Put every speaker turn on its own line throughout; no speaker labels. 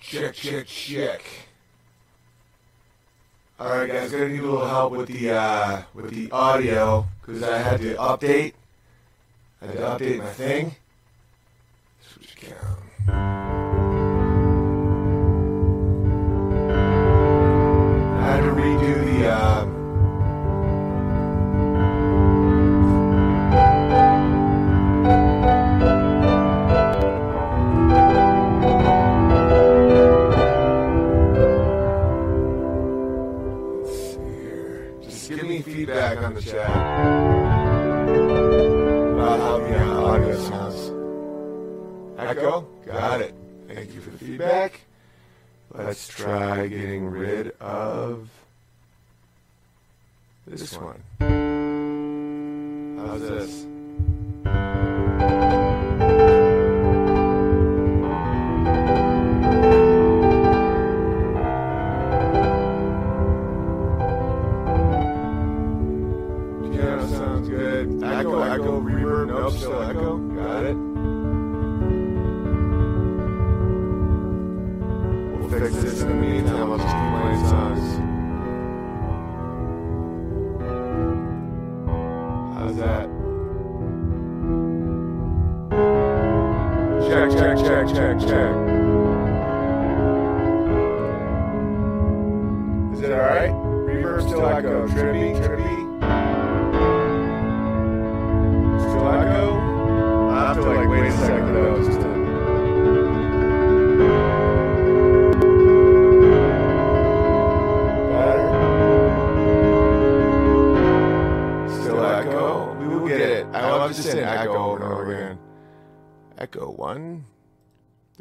Check, check, check. All right, guys, gonna need a little help with the uh, with the audio because I had to update. I had to update my thing. Switch account.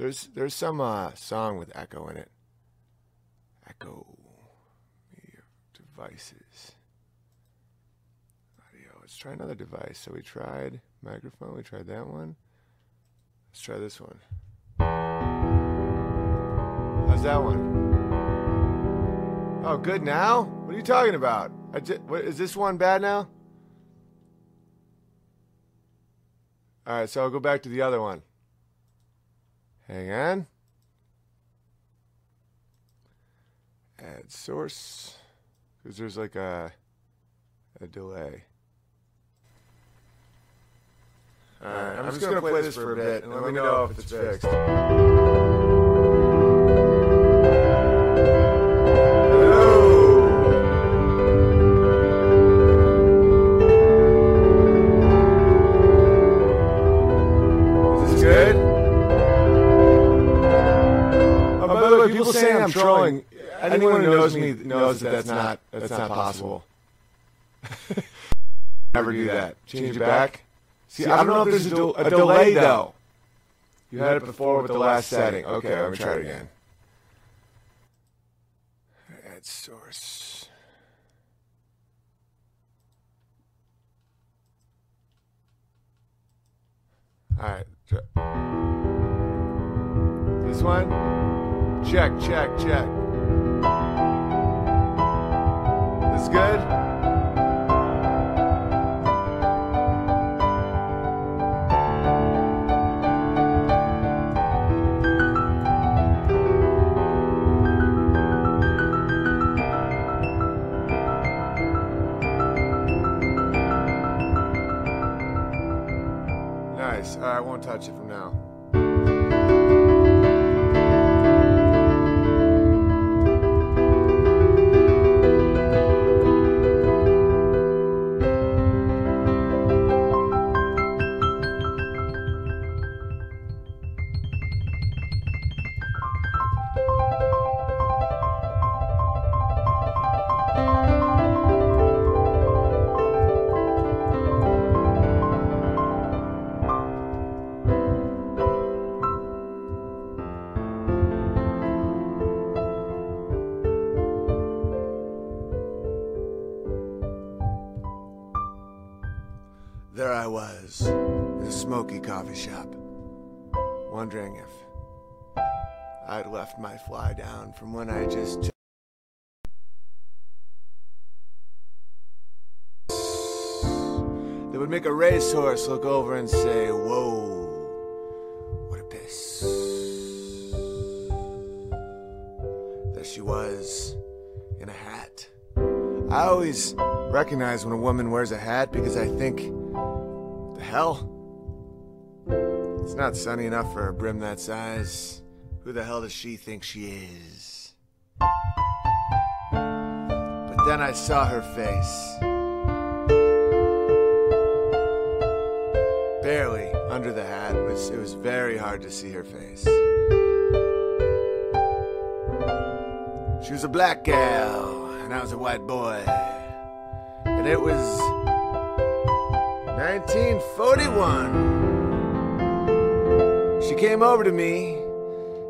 There's there's some uh, song with echo in it. Echo. Media Devices. Audio. Let's try another device. So we tried microphone. We tried that one. Let's try this one. How's that one? Oh, good now? What are you talking about? I ju- what, is this one bad now? All right, so I'll go back to the other one. Hang on. Add source. Because there's like a, a delay. All right, I'm, just, gonna, play this for a bit and let me know if it's fixed. Hello. I'm trolling. Anyone who knows me knows that that's not that's not possible. Never do that. Change it back. See, I don't know if there's a, del- a delay though. You had it before with the last setting. Okay, let me try it again. Add source. All right. This one. Check, check, check. This good? Nice. I won't touch it from when I just. That would make a racehorse look over and say, Whoa, what a piss. There she was in a hat. I always recognize when a woman wears a hat because I think, the hell? It's not sunny enough for a brim that size. Who the hell does she think she is? Then I saw her face. Barely under the hat. It was, it was very hard to see her face. She was a black gal, and I was a white boy. And it was 1941. She came over to me,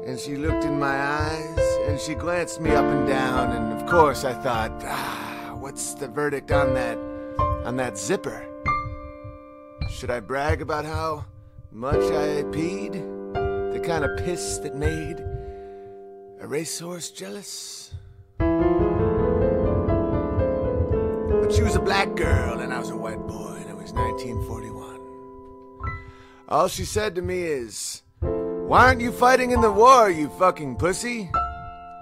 and she looked in my eyes, and she glanced me up and down, and of course I thought, ah, what's the verdict on that, on that zipper? Should I brag about how much I peed? The kind of piss that made a racehorse jealous? But she was a black girl and I was a white boy, and it was 1941. All she said to me is, Why aren't you fighting in the war, you fucking pussy?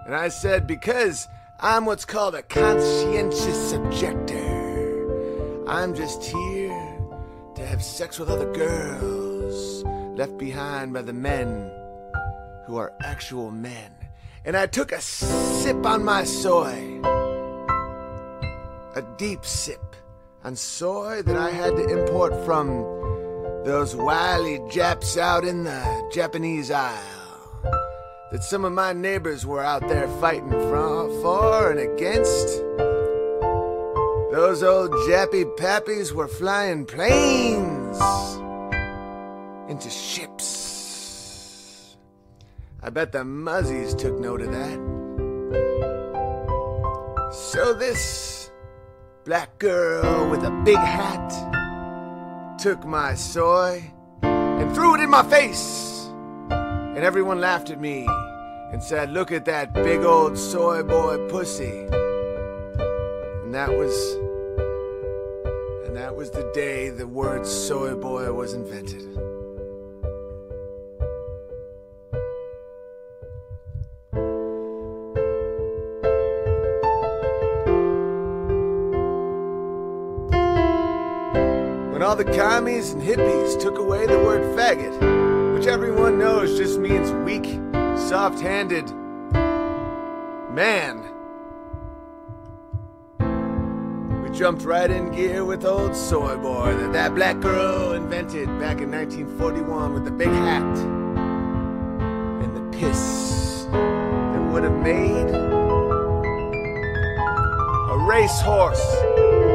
And I said, Because I'm what's called a conscientious objector. I'm just here to have sex with other girls left behind by the men who are actual men. And I took a sip on my soy, a deep sip on soy that I had to import from those wily Japs out in the Japanese Isle. That some of my neighbors were out there fighting for, for and against. Those old Jappy Pappies were flying planes into ships. I bet the Muzzies took note of that. So this black girl with a big hat took my soy and threw it in my face. And everyone laughed at me and said, Look at that big old soy boy pussy. And that was and that was the day the word soy boy was invented. When all the commies and hippies took away the word faggot, which everyone knows just means weak, soft handed man. We jumped right in gear with old Soy Boy that that black girl invented back in 1941 with the big hat and the piss that would have made a racehorse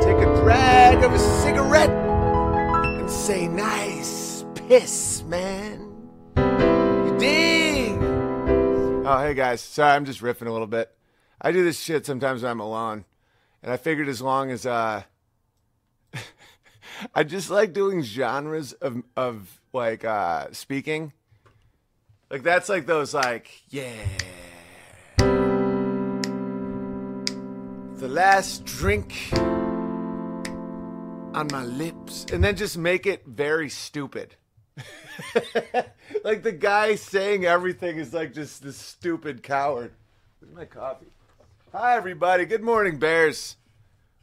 take a drag of a cigarette and say, Nice piss, man. Oh, hey guys. Sorry, I'm just riffing a little bit. I do this shit sometimes when I'm alone. And I figured as long as uh I just like doing genres of of like uh speaking. Like that's like those like, yeah. The last drink on my lips. And then just make it very stupid. like the guy saying everything is like just this stupid coward. Where's my coffee? Hi, everybody. Good morning, Bears.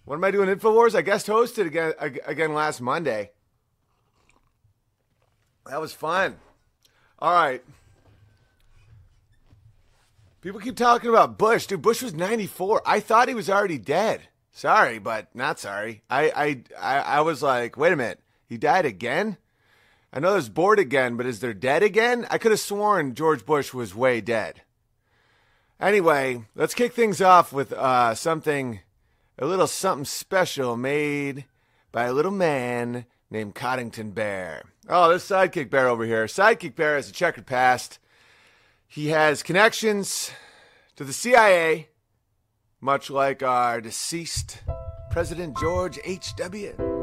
What am I doing? Infowars? I guest hosted again again last Monday. That was fun. All right. People keep talking about Bush. Dude, Bush was 94. I thought he was already dead. Sorry, but not sorry. I I I, I was like, wait a minute. He died again? I know there's bored again, but is there dead again? I could have sworn George Bush was way dead. Anyway, let's kick things off with uh, something, a little something special made by a little man named Coddington Bear. Oh, this Sidekick Bear over here. Sidekick Bear has a checkered past. He has connections to the CIA, much like our deceased President George H.W.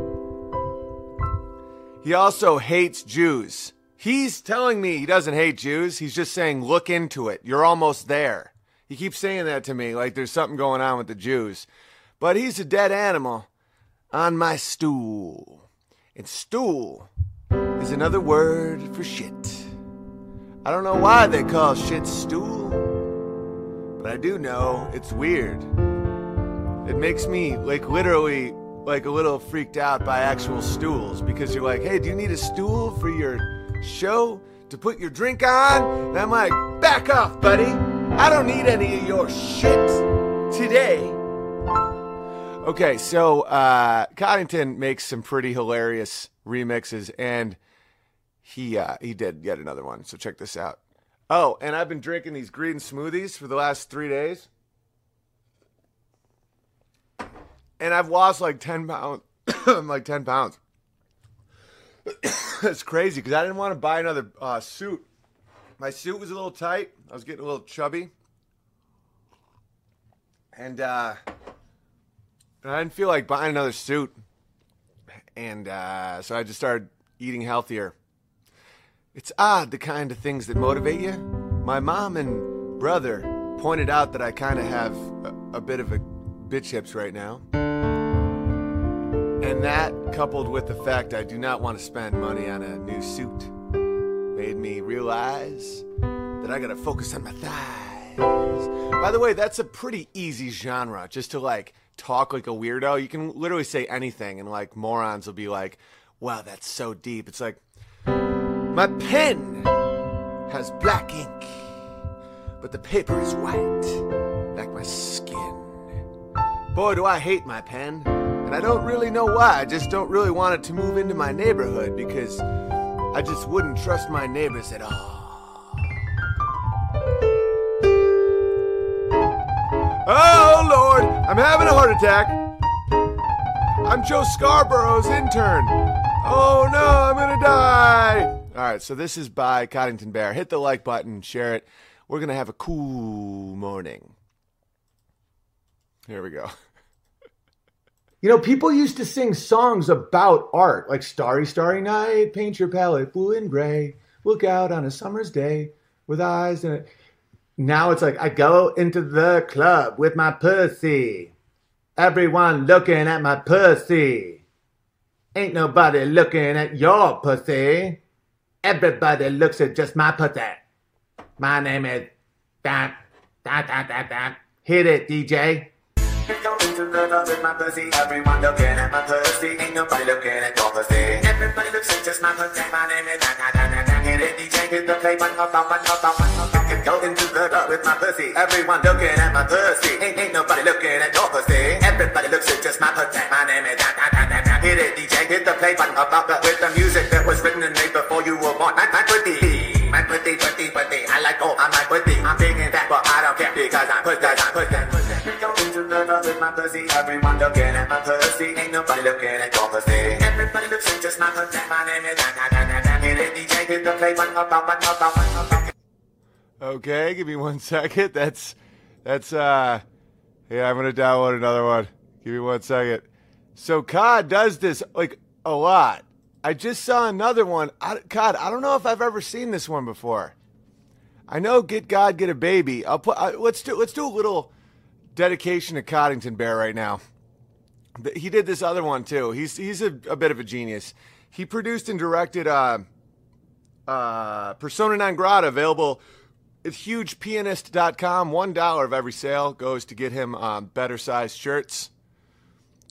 He also hates Jews. He's telling me he doesn't hate Jews. He's just saying, look into it. You're almost there. He keeps saying that to me, like there's something going on with the Jews. But he's a dead animal on my stool. And stool is another word for shit. I don't know why they call shit stool, but I do know it's weird. It makes me like literally like a little freaked out by actual stools because you're like, hey, do you need a stool for your show to put your drink on? And I'm like, back off, buddy. I don't need any of your shit today. Okay, so uh, Coddington makes some pretty hilarious remixes, and he uh, he did yet another one. So check this out. Oh, and I've been drinking these green smoothies for the last three days. And I've lost like ten pounds. like ten pounds. It's crazy because I didn't want to buy another uh, suit. My suit was a little tight. I was getting a little chubby, and uh, I didn't feel like buying another suit. And uh, so I just started eating healthier. It's odd the kind of things that motivate you. My mom and brother pointed out that I kind of have a, a bit of a bitch hips right now. And that, coupled with the fact I do not want to spend money on a new suit, made me realize that I gotta focus on my thighs. By the way, that's a pretty easy genre just to like talk like a weirdo. You can literally say anything, and like morons will be like, wow, that's so deep. It's like, my pen has black ink, but the paper is white, like my skin. Boy, do I hate my pen. And I don't really know why. I just don't really want it to move into my neighborhood because I just wouldn't trust my neighbors at all. Oh, Lord, I'm having a heart attack. I'm Joe Scarborough's intern. Oh, no, I'm going to die. All right, so this is by Coddington Bear. Hit the like button, share it. We're going to have a cool morning. Here we go.
You know, people used to sing songs about art, like Starry, Starry Night, paint your palette blue and gray, look out on a summer's day with eyes it. Now it's like, I go into the club with my pussy. Everyone looking at my pussy. Ain't nobody looking at your pussy. Everybody looks at just my pussy. My name is that, that, that, that, that. Hit it, DJ. Into the club with my pussy. Everyone looking at my pussy. Ain't nobody looking at your pussy. Everybody looks at just my pussy. My name is that, that. Hit it, DJ. Hit the play button. Hop, hop, hop, hop, hop. Go into the club with my pussy. Everyone looking at my pussy. Ain't, ain't nobody looking at your pussy. Everybody looks at just my pussy. My name is that, that, that. Hit it, DJ. Hit the play button. Hop, hop, hop. With the music that was written and made before you were born. My, my pussy. My pussy, pussy, pussy. I like, oh, I'm my pussy. I'm big in that, but I don't care because I'm pussy, I'm pussy, pussy. Into with my pussy. Everyone looking at my pussy. Ain't nobody looking at your pussy. Everybody looks at just my pussy. My name is.
Okay, give me one second. That's that's uh yeah, I'm gonna download another one. Give me one second. So COD does this like a lot. I just saw another one. I, COD, I don't know if I've ever seen this one before. I know "Get God, Get a Baby." I'll put. I, let's do. Let's do a little dedication to Coddington Bear right now. He did this other one too. He's he's a, a bit of a genius. He produced and directed uh, uh, Persona non grata, available at hugepianist.com. One dollar of every sale goes to get him um, better sized shirts.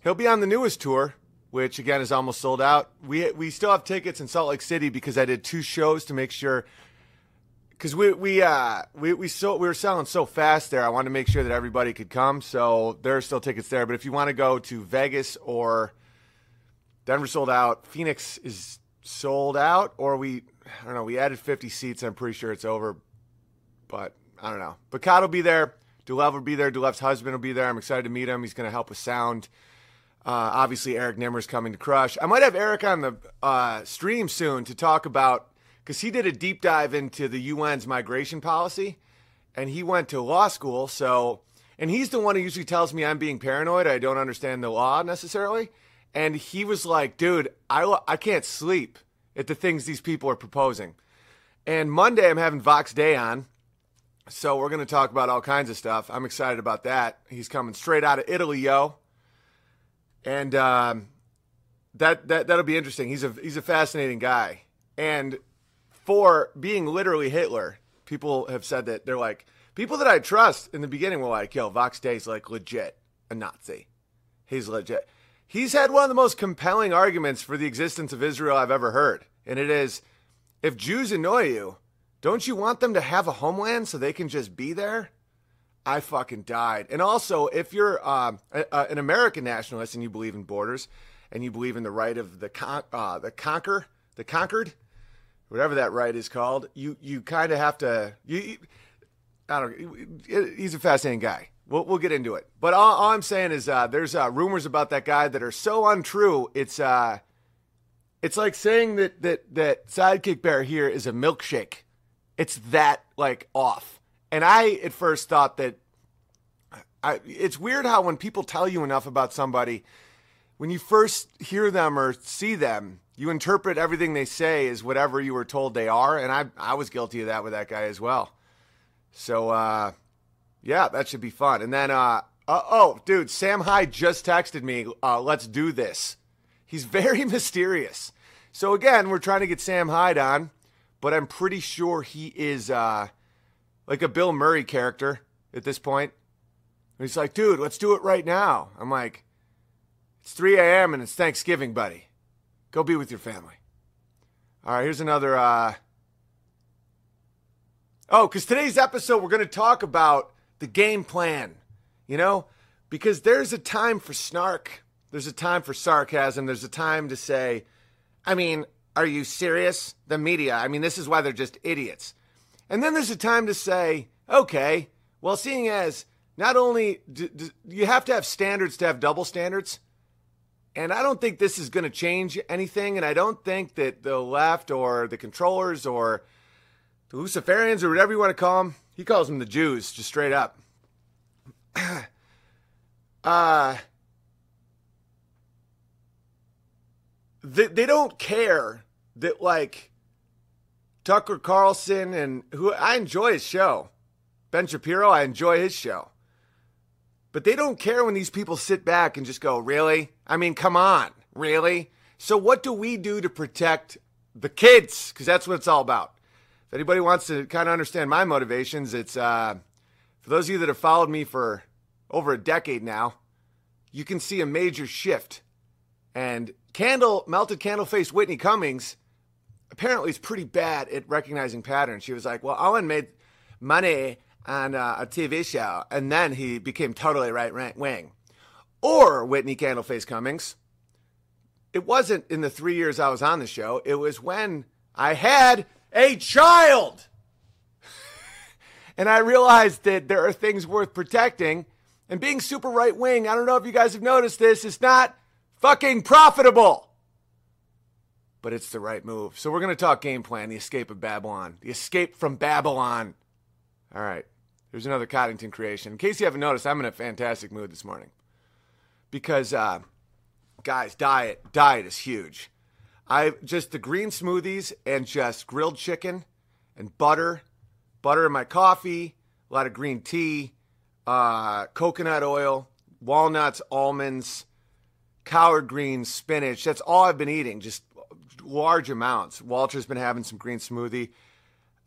He'll be on the newest tour, which again is almost sold out. We we still have tickets in Salt Lake City because I did two shows to make sure. Because we we uh we we so we were selling so fast there, I wanted to make sure that everybody could come. So there are still tickets there. But if you want to go to Vegas or Denver sold out, Phoenix is sold out, or we I don't know. We added 50 seats. I'm pretty sure it's over, but I don't know. But Cod will be there. Dulev will be there. Dulev's husband will be there. I'm excited to meet him. He's going to help with sound. Uh, obviously, Eric Nimmer's coming to Crush. I might have Eric on the uh, stream soon to talk about because he did a deep dive into the UN's migration policy, and he went to law school. So, and he's the one who usually tells me I'm being paranoid. I don't understand the law necessarily. And he was like, "Dude, I I can't sleep at the things these people are proposing." And Monday, I'm having Vox Day on. So we're going to talk about all kinds of stuff. I'm excited about that. He's coming straight out of Italy, yo. And um, that that that'll be interesting. He's a he's a fascinating guy. And for being literally Hitler, people have said that they're like people that I trust in the beginning were like, "Yo, Vox Day's like legit a Nazi. He's legit." He's had one of the most compelling arguments for the existence of Israel I've ever heard, and it is, if Jews annoy you, don't you want them to have a homeland so they can just be there? I fucking died. And also, if you're um, a, a, an American nationalist and you believe in borders, and you believe in the right of the con- uh, the conquer, the conquered, whatever that right is called, you you kind of have to. You, you, I don't. He's a fascinating guy. We'll we'll get into it. But all, all I'm saying is, uh, there's uh, rumors about that guy that are so untrue. It's uh, it's like saying that that that sidekick bear here is a milkshake. It's that like off. And I at first thought that I, it's weird how when people tell you enough about somebody, when you first hear them or see them, you interpret everything they say as whatever you were told they are. And I, I was guilty of that with that guy as well. So, uh, yeah, that should be fun. And then, uh, uh, oh, dude, Sam Hyde just texted me, uh, let's do this. He's very mysterious. So, again, we're trying to get Sam Hyde on, but I'm pretty sure he is uh, like a Bill Murray character at this point. He's like, dude, let's do it right now. I'm like, it's 3 a.m. and it's Thanksgiving, buddy. Go be with your family. All right, here's another. Uh... Oh, because today's episode, we're going to talk about the game plan, you know? Because there's a time for snark, there's a time for sarcasm, there's a time to say, I mean, are you serious? The media, I mean, this is why they're just idiots. And then there's a time to say, okay, well, seeing as not only do, do you have to have standards to have double standards, and I don't think this is going to change anything. And I don't think that the left or the controllers or the Luciferians or whatever you want to call them, he calls them the Jews, just straight up. uh, they, they don't care that, like, Tucker Carlson and who I enjoy his show. Ben Shapiro, I enjoy his show. But they don't care when these people sit back and just go, Really? I mean, come on. Really? So, what do we do to protect the kids? Because that's what it's all about. If anybody wants to kind of understand my motivations, it's uh, for those of you that have followed me for over a decade now, you can see a major shift. And candle, melted candle face Whitney Cummings apparently is pretty bad at recognizing patterns. She was like, Well, Owen made money on uh, a TV show, and then he became totally right wing. Or Whitney Candleface Cummings. It wasn't in the three years I was on the show, it was when I had a child. and I realized that there are things worth protecting. And being super right wing, I don't know if you guys have noticed this, is not fucking profitable. But it's the right move. So we're going to talk game plan, the escape of Babylon, the escape from Babylon. All right. There's another Coddington creation. In case you haven't noticed, I'm in a fantastic mood this morning. Because, uh, guys, diet, diet is huge. I just the green smoothies and just grilled chicken and butter, butter in my coffee, a lot of green tea, uh, coconut oil, walnuts, almonds, collard greens, spinach. That's all I've been eating, just large amounts. Walter's been having some green smoothie.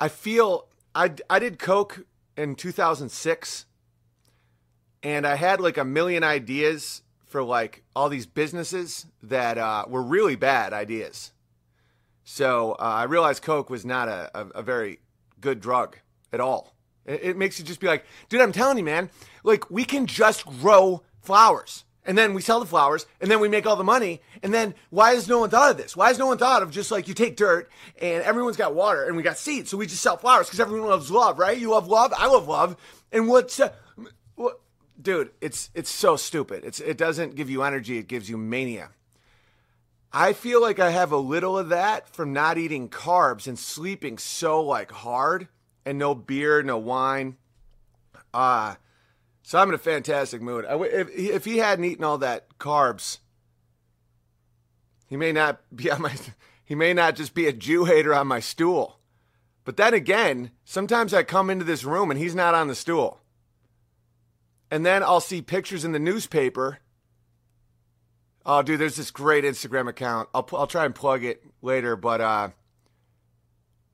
I feel I, I did Coke in 2006 and I had like a million ideas for like all these businesses that uh, were really bad ideas. So uh, I realized Coke was not a, a, a very good drug at all. It, it, makes you just be like, dude, I'm telling you, man, like we can just grow flowers. And then we sell the flowers, and then we make all the money. And then why has no one thought of this? Why has no one thought of just like you take dirt and everyone's got water and we got seeds, so we just sell flowers because everyone loves love, right? You love love, I love love. And what's uh, what, dude? It's it's so stupid. It's it doesn't give you energy; it gives you mania. I feel like I have a little of that from not eating carbs and sleeping so like hard and no beer, no wine. Uh so I'm in a fantastic mood. If, if he hadn't eaten all that carbs, he may not be on my. He may not just be a Jew hater on my stool. But then again, sometimes I come into this room and he's not on the stool. And then I'll see pictures in the newspaper. Oh, dude, there's this great Instagram account. I'll I'll try and plug it later, but uh,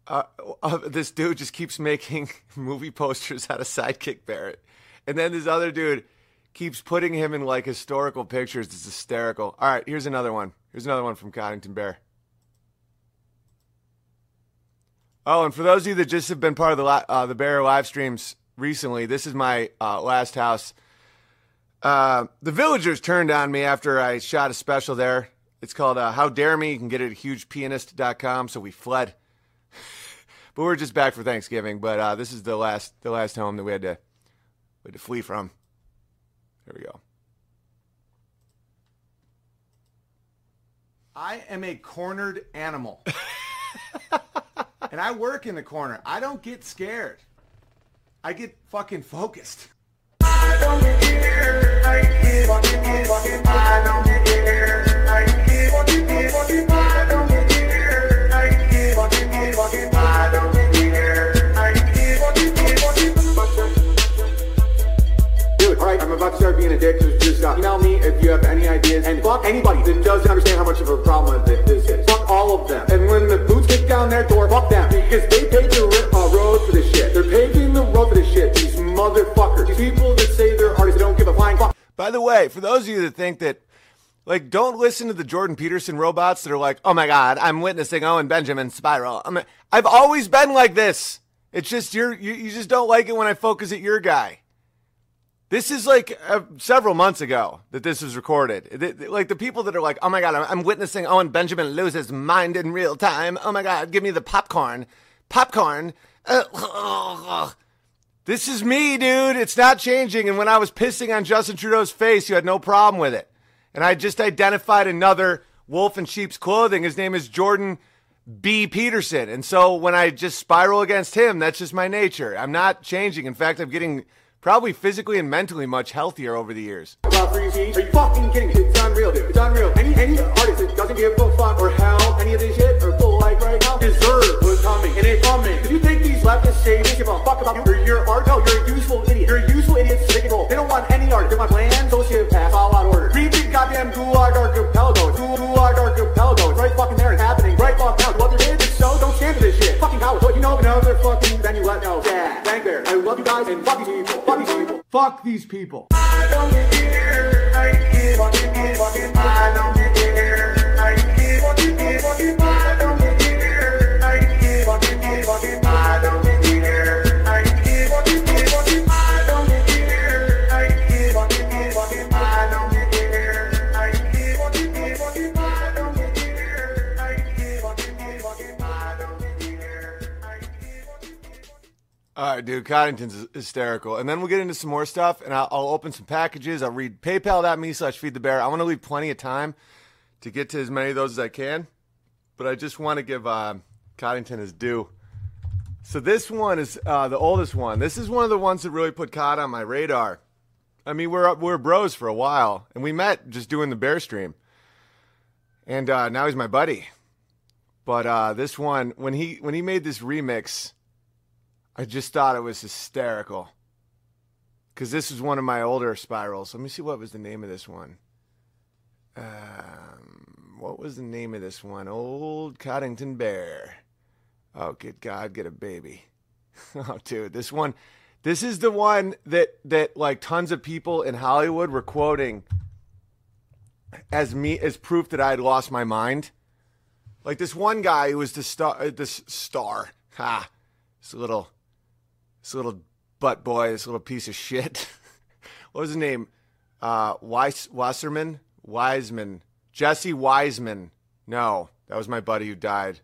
uh, uh, this dude just keeps making movie posters out of Sidekick Barrett, and then this other dude keeps putting him in like historical pictures. It's hysterical. All right, here's another one. Here's another one from Coddington Bear. Oh, and for those of you that just have been part of the uh, the Bear live streams recently, this is my uh, last house. Uh, the villagers turned on me after I shot a special there. It's called uh, How Dare Me. You can get it at hugepianist.com. So we fled. but we're just back for Thanksgiving. But uh, this is the last the last home that we had to we had to flee from. There we go.
I am a cornered animal. and I work in the corner. I don't get scared. I get fucking focused.
I'm about to start being a dick, so just uh, email me if you have any ideas. And fuck anybody that doesn't understand how much of a problem this is. Fuck all of them. And when the boots kick down their door, fuck them. Because they paved the uh, road for this shit. They're paving the road for this shit. These motherfuckers. These people that say they're artists they don't give a flying fuck.
By the way, for those of you that think that like, don't listen to the Jordan Peterson robots that are like, oh my God, I'm witnessing Owen Benjamin spiral. I I've always been like this. It's just you're, you, you just don't like it when I focus at your guy. This is like uh, several months ago that this was recorded. like the people that are like, oh my God, I'm, I'm witnessing Owen Benjamin lose his mind in real time. Oh my God, give me the popcorn. Popcorn. Uh, this is me, dude. It's not changing. And when I was pissing on Justin Trudeau's face, you had no problem with it and I just identified another wolf in sheep's clothing. His name is Jordan B. Peterson. And so when I just spiral against him, that's just my nature. I'm not changing. In fact, I'm getting probably physically and mentally much healthier over the years.
Are you fucking kidding me? It's unreal, dude. It's unreal. Any any artist that doesn't give a fuck or any of this shit or full like right now deserve what's coming. And it's coming. If you think these leftists say give a fuck about you your art, no, you're a useful idiot. You're a useful idiot they don't want any. They sociopaths all out order. Goddamn Gulag. Gulag right fucking there. It's happening. Right fucking now. What they did is so don't stand for this shit. Fucking you know another fucking you let know. Yeah. Bear. I love you guys and fuck these people. Fuck these people.
All right, dude, Coddington's hysterical. And then we'll get into some more stuff, and I'll, I'll open some packages. I'll read paypal.me slash feed the bear. I want to leave plenty of time to get to as many of those as I can, but I just want to give uh, Coddington his due. So this one is uh, the oldest one. This is one of the ones that really put Cod on my radar. I mean, we're we're bros for a while, and we met just doing the bear stream, and uh, now he's my buddy. But uh, this one, when he when he made this remix, I just thought it was hysterical. Because this is one of my older spirals. Let me see what was the name of this one. Um, what was the name of this one? Old Coddington Bear. Oh, good God, get a baby. oh, dude, this one. This is the one that that like tons of people in Hollywood were quoting as me as proof that I had lost my mind. Like this one guy who was the star, uh, this star, ha, this little, this little butt boy, this little piece of shit. what was his name? Uh, Weiss, Wasserman, Wiseman, Jesse Wiseman. No, that was my buddy who died.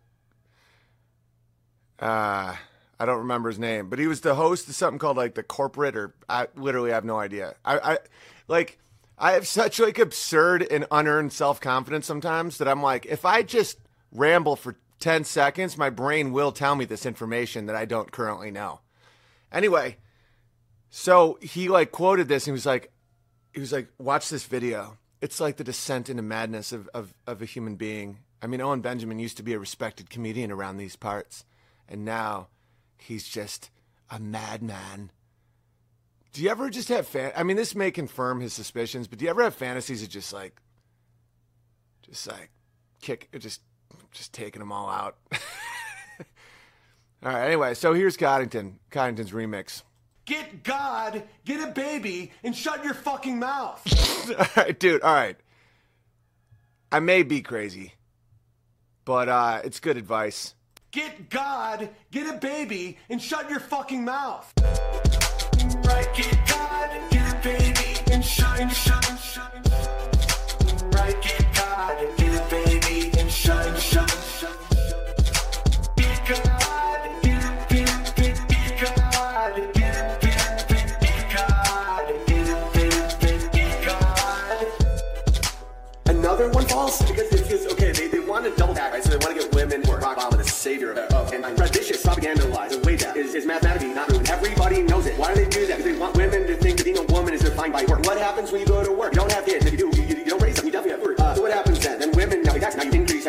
Uh, I don't remember his name, but he was the host of something called like the corporate, or I literally have no idea. I, I like. I have such like absurd and unearned self confidence sometimes that I'm like, if I just ramble for 10 seconds, my brain will tell me this information that I don't currently know. Anyway, so he like quoted this and he was like, he was like, watch this video. It's like the descent into madness of, of, of a human being. I mean, Owen Benjamin used to be a respected comedian around these parts, and now he's just a madman. Do you ever just have fan? I mean, this may confirm his suspicions, but do you ever have fantasies of just like, just like, kick, just, just taking them all out? All right. Anyway, so here's Coddington. Coddington's remix.
Get God, get a baby, and shut your fucking mouth.
all right, dude. All right. I may be crazy, but uh, it's good advice.
Get God, get a baby, and shut your fucking mouth. Right, get God, get a baby, and shut, and shut, and shut. Right,
false because it's just okay. They, they want to double back, right? So they want to get women or Barack Obama the savior of, of and vicious propaganda lies. The way that is, is mathematically not. And everybody knows it. Why do they do that? Because they want women to think that being a woman is defined by work. What happens when you go to work? You don't have kids.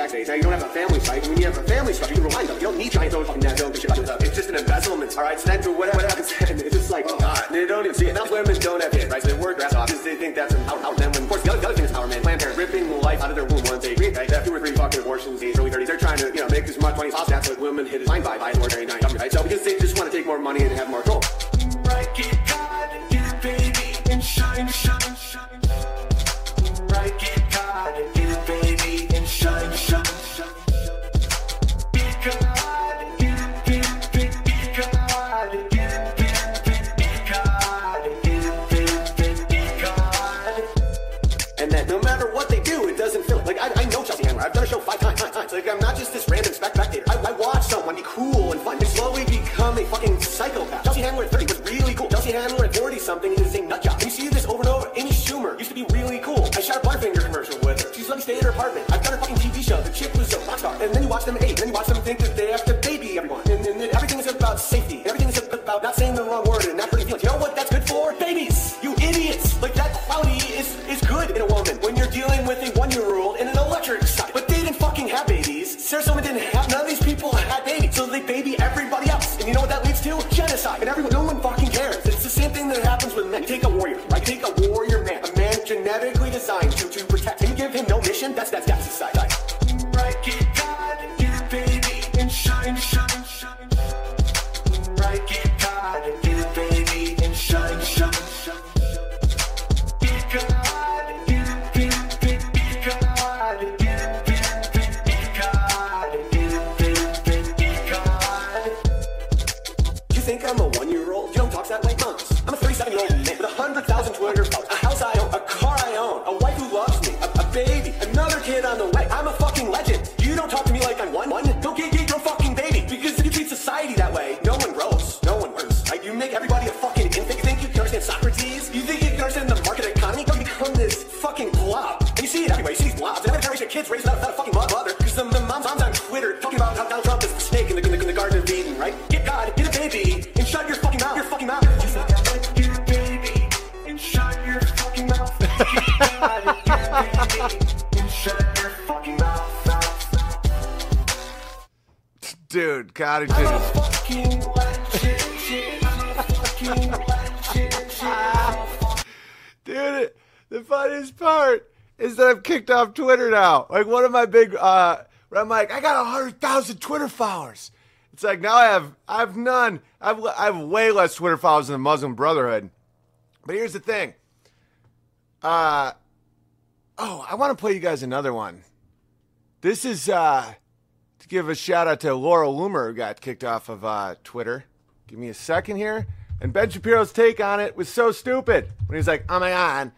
Tax, now you increase tax rates. Now you don't have a family structure. When you have a family structure, you can rely on them. You don't need giant fucking net shit. It's just an embezzlement. All right. So then, what, what happens? It's just like, oh god, they don't even see it. Now women don't have kids, right? So they work ass off because they think that's empowerment. Then when, of course, the other, the other thing is empowerment. Planned Parenthood ripping the life out of their womb once they agree. Right? They have two or three fucking abortions in the early 30s. They're trying to, you know, make as much money as possible. That's what women hit is fine by by ordinary nine government, right? So because they just want to take more money and have more control.
Right, get God, get baby, and shine, shine, shine.
Psychopath. Chelsea Handler at 30 was really cool. Chelsea Handler at 40 something is a nut job. You see this over and over. Amy Schumer used to be really cool. I shot a Butterfinger commercial with her. She's let me stay at her apartment. I've done her fucking TV show. The chick was a rock star. And then you watch them age. Then you watch them think that they have to baby everyone. And, then everything is about safety. Everything is about not saying the wrong word and not hurting feelings. You know what that's good for? Babies. You idiots. Like that quality is, is good in a woman And everyone, no one fucking cares. It's the same thing that happens with men. Take a warrior, right? Take a warrior man, a man genetically designed to, to protect. And give him no mission. That's that's
Dude, the funniest part is that I've kicked off Twitter now. Like one of my big, uh, I'm like, I got a hundred thousand Twitter followers. It's like now I have, I have none. I have, I have way less Twitter followers than the Muslim Brotherhood. But here's the thing. Uh, oh, I want to play you guys another one. This is uh, to give a shout out to Laura Loomer, who got kicked off of uh, Twitter. Give me a second here. And Ben Shapiro's take on it was so stupid when he's like, "Oh my god,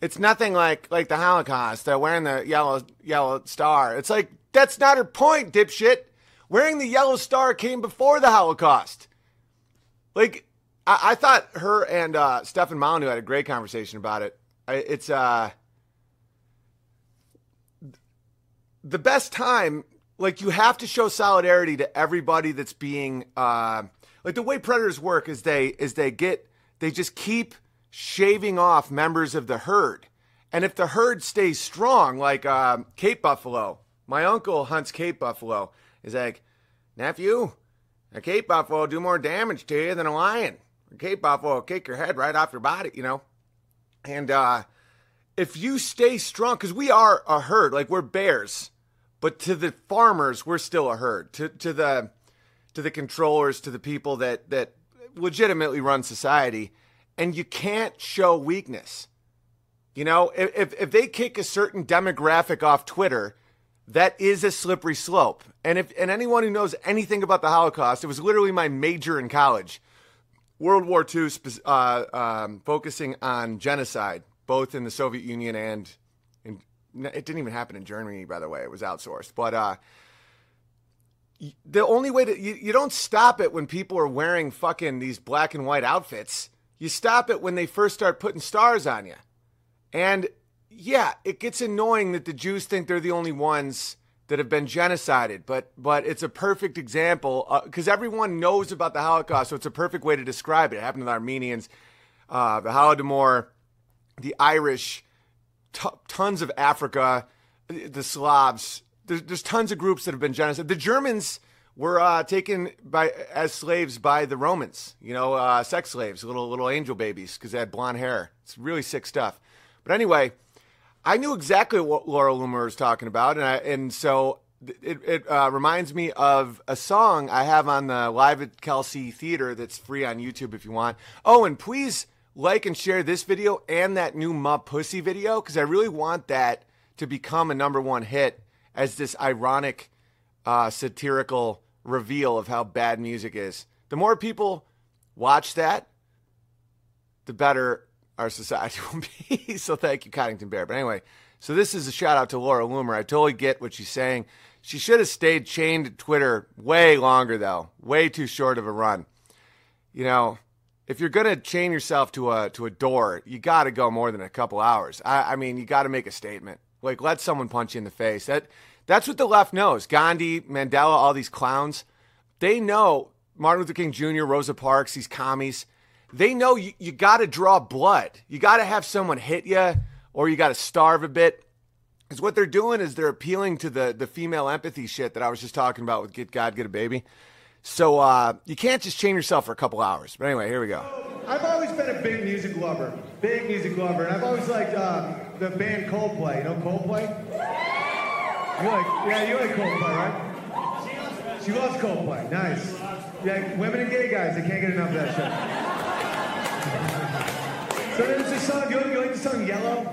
it's nothing like like the Holocaust. They're wearing the yellow yellow star. It's like that's not her point, dipshit. Wearing the yellow star came before the Holocaust. Like I, I thought her and uh, Stefan Molyneux had a great conversation about it. I, it's uh the best time like you have to show solidarity to everybody that's being uh like the way predators work is they is they get they just keep shaving off members of the herd. And if the herd stays strong like uh, cape buffalo my uncle hunts cape buffalo. Is like nephew a cape buffalo will do more damage to you than a lion. A cape buffalo will kick your head right off your body you know? And uh if you stay strong because we are a herd like we're bears but to the farmers we're still a herd to to the to the controllers, to the people that that legitimately run society, and you can't show weakness. You know, if if they kick a certain demographic off Twitter, that is a slippery slope. And if and anyone who knows anything about the Holocaust, it was literally my major in college. World War II, uh, um, focusing on genocide, both in the Soviet Union and it didn't even happen in Germany, by the way. It was outsourced. But uh, the only way to you, you don't stop it when people are wearing fucking these black and white outfits. You stop it when they first start putting stars on you. And yeah, it gets annoying that the Jews think they're the only ones that have been genocided, but but it's a perfect example because uh, everyone knows about the Holocaust, so it's a perfect way to describe it. It happened to the Armenians, uh, the Holodomor, the Irish, t- tons of Africa, the Slavs. There's, there's, tons of groups that have been genocided. The Germans were uh, taken by as slaves by the Romans. You know, uh, sex slaves, little little angel babies, because they had blonde hair. It's really sick stuff. But anyway, I knew exactly what Laura Loomer was talking about, and I, and so it, it uh, reminds me of a song I have on the Live at Kelsey Theater that's free on YouTube if you want. Oh, and please like and share this video and that new Ma Pussy video because I really want that to become a number one hit as this ironic, uh, satirical reveal of how bad music is. The more people watch that, the better our society will be. so thank you, Coddington Bear. But anyway, so this is a shout out to Laura Loomer. I totally get what she's saying. She should have stayed chained to Twitter way longer, though. Way too short of a run. You know, if you're gonna chain yourself to a to a door, you got to go more than a couple hours. I, I mean, you got to make a statement. Like, let someone punch you in the face. That that's what the left knows. Gandhi, Mandela, all these clowns, they know Martin Luther King Jr., Rosa Parks, these commies they know you, you got to draw blood. You got to have someone hit you or you got to starve a bit. Because what they're doing is they're appealing to the, the female empathy shit that I was just talking about with Get God, Get a Baby. So uh, you can't just chain yourself for a couple hours. But anyway, here we go.
I've always been a big music lover. Big music lover. And I've always liked uh, the band Coldplay. You know Coldplay? You like, yeah, you like Coldplay, right? She loves Coldplay. Nice. Yeah, women and gay guys, they can't get enough of that shit. So there's this song, you, you like the song Yellow?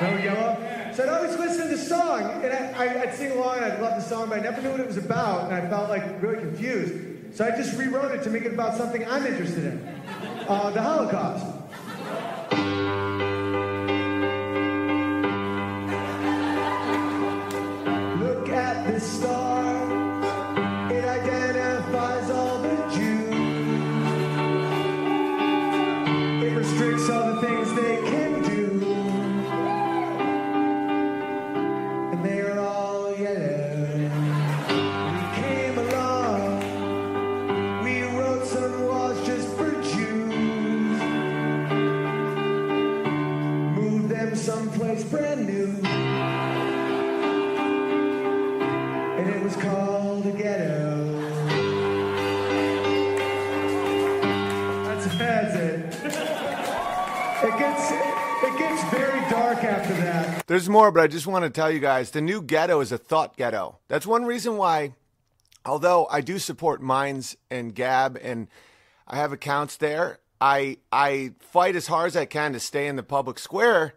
No Yellow? So I'd always listen to the song, and I, would sing along, and I'd love the song, but I never knew what it was about, and I felt like really confused. So I just rewrote it to make it about something I'm interested in, uh, the Holocaust.
There's more, but I just want to tell you guys the new ghetto is a thought ghetto. That's one reason why, although I do support Minds and Gab and I have accounts there, I I fight as hard as I can to stay in the public square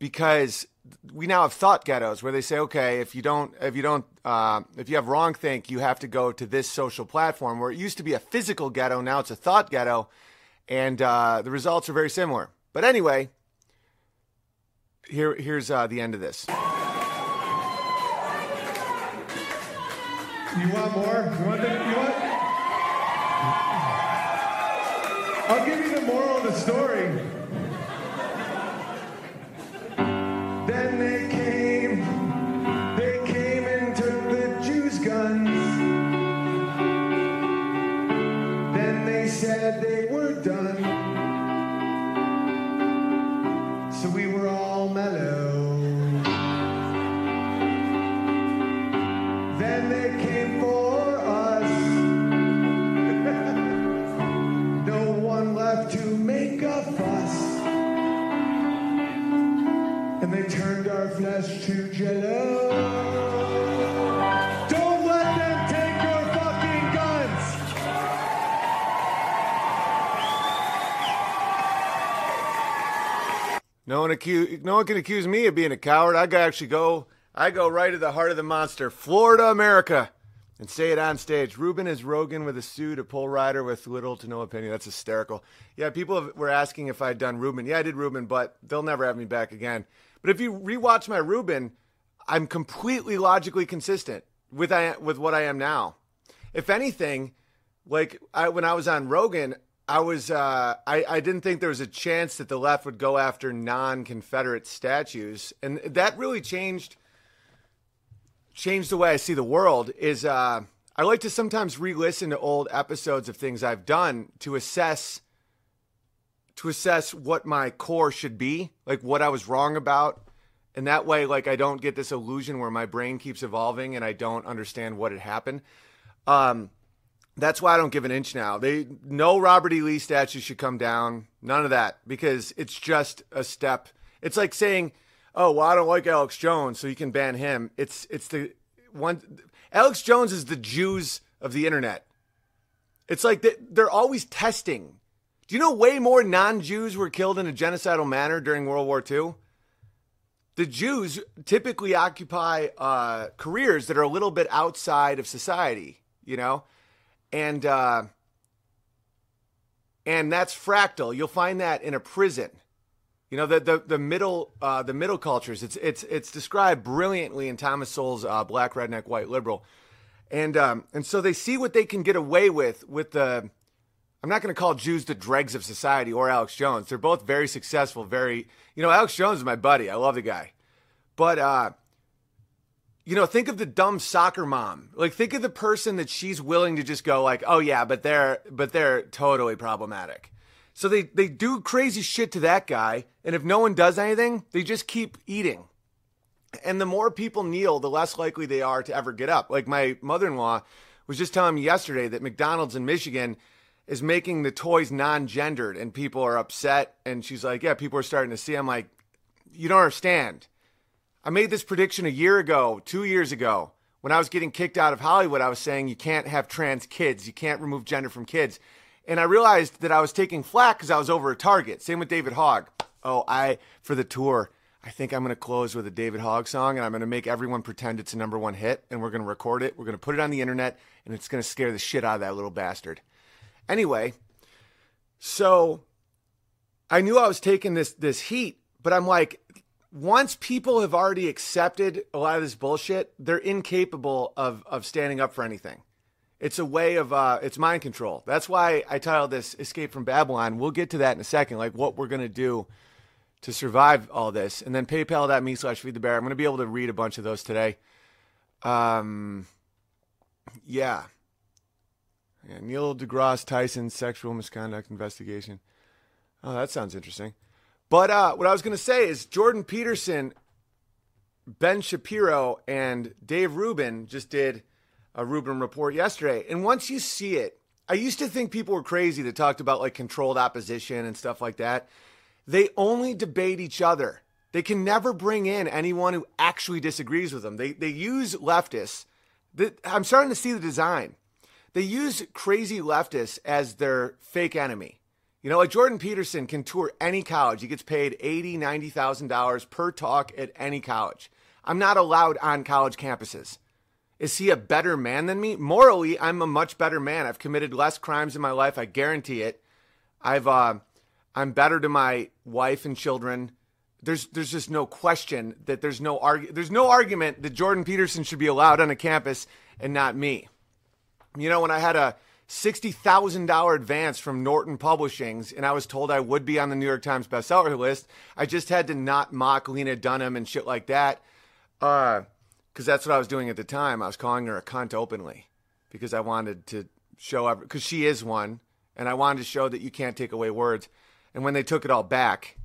because we now have thought ghettos where they say, okay, if you don't if you don't uh, if you have wrong think, you have to go to this social platform. Where it used to be a physical ghetto, now it's a thought ghetto, and uh, the results are very similar. But anyway, here, here's uh, the end of this.
You want more? You want the, you want? I'll give you Angelo. Don't let them take your fucking guns.
No one accuse, no one can accuse me of being a coward. I actually go I go right to the heart of the monster, Florida America. And say it on stage. Rubin is Rogan with a suit, a pole rider with little to no opinion. That's hysterical. Yeah, people were asking if I'd done Rubin. Yeah, I did Rubin, but they'll never have me back again. But if you rewatch my Rubin, I'm completely logically consistent with I with what I am now. If anything, like I, when I was on Rogan, I was uh, I, I didn't think there was a chance that the left would go after non-Confederate statues, and that really changed changed the way I see the world. Is uh, I like to sometimes re-listen to old episodes of things I've done to assess to assess what my core should be, like what I was wrong about, and that way, like I don't get this illusion where my brain keeps evolving and I don't understand what had happened. Um, that's why I don't give an inch now. They no Robert E. Lee statue should come down. None of that because it's just a step. It's like saying, "Oh, well, I don't like Alex Jones, so you can ban him." It's it's the one. Alex Jones is the Jews of the internet. It's like they're always testing. Do you know way more non-Jews were killed in a genocidal manner during World War II? The Jews typically occupy uh, careers that are a little bit outside of society. You know and uh, and that's fractal. You'll find that in a prison. You know the the, the middle uh, the middle cultures. It's it's it's described brilliantly in Thomas Sowell's uh, Black Redneck White Liberal, and um, and so they see what they can get away with with the. I'm not going to call Jews the dregs of society or Alex Jones. They're both very successful. Very you know Alex Jones is my buddy. I love the guy, but uh, you know, think of the dumb soccer mom. Like think of the person that she's willing to just go like, "Oh yeah, but they're but they're totally problematic." So they they do crazy shit to that guy, and if no one does anything, they just keep eating. And the more people kneel, the less likely they are to ever get up. Like my mother-in-law was just telling me yesterday that McDonald's in Michigan is making the toys non-gendered and people are upset and she's like, "Yeah, people are starting to see." I'm like, "You don't understand." I made this prediction a year ago, two years ago. When I was getting kicked out of Hollywood, I was saying you can't have trans kids, you can't remove gender from kids. And I realized that I was taking flack because I was over a target. Same with David Hogg. Oh, I, for the tour, I think I'm going to close with a David Hogg song and I'm going to make everyone pretend it's a number one hit and we're going to record it. We're going to put it on the internet and it's going to scare the shit out of that little bastard. Anyway, so I knew I was taking this this heat, but I'm like, once people have already accepted a lot of this bullshit, they're incapable of of standing up for anything. It's a way of uh, it's mind control. That's why I titled this "Escape from Babylon." We'll get to that in a second, like what we're gonna do to survive all this, and then PayPal.me slash Feed the Bear. I'm gonna be able to read a bunch of those today. Um, yeah, yeah. Neil deGrasse Tyson sexual misconduct investigation. Oh, that sounds interesting. But uh, what I was going to say is Jordan Peterson, Ben Shapiro, and Dave Rubin just did a Rubin report yesterday. And once you see it, I used to think people were crazy that talked about like controlled opposition and stuff like that. They only debate each other. They can never bring in anyone who actually disagrees with them. They, they use leftists. I'm starting to see the design. They use crazy leftists as their fake enemy. You know, like Jordan Peterson can tour any college. He gets paid eighty, ninety thousand dollars per talk at any college. I'm not allowed on college campuses. Is he a better man than me? Morally, I'm a much better man. I've committed less crimes in my life. I guarantee it. I've uh, I'm better to my wife and children. There's there's just no question that there's no argu- there's no argument that Jordan Peterson should be allowed on a campus and not me. You know, when I had a $60,000 advance from Norton Publishings, and I was told I would be on the New York Times bestseller list. I just had to not mock Lena Dunham and shit like that. Uh, because that's what I was doing at the time. I was calling her a cunt openly because I wanted to show because she is one, and I wanted to show that you can't take away words. And when they took it all back,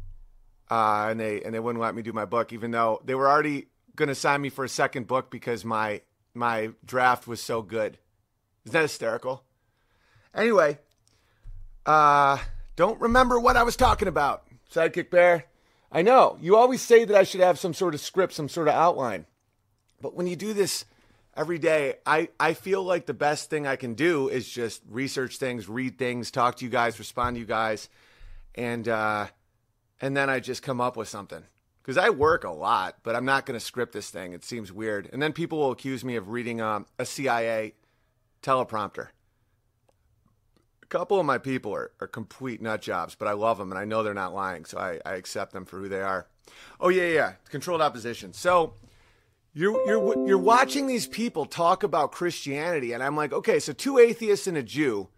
uh, and they and they wouldn't let me do my book, even though they were already going to sign me for a second book because my my draft was so good. Isn't that hysterical? Anyway, uh, don't remember what I was talking about. Sidekick Bear. I know you always say that I should have some sort of script, some sort of outline. But when you do this every day, I, I feel like the best thing I can do is just research things, read things, talk to you guys, respond to you guys. And uh, and then I just come up with something. Because I work a lot, but I'm not going to script this thing. It seems weird. And then people will accuse me of reading um, a CIA teleprompter. A couple of my people are, are complete nut jobs, but I love them and I know they're not lying, so I, I accept them for who they are. Oh yeah, yeah, controlled opposition. So you're you're you're watching these people talk about Christianity, and I'm like, okay, so two atheists and a Jew,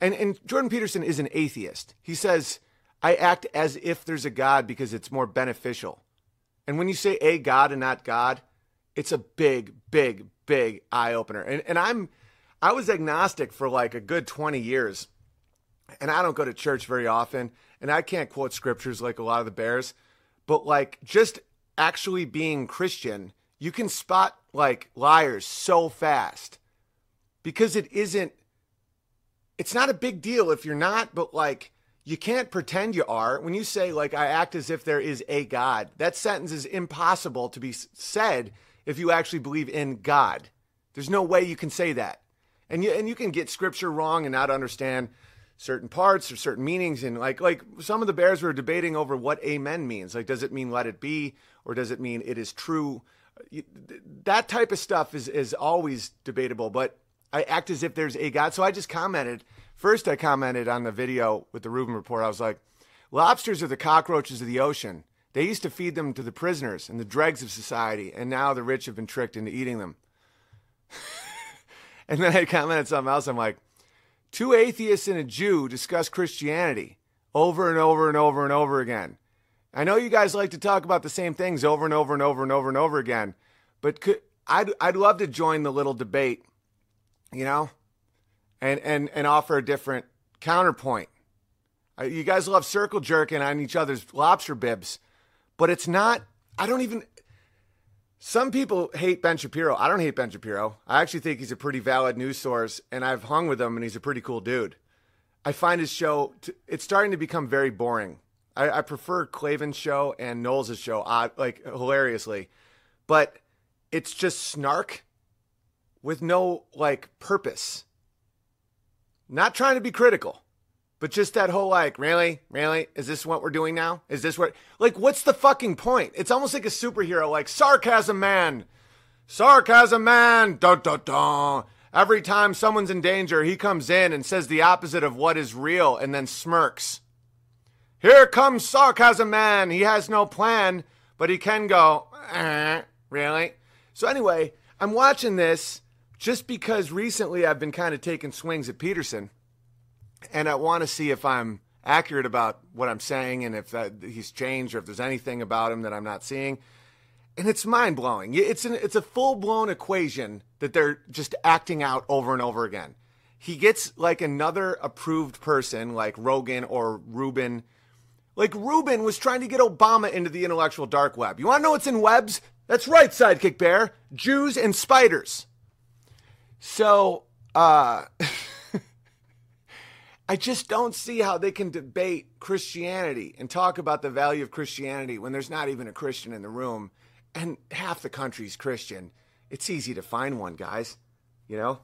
and and Jordan Peterson is an atheist. He says I act as if there's a God because it's more beneficial. And when you say a God and not God, it's a big, big, big eye opener. And and I'm I was agnostic for like a good 20 years. And I don't go to church very often, and I can't quote scriptures like a lot of the bears, but like just actually being Christian you can spot like liars so fast because it isn't it's not a big deal if you're not but like you can't pretend you are when you say like i act as if there is a god that sentence is impossible to be said if you actually believe in god there's no way you can say that and you and you can get scripture wrong and not understand certain parts or certain meanings and like like some of the bears were debating over what amen means like does it mean let it be or does it mean it is true that type of stuff is is always debatable, but I act as if there's a God. So I just commented. First, I commented on the video with the Rubin report. I was like, lobsters are the cockroaches of the ocean. They used to feed them to the prisoners and the dregs of society, and now the rich have been tricked into eating them. and then I commented something else. I'm like, two atheists and a Jew discuss Christianity over and over and over and over again. I know you guys like to talk about the same things over and over and over and over and over again, but could, I'd I'd love to join the little debate, you know, and and and offer a different counterpoint. You guys love circle jerking on each other's lobster bibs, but it's not. I don't even. Some people hate Ben Shapiro. I don't hate Ben Shapiro. I actually think he's a pretty valid news source, and I've hung with him, and he's a pretty cool dude. I find his show. To, it's starting to become very boring. I, I prefer Klavan's show and Knowles' show, uh, like hilariously, but it's just snark with no like purpose. Not trying to be critical, but just that whole like, really, really, is this what we're doing now? Is this what like what's the fucking point? It's almost like a superhero, like sarcasm man, sarcasm man, dun dun dun. Every time someone's in danger, he comes in and says the opposite of what is real, and then smirks. Here comes Sarcasm Man. He has no plan, but he can go, eh, really? So, anyway, I'm watching this just because recently I've been kind of taking swings at Peterson, and I want to see if I'm accurate about what I'm saying and if that, he's changed or if there's anything about him that I'm not seeing. And it's mind blowing. It's an, it's a full blown equation that they're just acting out over and over again. He gets like another approved person, like Rogan or Rubin like Rubin was trying to get Obama into the intellectual dark web. You want to know what's in webs? That's right, Sidekick Bear. Jews and spiders. So, uh, I just don't see how they can debate Christianity and talk about the value of Christianity when there's not even a Christian in the room and half the country's Christian. It's easy to find one, guys. You know?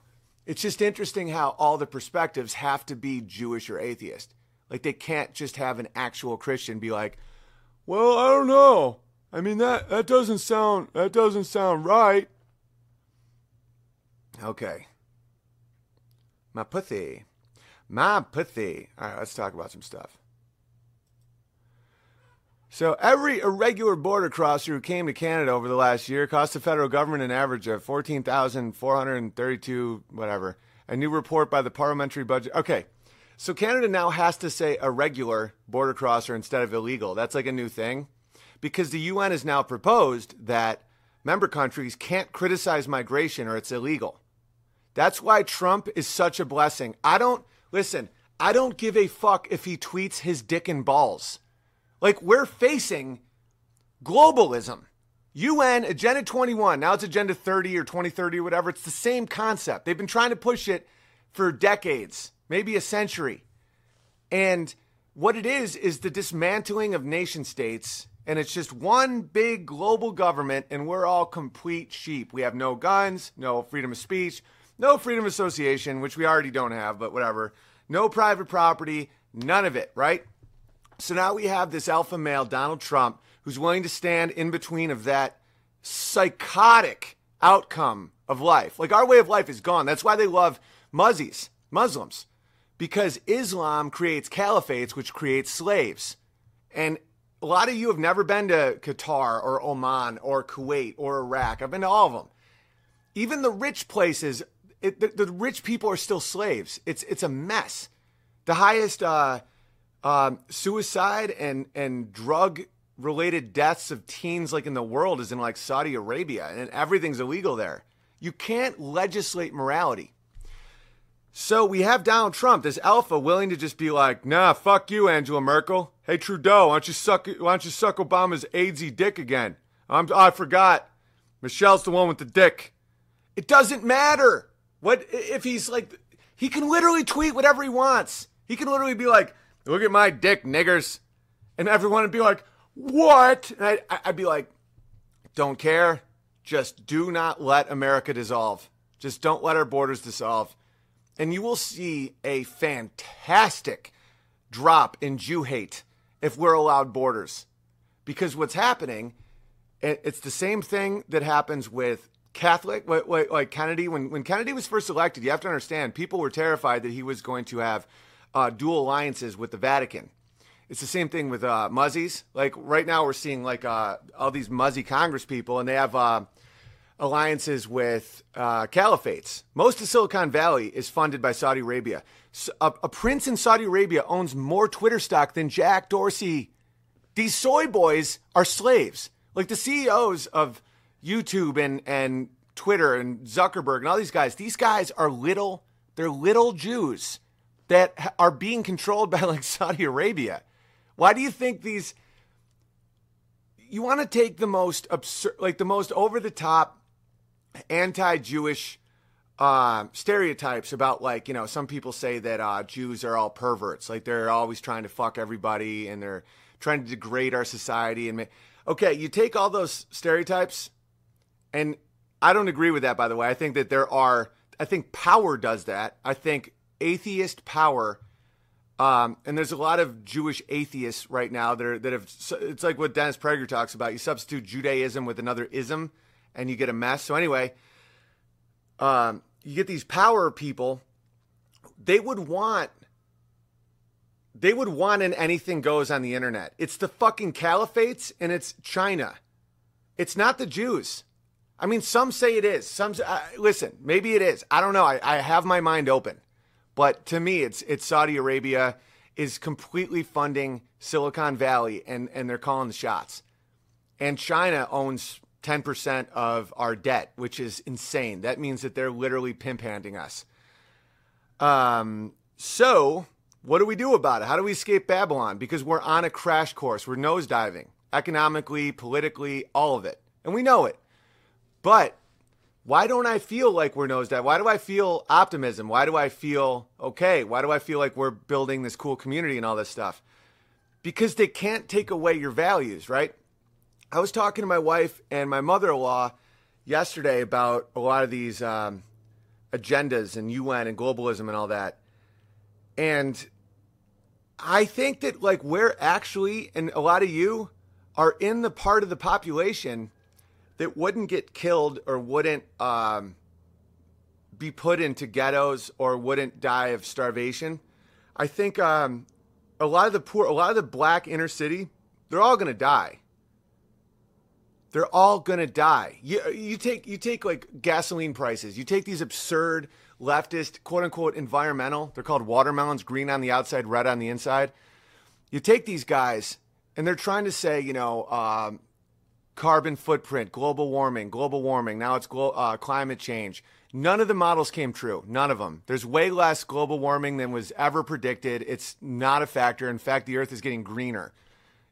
It's just interesting how all the perspectives have to be Jewish or atheist. Like they can't just have an actual Christian be like, "Well, I don't know. I mean that that doesn't sound that doesn't sound right." Okay. My. My pussy. All right, let's talk about some stuff. So every irregular border crosser who came to Canada over the last year cost the federal government an average of fourteen thousand four hundred thirty-two, whatever. A new report by the Parliamentary Budget. Okay, so Canada now has to say irregular border crosser instead of illegal. That's like a new thing because the UN has now proposed that member countries can't criticize migration or it's illegal. That's why Trump is such a blessing. I don't listen, I don't give a fuck if he tweets his dick and balls. Like we're facing globalism. UN Agenda 21, now it's Agenda 30 or 2030 or whatever. It's the same concept. They've been trying to push it for decades maybe a century. And what it is, is the dismantling of nation states. And it's just one big global government, and we're all complete sheep. We have no guns, no freedom of speech, no freedom of association, which we already don't have, but whatever. No private property, none of it, right? So now we have this alpha male, Donald Trump, who's willing to stand in between of that psychotic outcome of life. Like our way of life is gone. That's why they love muzzies, Muslims, because Islam creates caliphates, which creates slaves. And a lot of you have never been to Qatar or Oman or Kuwait or Iraq. I've been to all of them. Even the rich places, it, the, the, rich people are still slaves. It's it's a mess. The highest uh, um, suicide and and drug related deaths of teens like in the world is in like Saudi Arabia, and everything's illegal there. You can't legislate morality. So we have Donald Trump, this alpha, willing to just be like, "Nah, fuck you, Angela Merkel. Hey Trudeau, why don't you suck? Why don't you suck Obama's AIDSy dick again? I'm, I forgot. Michelle's the one with the dick. It doesn't matter what if he's like. He can literally tweet whatever he wants. He can literally be like, "Look at my dick, niggers," and everyone would be like, "What?" And I'd, I'd be like, "Don't care. Just do not let America dissolve. Just don't let our borders dissolve." and you will see a fantastic drop in Jew hate if we're allowed borders. Because what's happening, it's the same thing that happens with Catholic, like Kennedy. When, when Kennedy was first elected, you have to understand, people were terrified that he was going to have uh, dual alliances with the Vatican. It's the same thing with uh, muzzies. Like right now, we're seeing like uh, all these muzzy Congress people, and they have uh, alliances with uh, caliphates. Most of Silicon Valley is funded by Saudi Arabia. So a, a, prince in Saudi Arabia owns more Twitter stock than Jack Dorsey. These soy boys are slaves. Like the CEOs of YouTube and, and Twitter and Zuckerberg and all these guys, these guys are little, they're little Jews that are being controlled by like Saudi Arabia. Why do you think these you want to take the most absurd like the most over the top anti-Jewish uh, stereotypes about like you know some people say that uh, Jews are all perverts, like they're always trying to fuck everybody and they're trying to degrade our society. And okay, you take all those stereotypes, and I don't agree with that. By the way, I think that there are. I think power does that. I think atheist power. Um, and there's a lot of Jewish atheists right now that are that have. It's like what Dennis Prager talks about. You substitute Judaism with another ism, and you get a mess. So anyway, um, you get these power people. They would want. They would want an anything goes on the internet. It's the fucking caliphates and it's China. It's not the Jews. I mean, some say it is. Some uh, listen, maybe it is. I don't know. I, I have my mind open, but to me, it's it's Saudi Arabia is completely funding Silicon Valley and and they're calling the shots, and China owns 10% of our debt, which is insane. That means that they're literally pimp handing us. Um, so, what do we do about it? How do we escape Babylon? Because we're on a crash course. We're nosediving economically, politically, all of it. And we know it. But why don't I feel like we're nosediving? Why do I feel optimism? Why do I feel okay? Why do I feel like we're building this cool community and all this stuff? Because they can't take away your values, right? I was talking to my wife and my mother in law yesterday about a lot of these um, agendas and UN and globalism and all that. And I think that, like, we're actually, and a lot of you are in the part of the population that wouldn't get killed or wouldn't um, be put into ghettos or wouldn't die of starvation. I think um, a lot of the poor, a lot of the black inner city, they're all going to die they're all gonna die. You you take you take like gasoline prices. You take these absurd leftist quote unquote environmental. They're called watermelons, green on the outside, red on the inside. You take these guys and they're trying to say, you know, um, carbon footprint, global warming, global warming. Now it's glo- uh, climate change. None of the models came true. None of them. There's way less global warming than was ever predicted. It's not a factor. In fact, the Earth is getting greener.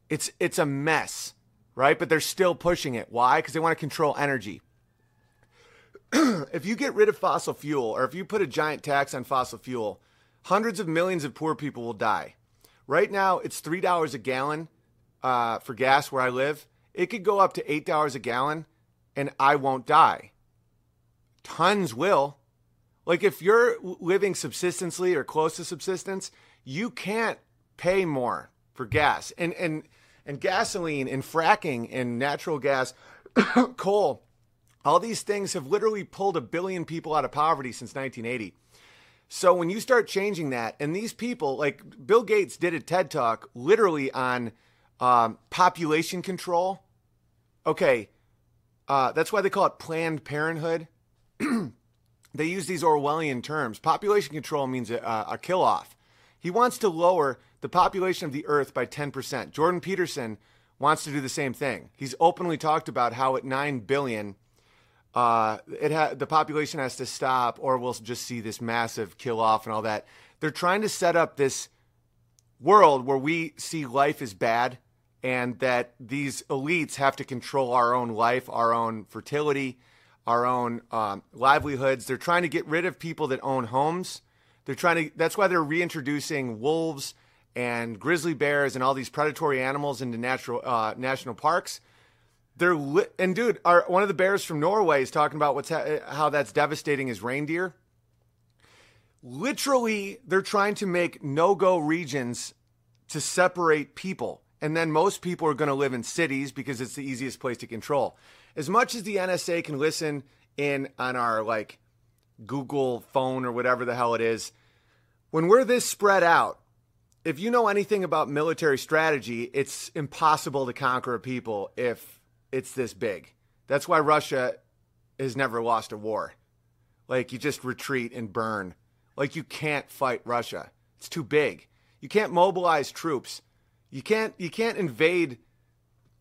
It's it's a mess right? But they're still pushing it. Why? Because they want to control energy. if you get rid of fossil fuel, or if you put a giant tax on fossil fuel, hundreds of millions of poor people will die. Right now, it's three dollars a gallon uh, for gas where I live. It could go up to eight dollars a gallon, and I won't die. Tons will. Like if you're living subsistently or close to subsistence, you can't pay more for gas and and and gasoline and fracking and natural gas, coal. All these things have literally pulled a billion people out of poverty since 1980. So when you start changing that, and these people, like Bill Gates did a TED talk literally on um, population control. Okay, uh, that's why they call it Planned Parenthood. they use these Orwellian terms. Population control means a, a kill off. He wants to lower the population of the Earth by 10%. Jordan Peterson wants to do the same thing. He's openly talked about how at 9 billion, uh, it ha- the population has to stop, or we'll just see this massive kill off and all that. They're trying to set up this world where we see life as bad and that these elites have to control our own life, our own fertility, our own um, livelihoods. They're trying to get rid of people that own homes. They're trying to. That's why they're reintroducing wolves and grizzly bears and all these predatory animals into natural uh, national parks. They're li- and dude, our, one of the bears from Norway is talking about what's ha- how that's devastating his reindeer. Literally, they're trying to make no-go regions to separate people, and then most people are going to live in cities because it's the easiest place to control. As much as the NSA can listen in on our like Google phone or whatever the hell it is, when we're this spread out, if you know anything about military strategy, it's impossible to conquer a people if it's this big. That's why Russia has never lost a war. Like you just retreat and burn. Like you can't fight Russia. It's too big. You can't mobilize troops. You can't you can't invade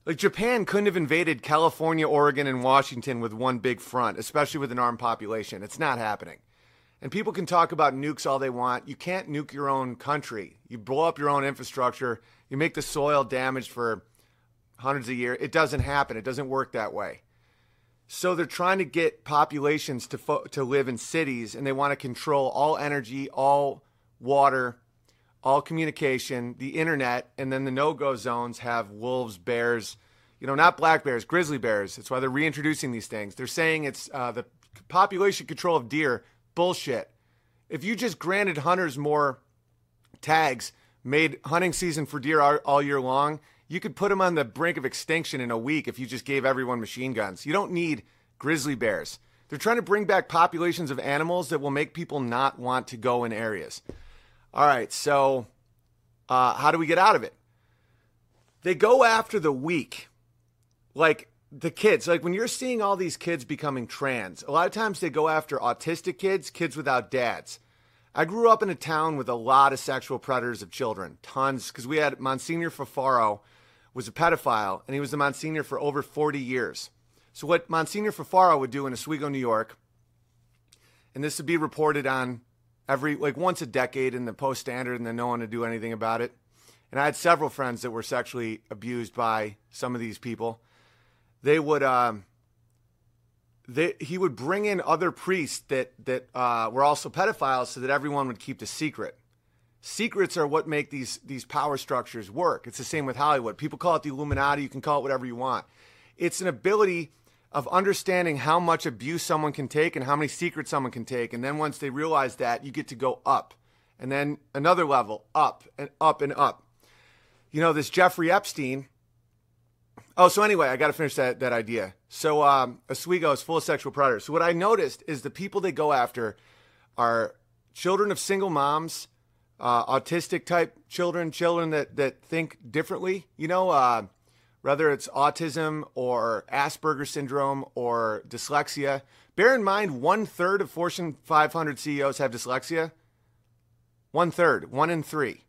like Japan couldn't have invaded California, Oregon, and Washington with one big front, especially with an armed population. It's not happening. And people can talk about nukes all they want. You can't nuke your own country. You blow up your own infrastructure. You make the soil damaged for hundreds of years. It doesn't happen. It doesn't work that way. So they're trying to get populations to fo- to live in cities, and they want to control all energy, all water, all communication, the internet, and then the no-go zones have wolves, bears, you know, not black bears, grizzly bears. That's why they're reintroducing these things. They're saying it's uh, the population control of deer. Bullshit. If you just granted hunters more tags, made hunting season for deer all year long, you could put them on the brink of extinction in a week if you just gave everyone machine guns. You don't need grizzly bears. They're trying to bring back populations of animals that will make people not want to go in areas. All right, so uh, how do we get out of it? They go after the weak, like the kids. Like when you're seeing all these kids becoming trans, a lot of times they go after autistic kids, kids without dads. I grew up in a town with a lot of sexual predators of children, tons, because we had Monsignor Fafaro was a pedophile, and he was the Monsignor for over 40 years. So what Monsignor Fafaro would do in Oswego, New York, and this would be reported on every like once a decade in the Post Standard, and then no one would do anything about it. And I had several friends that were sexually abused by some of these people. They would, um, they, he would bring in other priests that that uh, were also pedophiles, so that everyone would keep the secret. Secrets are what make these these power structures work. It's the same with Hollywood. People call it the Illuminati. You can call it whatever you want. It's an ability of understanding how much abuse someone can take and how many secrets someone can take. And then once they realize that, you get to go up. And then another level, up and up and up. You know, this Jeffrey Epstein. Oh, so anyway, I got to finish that, that idea. So um, Oswego is full of sexual predators. So what I noticed is the people they go after are children of single moms, uh, autistic type children, children that, that think differently. You know, uh, whether it's autism or Asperger's syndrome or dyslexia. Bear in mind, one third of Fortune 500 CEOs have dyslexia. One third, one in three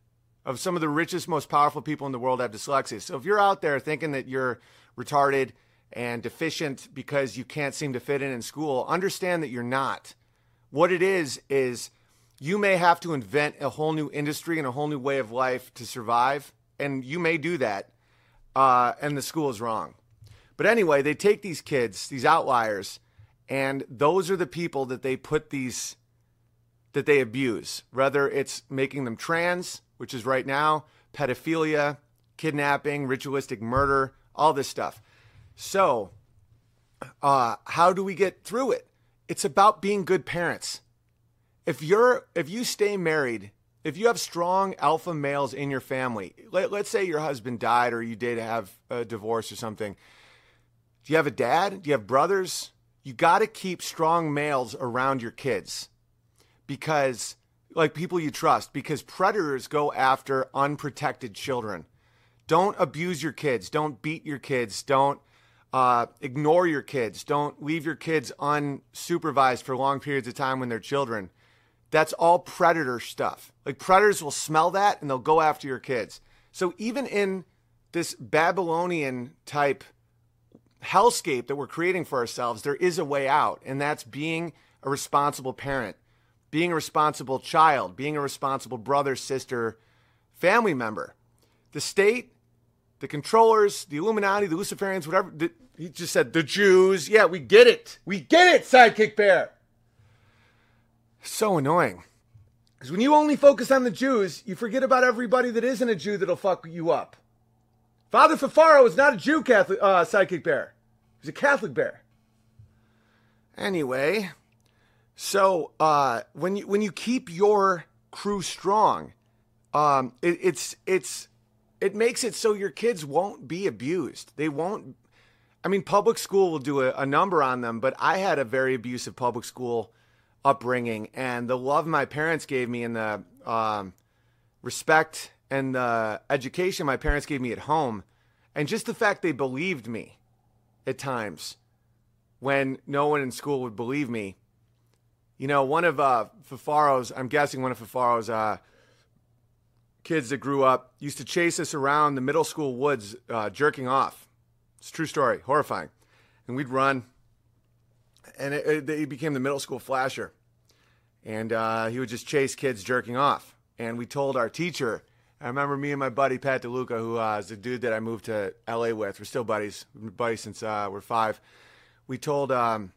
of some of the richest, most powerful people in the world have dyslexia. So if you're out there thinking that you're retarded and deficient because you can't seem to fit in in school, understand that you're not. What it is, is you may have to invent a whole new industry and a whole new way of life to survive. And you may do that uh, and the school is wrong. But anyway, they take these kids, these outliers, and those are the people that they put these that they abuse. Whether it's making them trans, which is right now, pedophilia, kidnapping, ritualistic murder, all this stuff. So, uh, how do we get through it? It's about being good parents. If you're if you stay married if you have strong alpha males in your family, let, let's say your husband died or you did have a divorce or something. Do you have a dad? Do you have brothers? You got to keep strong males around your kids because, like people you trust, because predators go after unprotected children. Don't abuse your kids. Don't beat your kids. Don't uh, ignore your kids. Don't leave your kids unsupervised for long periods of time when they're children. That's all predator stuff. Like predators will smell that and they'll go after your kids. So even in this Babylonian type hellscape that we're creating for ourselves, there is a way out, and that's being a responsible parent, being a responsible child, being a responsible brother, sister, family member. The state, the controllers, the Illuminati, the Luciferians, whatever. The, he just said the Jews. Yeah, we get it. We get it, Sidekick Bear. So annoying. Because when you only focus on the Jews, you forget about everybody that isn't a Jew that'll fuck you up. Father Fafaro is not a Jew Catholic uh, sidekick bear. He's a Catholic bear. Anyway, so uh, when you when you keep your crew strong, um, it, it's it's it makes it so your kids won't be abused. They won't. I mean, public school will do a, a number on them, but I had a very abusive public school upbringing, and the love my parents gave me and the um, respect and the education my parents gave me at home, and just the fact they believed me at times when no one in school would believe me. You know, one of uh, Fafaro's, I'm guessing one of Fafaro's uh, kids that grew up used to chase us around the middle school woods uh, jerking off. It's true story, horrifying. And we'd run, and it, it, he became the middle school flasher. And uh, he would just chase kids jerking off. And we told our teacher, I remember me and my buddy Pat DeLuca, who uh, is a dude that I moved to LA with. We're still buddies, buddies since uh, we're five. We told um,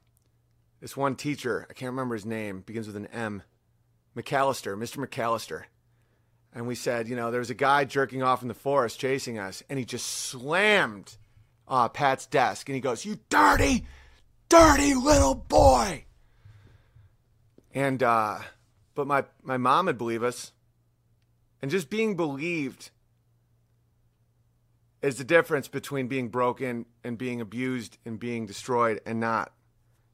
this one teacher, I can't remember his name, begins with an M, McAllister, Mr. McAllister. And we said, you know, there was a guy jerking off in the forest chasing us, and he just slammed uh, Pat's desk, and he goes, "You dirty, dirty little boy!" And uh, but my my mom would believe us, and just being believed is the difference between being broken and being abused and being destroyed and not.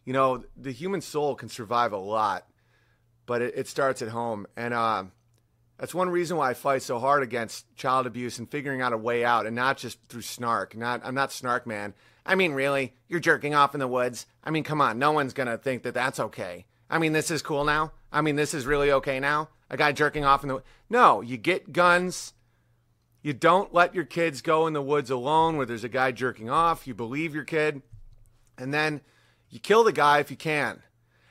You know, the human soul can survive a lot, but it, it starts at home. And uh, that's one reason why I fight so hard against child abuse and figuring out a way out and not just through snark. Not I'm not snark man. I mean, really, you're jerking off in the woods. I mean, come on, no one's going to think that that's okay. I mean, this is cool now. I mean, this is really okay now. A guy jerking off in the no you get guns. You don't let your kids go in the woods alone where there's a guy jerking off. You believe your kid. And then you kill the guy if you can.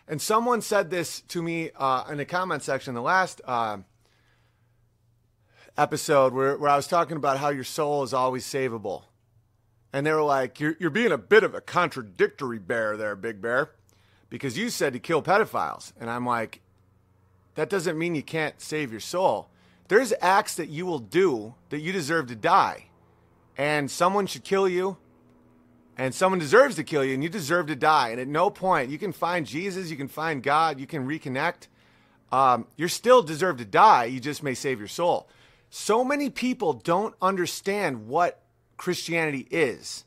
And someone said this to me uh, in the comment section the last uh, episode where, where i was talking about how your soul is always savable. And they were like you're, you're being a bit of a contradictory bear there big bear because you said to kill pedophiles and i'm like that doesn't mean you can't save your soul. There's acts that you will do that you deserve to die. And someone should kill you, and someone deserves to kill you, and you deserve to die. And at no point, you can find Jesus, you can find God, you can reconnect. Um, you still deserve to die. You just may save your soul. So many people don't understand what Christianity is.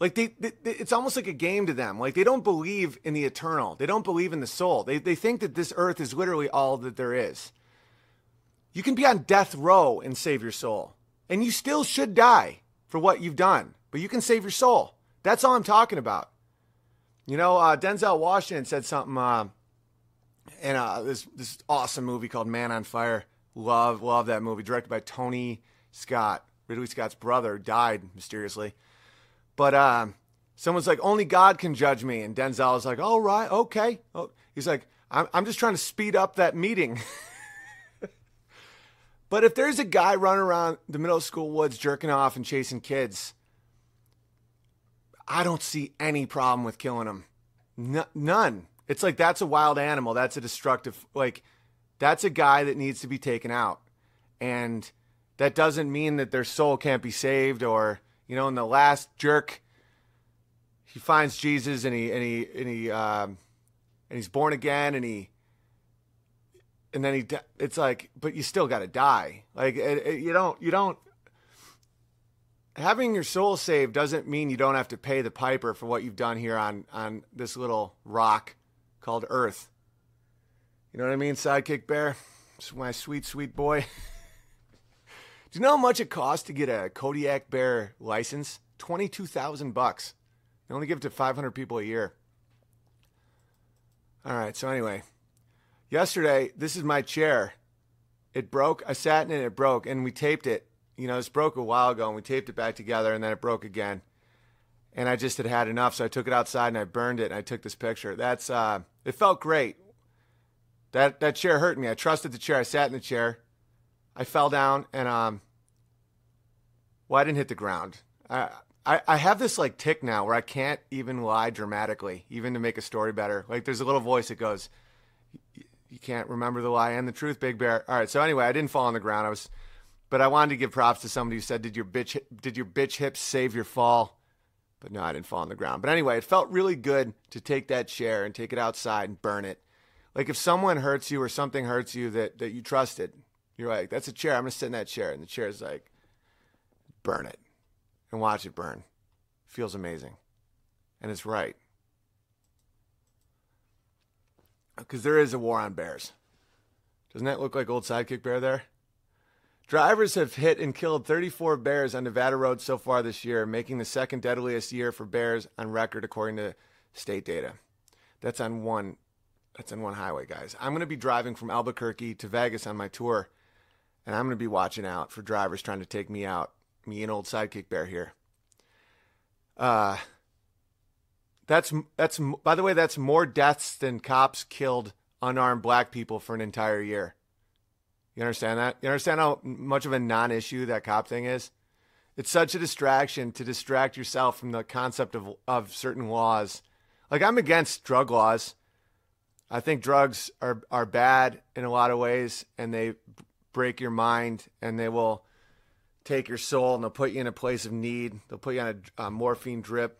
Like they, they, it's almost like a game to them. Like they don't believe in the eternal. They don't believe in the soul. They, they think that this earth is literally all that there is. You can be on death row and save your soul. And you still should die for what you've done, but you can save your soul. That's all I'm talking about. You know, uh, Denzel Washington said something uh, in uh, this this awesome movie called Man on Fire. Love, love that movie. Directed by Tony Scott. Ridley Scott's brother died mysteriously. But uh, someone's like, only God can judge me. And Denzel is like, all right, okay. Oh, he's like, I'm, I'm just trying to speed up that meeting. but if there's a guy running around the middle school woods jerking off and chasing kids, I don't see any problem with killing him. None. It's like that's a wild animal. That's a destructive, like, that's a guy that needs to be taken out. And that doesn't mean that their soul can't be saved or you know, in the last jerk, he finds Jesus and he and he and he um, and he's born again and he and then he, it's like, but you still got to die. Like it, it- you don't, you don't. Having your soul saved doesn't mean you don't have to pay the piper for what you've done here on on this little rock called Earth. You know what I mean, sidekick bear? My sweet, sweet boy. Do you know how much it costs to get a Kodiak Bear license? Twenty-two thousand bucks. They only give it to five hundred people a year. All right. So anyway, yesterday, this is my chair. It broke. I sat in it. It broke, and we taped it. You know, this broke a while ago, and we taped it back together, and then it broke again. And I just had had enough, so I took it outside and I burned it, and I took this picture. That's uh, it felt great. That that chair hurt me. I trusted the chair. I sat in the chair. I fell down, and um, well, I didn't hit the ground. I, I I have this like tick now where I can't even lie dramatically, even to make a story better. Like there's a little voice that goes, "You can't remember the lie and the truth, Big Bear." All right. So anyway, I didn't fall on the ground. I was, but I wanted to give props to somebody who said, "Did your bitch did your bitch hips save your fall?" But no, I didn't fall on the ground. But anyway, it felt really good to take that chair and take it outside and burn it. Like if someone hurts you or something hurts you that, that you trusted, you're like, that's a chair. I'm going to sit in that chair. And the chair is like, burn it and watch it burn. Feels amazing. And it's right. Because there is a war on bears. Doesn't that look like old sidekick bear there? Drivers have hit and killed 34 bears on Nevada roads so far this year, making the second deadliest year for bears on record according to state data. That's on one that's on one highway, guys. I'm going to be driving from Albuquerque to Vegas on my tour, and I'm going to be watching out for drivers trying to take me out. Me and old sidekick bear here. Uh that's that's by the way that's more deaths than cops killed unarmed black people for an entire year. You understand that? You understand how much of a non-issue that cop thing is? It's such a distraction to distract yourself from the concept of of certain laws. Like I'm against drug laws. I think drugs are are bad in a lot of ways, and they break your mind, and they will take your soul, and they'll put you in a place of need. They'll put you on a, a morphine drip,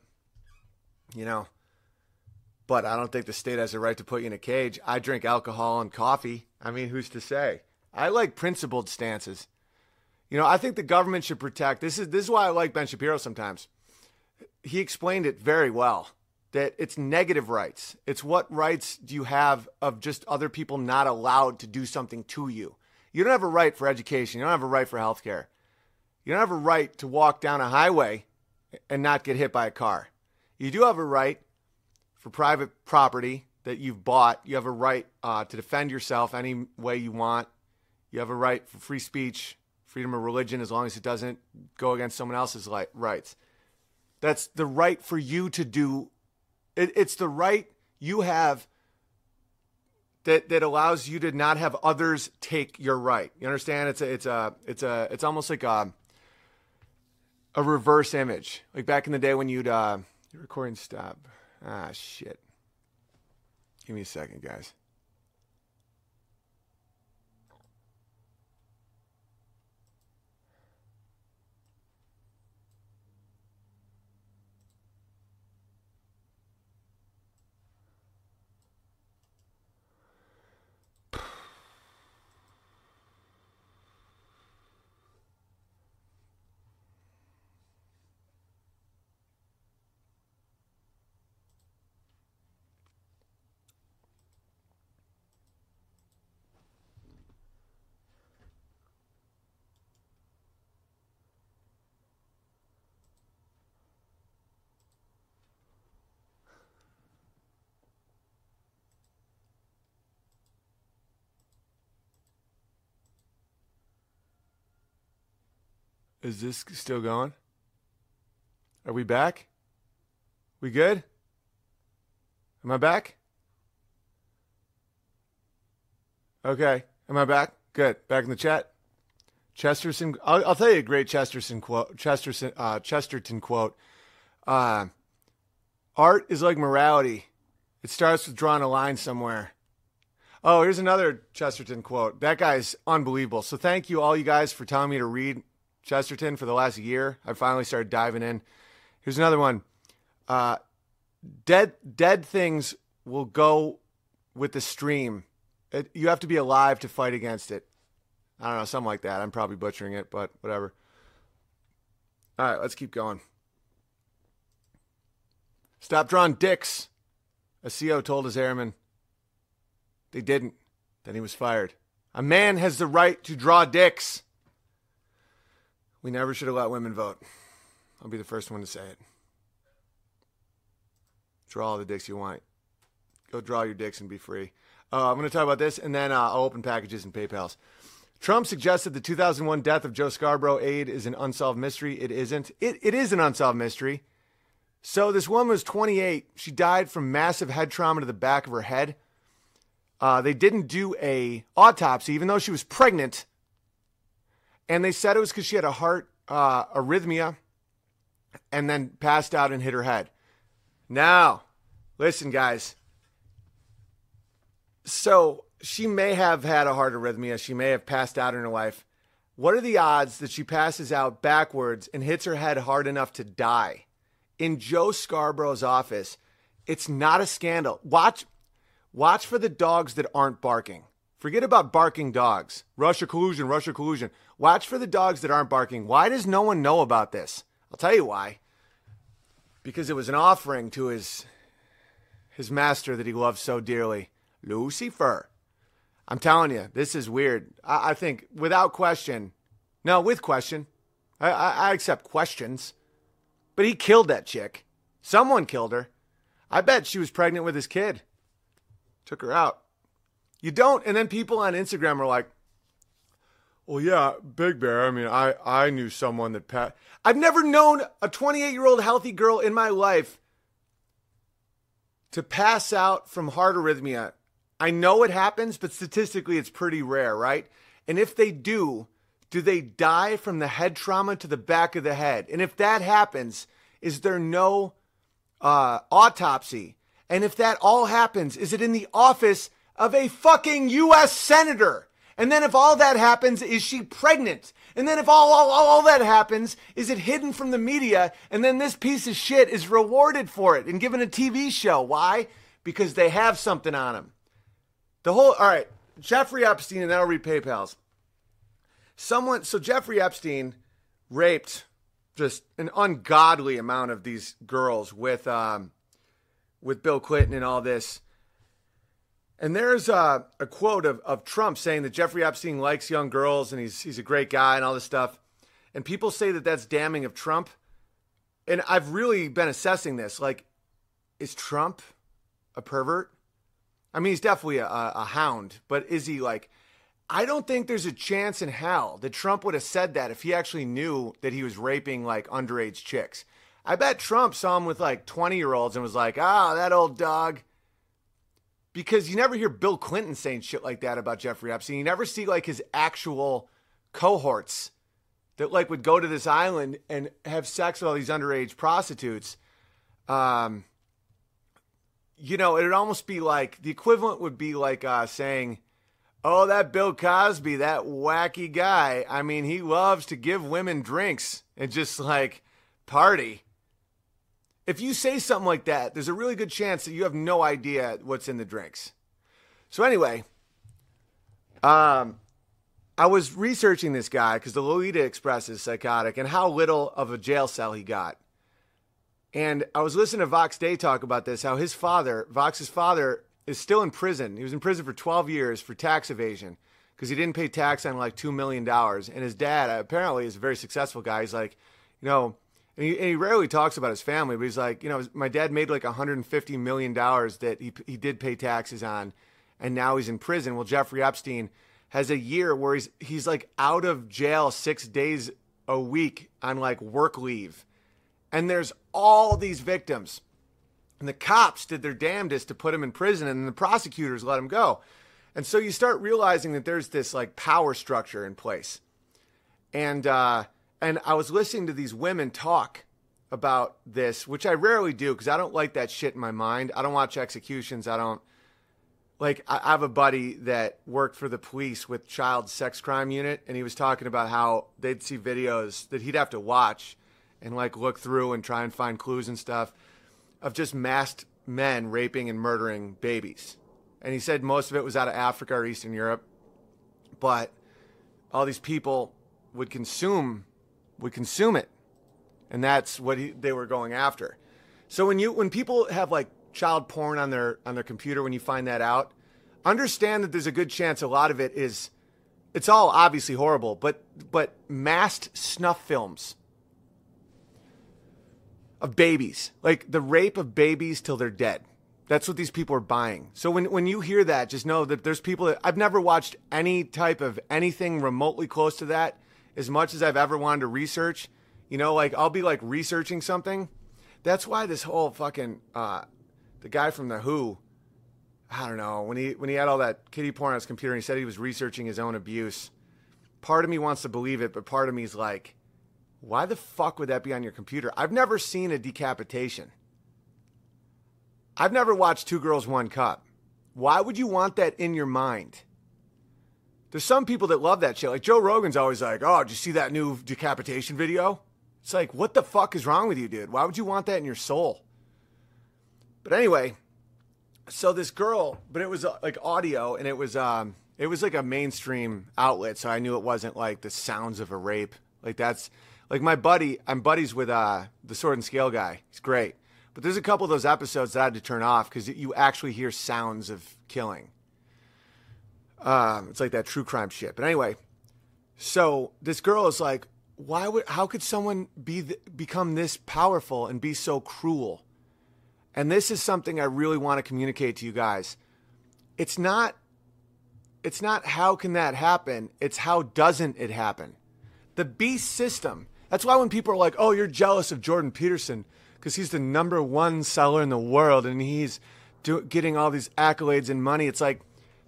you know. But I don't think the state has a right to put you in a cage. I drink alcohol and coffee. I mean, who's to say? I like principled stances. You know, I think the government should protect. This is this is why I like Ben Shapiro sometimes. He explained it very well that it's negative rights. It's what rights do you have of just other people not allowed to do something to you. You don't have a right for education. You don't have a right for health care. You don't have a right to walk down a highway and not get hit by a car. You do have a right for private property that you've bought. You have a right uh, to defend yourself any way you want. You have a right for free speech, freedom of religion, as long as it doesn't go against someone else's li- rights. That's the right for you to do. It, it's the right you have that that allows you to not have others take your right. You understand? It's a it's a it's a it's almost like a a reverse image. Like back in the day when you'd uh your recording stop. Ah shit. Give me a second, guys. Is this still going? Are we back? We good? Am I back? Okay. Am I back? Good. Back in the chat. Chesterton. I'll, I'll tell you a great Chesterton quote. Chesterton. Uh, Chesterton quote. Uh, Art is like morality. It starts with drawing a line somewhere. Oh, here's another Chesterton quote. That guy's unbelievable. So thank you all you guys for telling me to read Chesterton for the last year. I finally started diving in. Here's another one. Uh, dead dead things will go with the stream, It, you have to be alive to fight against it. I don't know, something like that. I'm probably butchering it, but whatever. All right, let's keep going. Stop drawing dicks. A CO told his airmen. They didn't. Then he was fired. A man has the right to draw dicks. We never should have let women vote. I'll be the first one to say it. Draw all the dicks you want. Go draw your dicks and be free. Uh, I'm going to talk about this, and then uh, I'll open packages and PayPal's. Trump suggested the 2001 death of Joe Scarborough aide is an unsolved mystery. It isn't. It, it is an unsolved mystery. So this woman was 28. She died from massive head trauma to the back of her head. Uh, they didn't do a autopsy, even though she was pregnant, and they said it was because she had a heart uh, arrhythmia, and then passed out and hit her head. Now, listen, guys. So she may have had a heart arrhythmia. She may have passed out in her life. What are the odds that she passes out backwards and hits her head hard enough to die? In Joe Scarborough's office, it's not a scandal. Watch watch for the dogs that aren't barking. Forget about barking dogs. Russia collusion, Russia collusion. Watch for the dogs that aren't barking. Why does no one know about this? I'll tell you why. Because it was an offering to his his master that he loved so dearly, Lucifer. I'm telling you, this is weird. I, I think without question, no, with question, I, I, I accept questions. But he killed that chick. Someone killed her. I bet she was pregnant with his kid. Took her out. You don't, and then people on Instagram are like, "Well, yeah, Big Bear. I mean, I I knew someone that passed. I've never known a 28 year old healthy girl in my life to pass out from heart arrhythmia. I know it happens, but statistically, it's pretty rare, right? And if they do, do they die from the head trauma to the back of the head? And if that happens, is there no uh, autopsy? And if that all happens, is it in the office of a fucking U.S. senator? And then if all that happens, is she pregnant? And then if all, all, all, all that happens, is it hidden from the media? And then this piece of shit is rewarded for it and given a TV show. Why? Because they have something on him. The whole, all right, Jeffrey Epstein, and then I'll read PayPal's. Someone, so Jeffrey Epstein raped just an ungodly amount of these girls with, um, with Bill Clinton and all this. And there's a, a quote of, of Trump saying that Jeffrey Epstein likes young girls and he's, he's a great guy and all this stuff. And people say that that's damning of Trump. And I've really been assessing this. Like, is Trump a pervert? I mean, he's definitely a, a hound, but is he like, I don't think there's a chance in hell that Trump would have said that if he actually knew that he was raping like underage chicks. I bet Trump saw him with like 20 year olds and was like, ah, that old dog because you never hear Bill Clinton saying shit like that about Jeffrey Epstein. You never see like his actual cohorts that like would go to this island and have sex with all these underage prostitutes. Um, you know, it'd almost be like the equivalent would be like uh, saying, "Oh, that Bill Cosby, that wacky guy. I mean, he loves to give women drinks and just like party." If you say something like that, there's a really good chance that you have no idea what's in the drinks. So anyway, um, I was researching this guy because the Lolita Express is psychotic and how little of a jail cell he got. And I was listening to Vox Day talk about this, how his father, Vox's father, is still in prison. He was in prison for 12 years for tax evasion because he didn't pay tax on like $2 million. And his dad apparently is a very successful guy. He's like, you know, and he, and he, rarely talks about his family, but he's like, you know, my dad made like 150 million dollars that he he did pay taxes on, and now he's in prison. Well, Jeffrey Epstein has a year where he's he's like out of jail six days a week on like work leave, and there's all these victims, and the cops did their damnedest to put him in prison, and the prosecutors let him go, and so you start realizing that there's this like power structure in place, and. uh and I was listening to these women talk about this, which I rarely do because I don't like that shit in my mind. I don't watch executions. I don't like. I have a buddy that worked for the police with child sex crime unit, and he was talking about how they'd see videos that he'd have to watch and like look through and try and find clues and stuff of just masked men raping and murdering babies. and he said most of it was out of Africa or Eastern Europe. But all these people would consume would consume it, and that's what he, they were going after. So when you when people have like child porn on their on their computer, when you find that out, understand that there's a good chance a lot of it is it's all obviously horrible, but but masked snuff films of babies, like the rape of babies till they're dead. That's what these people are buying. So when when you hear that, just know that there's people that I've never watched any type of anything remotely close to that as much as I've ever wanted to research. You know, like I'll be like researching something. That's why this whole fucking uh, the guy from the Who, I don't know, when he when he had all that kitty porn on his computer and he said he was researching his own abuse. Part of me wants to believe it, but part of me is like, why the fuck would that be on your computer? I've never seen a decapitation. I've never watched Two Girls, One Cup. Why would you want that in your mind? There's some people that love that shit. Like Joe Rogan's always like, oh, did you see that new decapitation video? It's like, what the fuck is wrong with you, dude? Why would you want that in your soul? But anyway, so this girl, but it was uh, like audio and it was um it was like a mainstream outlet, so I knew it wasn't like the sounds of a rape. Like that's like my buddy, I'm buddies with uh the sword and scale guy. He's great. But there's a couple of those episodes that I had to turn off because you actually hear sounds of killing. Um, it's like that true crime shit. But anyway, so this girl is like, why would? How could someone be th- become this powerful and be so cruel? And this is something I really want to communicate to you guys. It's not. It's not how can that happen. It's how doesn't it happen. The beast system. That's why when people are like, "Oh, you're jealous of Jordan Peterson because he's the number one seller in the world and he's do- getting all these accolades and money," it's like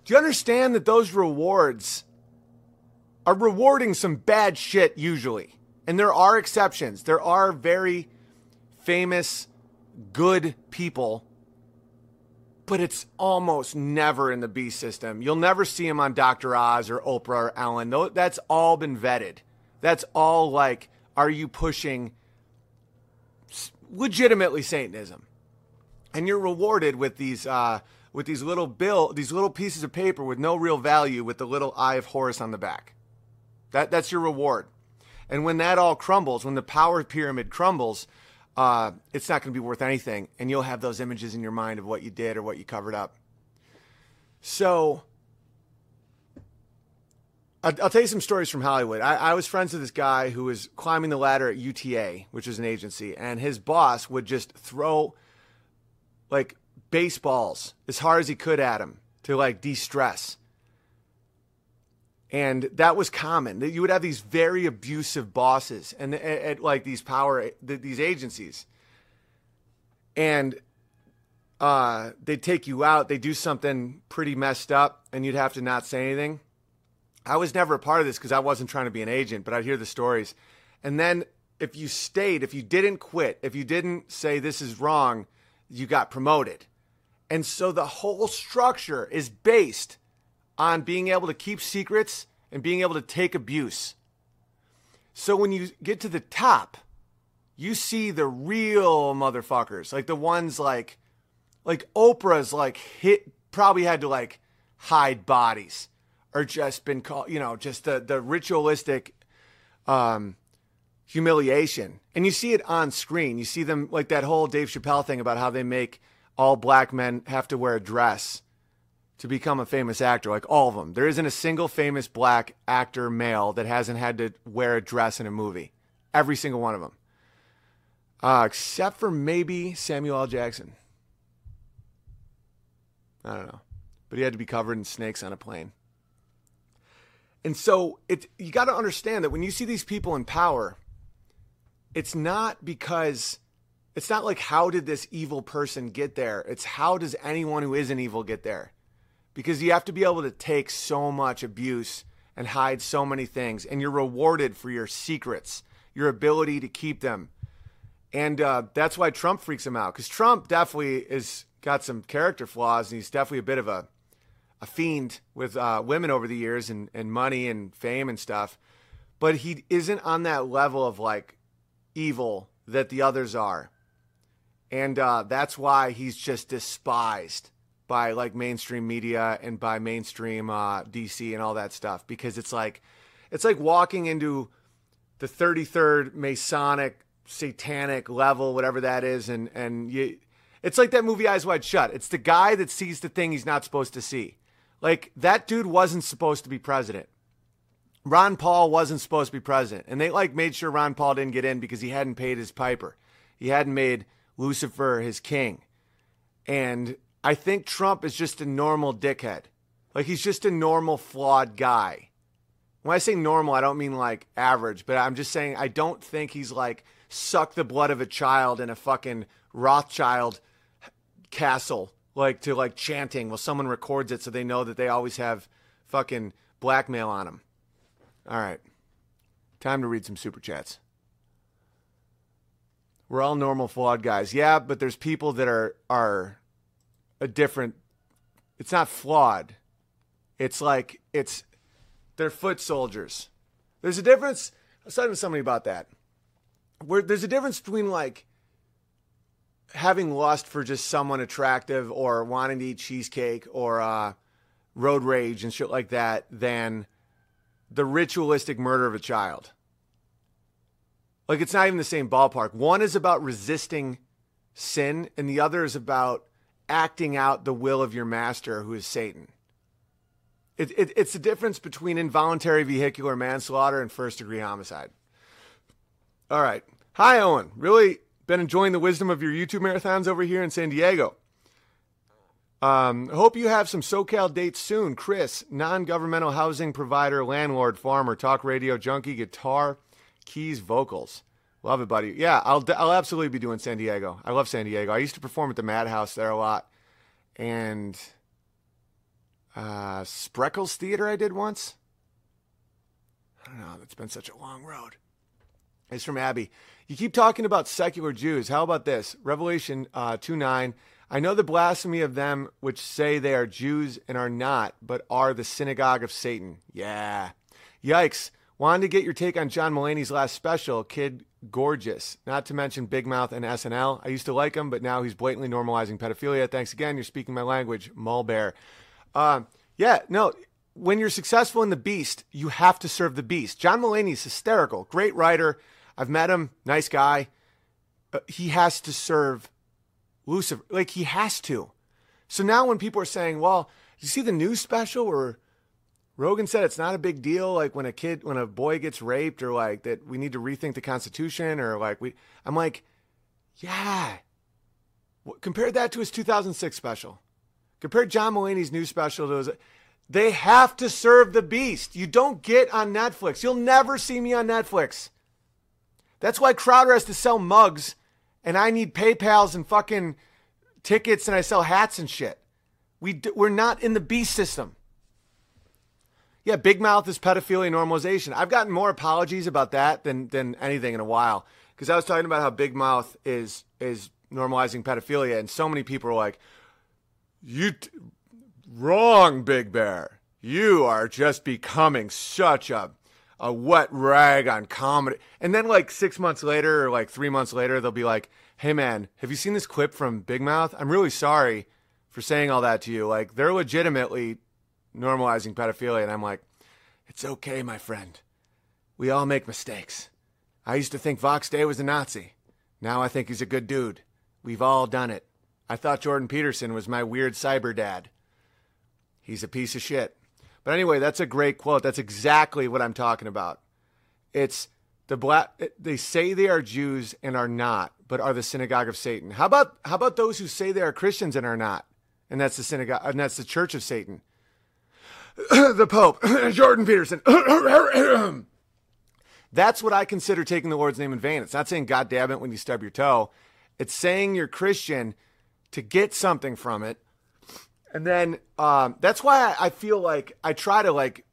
do you understand that those rewards are rewarding some bad shit usually? And there are exceptions. There are very famous, good people, but it's almost never in the B system. You'll never see them on Dr. Oz or Oprah or Ellen. That's all been vetted. That's all like, are you pushing legitimately Satanism? And you're rewarded with these. Uh, with these little bill, these little pieces of paper with no real value, with the little eye of Horus on the back. That that's your reward. And when that all crumbles, when the power pyramid crumbles, uh, it's not going to be worth anything, and you'll have those images in your mind of what you did or what you covered up. So. I'll, tell you some stories from Hollywood. I, I was friends with this guy who was climbing the ladder at UTA, which is an agency, and his boss would just throw like baseballs as hard as he could at him to like de-stress. And that was common. That you would have these very abusive bosses and at, at like these power these agencies. And uh, they'd take you out, they do something pretty messed up, and you'd have to not say anything. I was never a part of this because I wasn't trying to be an agent, but I'd hear the stories. And then if you stayed, if you didn't quit, if you didn't say this is wrong, you got promoted. And so the whole structure is based on being able to keep secrets and being able to take abuse. So when you get to the top, you see the real motherfuckers, like the ones like like Oprah's like hit probably had to like hide bodies or just been called, you know, just the the ritualistic um humiliation. And you see it on screen. You see them like that whole Dave Chappelle thing about how they make all black men have to wear a dress to become a famous actor, like all of them. There isn't a single famous black actor male that hasn't had to wear a dress in a movie. Every single one of them. Uh, except for maybe Samuel L. Jackson. I don't know. But he had to be covered in snakes on a plane. And so it you got to understand that when you see these people in power, it's not because it's not like how did this evil person get there? It's how does anyone who isn't evil get there? Because you have to be able to take so much abuse and hide so many things, and you're rewarded for your secrets, your ability to keep them. And uh, that's why Trump freaks him out because Trump definitely is got some character flaws, and he's definitely a bit of a a fiend with uh, women over the years and, and money and fame and stuff. But he isn't on that level of like evil that the others are. And uh, that's why he's just despised by like mainstream media and by mainstream uh, DC and all that stuff because it's like it's like walking into the 33rd Masonic satanic level, whatever that is, and and you, it's like that movie Eyes Wide Shut. It's the guy that sees the thing he's not supposed to see. Like that dude wasn't supposed to be president. Ron Paul wasn't supposed to be president, and they like made sure Ron Paul didn't get in because he hadn't paid his piper. He hadn't made Lucifer his king, and I think Trump is just a normal dickhead. Like he's just a normal flawed guy. When I say normal, I don't mean like average, but I'm just saying I don't think he's like suck the blood of a child in a fucking Rothschild castle, like to like chanting while someone records it so they know that they always have fucking blackmail on them. All right. Time to read some super chats. We're all normal flawed guys. Yeah, but there's people that are are a different it's not flawed. It's like it's they're foot soldiers. There's a difference. I was talking to somebody about that. Where there's a difference between like having lust for just someone attractive or wanting to eat cheesecake or uh, road rage and shit like that than the ritualistic murder of a child. Like it's not even the same ballpark. One is about resisting sin, and the other is about acting out the will of your master, who is Satan. It, it, it's the difference between involuntary vehicular manslaughter and first degree homicide. All right. Hi, Owen. Really been enjoying the wisdom of your YouTube marathons over here in San Diego. Um, hope you have some SoCal dates soon. Chris, non governmental housing provider, landlord, farmer, talk radio, junkie, guitar, keys, vocals. Love it, buddy. Yeah, I'll, I'll absolutely be doing San Diego. I love San Diego. I used to perform at the Madhouse there a lot. And uh, Spreckels Theater I did once. I don't know. It's been such a long road. It's from Abby. You keep talking about secular Jews. How about this? Revelation uh, 2 9. I know the blasphemy of them which say they are Jews and are not, but are the synagogue of Satan. Yeah. Yikes. Wanted to get your take on John Mulaney's last special, Kid Gorgeous. Not to mention Big Mouth and SNL. I used to like him, but now he's blatantly normalizing pedophilia. Thanks again. You're speaking my language, Mulbear. Uh, yeah, no. When you're successful in the beast, you have to serve the beast. John Mulaney's hysterical. Great writer. I've met him. Nice guy. Uh, he has to serve Lucifer. Like he has to. So now when people are saying, well, you see the news special where Rogan said it's not a big deal, like when a kid, when a boy gets raped, or like that we need to rethink the Constitution, or like we, I'm like, yeah. Compare that to his 2006 special. Compare John Mulaney's new special to his. They have to serve the beast. You don't get on Netflix. You'll never see me on Netflix. That's why Crowder has to sell mugs and I need PayPal's and fucking tickets and I sell hats and shit. We we're not in the beast system. Yeah, Big Mouth is pedophilia normalization. I've gotten more apologies about that than than anything in a while because I was talking about how Big Mouth is is normalizing pedophilia, and so many people are like, "You t- wrong, Big Bear. You are just becoming such a a wet rag on comedy. And then like six months later or like three months later, they'll be like, "Hey man, have you seen this clip from Big Mouth? I'm really sorry for saying all that to you. Like they're legitimately normalizing pedophilia." And I'm like, "It's okay, my friend. We all make mistakes. I used to think Vox Day was a Nazi. Now I think he's a good dude. We've all done it. I thought Jordan Peterson was my weird cyber dad. He's a piece of shit." But anyway, that's a great quote. That's exactly what I'm talking about. It's the black they say they are Jews and are not, but are the synagogue of Satan. How about how about those who say they are Christians and are not? And that's the synagogue and that's the church of Satan. the Pope, Jordan Peterson. that's what I consider taking the Lord's name in vain. It's not saying God damn it when you stub your toe. It's saying you're Christian to get something from it and then um, that's why I, feel like I try to like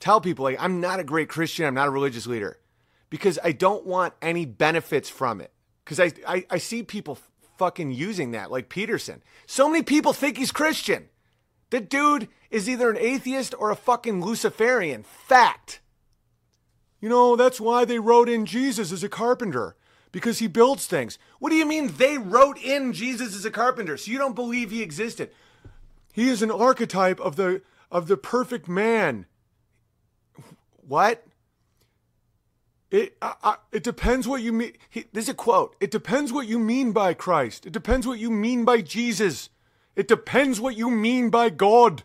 tell people like I'm not a great Christian, I'm not a religious leader, because I don't want any benefits from it. Because I, I I see people fucking using that, like Peterson. So many people think he's Christian. The dude is either an atheist or a fucking Luciferian. Fact. You know, that's why they wrote in Jesus as a carpenter, because he builds things. What do you mean they wrote in Jesus as a carpenter? So you don't believe he existed? he is an archetype of the of the perfect man. What? It I, I, it depends what you mean. He, this is a quote. It depends what you mean by Christ. It depends what you mean by Jesus. It depends what you mean by God.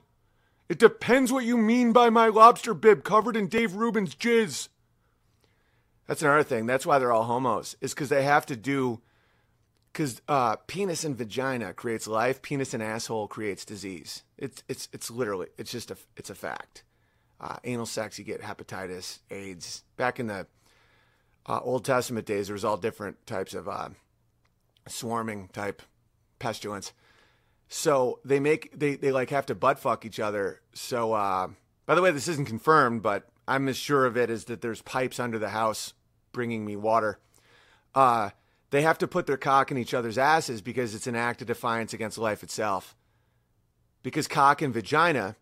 It depends what you mean by my lobster bib covered in Dave Rubin's jizz. That's another thing. That's why they're all homos. Is because they have to do. Because uh, penis and vagina creates life. Penis and asshole creates disease. It's it's it's literally it's just a it's a fact. Uh, anal sex, you get hepatitis, AIDS. Back in the uh, Old Testament days, there was all different types of uh, swarming type pestilence. So they make they they like have to butt fuck each other. So uh, by the way, this isn't confirmed, but I'm as sure of it as that there's pipes under the house bringing me water. Uh, they have to put their cock in each other's asses because it's an act of defiance against life itself. Because cock and vagina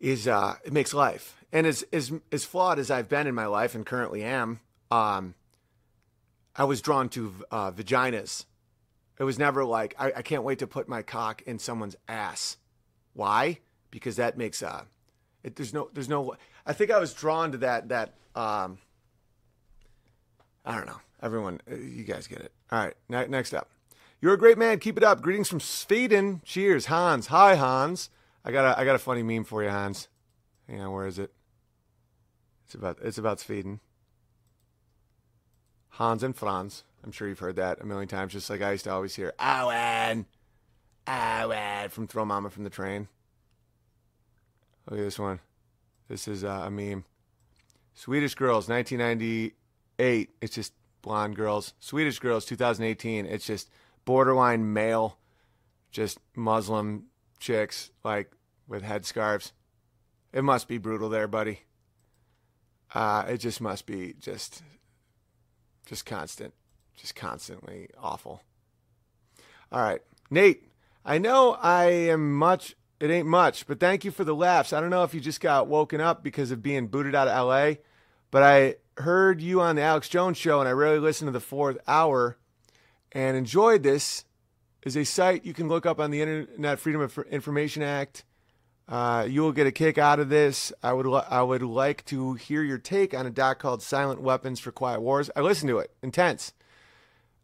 is uh, it makes life, and as as as flawed as I've been in my life and currently am, um, I was drawn to uh, vaginas. It was never like I, I can't wait to put my cock in someone's ass. Why? Because that makes uh, it, there's no there's no. I think I was drawn to that that um. I don't know. Everyone, uh, you guys get it. All right. Ne- next up, you're a great man. Keep it up. Greetings from Sweden. Cheers, Hans. Hi, Hans. I got a I got a funny meme for you, Hans. Hang on, where is it? It's about it's about Sweden. Hans and Franz. I'm sure you've heard that a million times, just like I used to always hear Owen, Owen from Throw Momma from the Train. Look at this one. This is uh, a meme. Swedish Girls, 1998. It's just blonde girls. Swedish Girls, 2018. It's just borderline male, just Muslim chicks, like with headscarves. It must be brutal there, buddy. Uh, it just must be just, just constant, just constantly awful. All right, Nate. I know I am much. It ain't much, but thank you for the laughs. I don't know if you just got woken up because of being booted out of LA, but I heard you on the Alex Jones show, and I really listened to the fourth hour, and enjoyed this. Is a site you can look up on the Internet Freedom of Information Act. Uh, you will get a kick out of this. I would I would like to hear your take on a doc called "Silent Weapons for Quiet Wars." I listened to it, intense.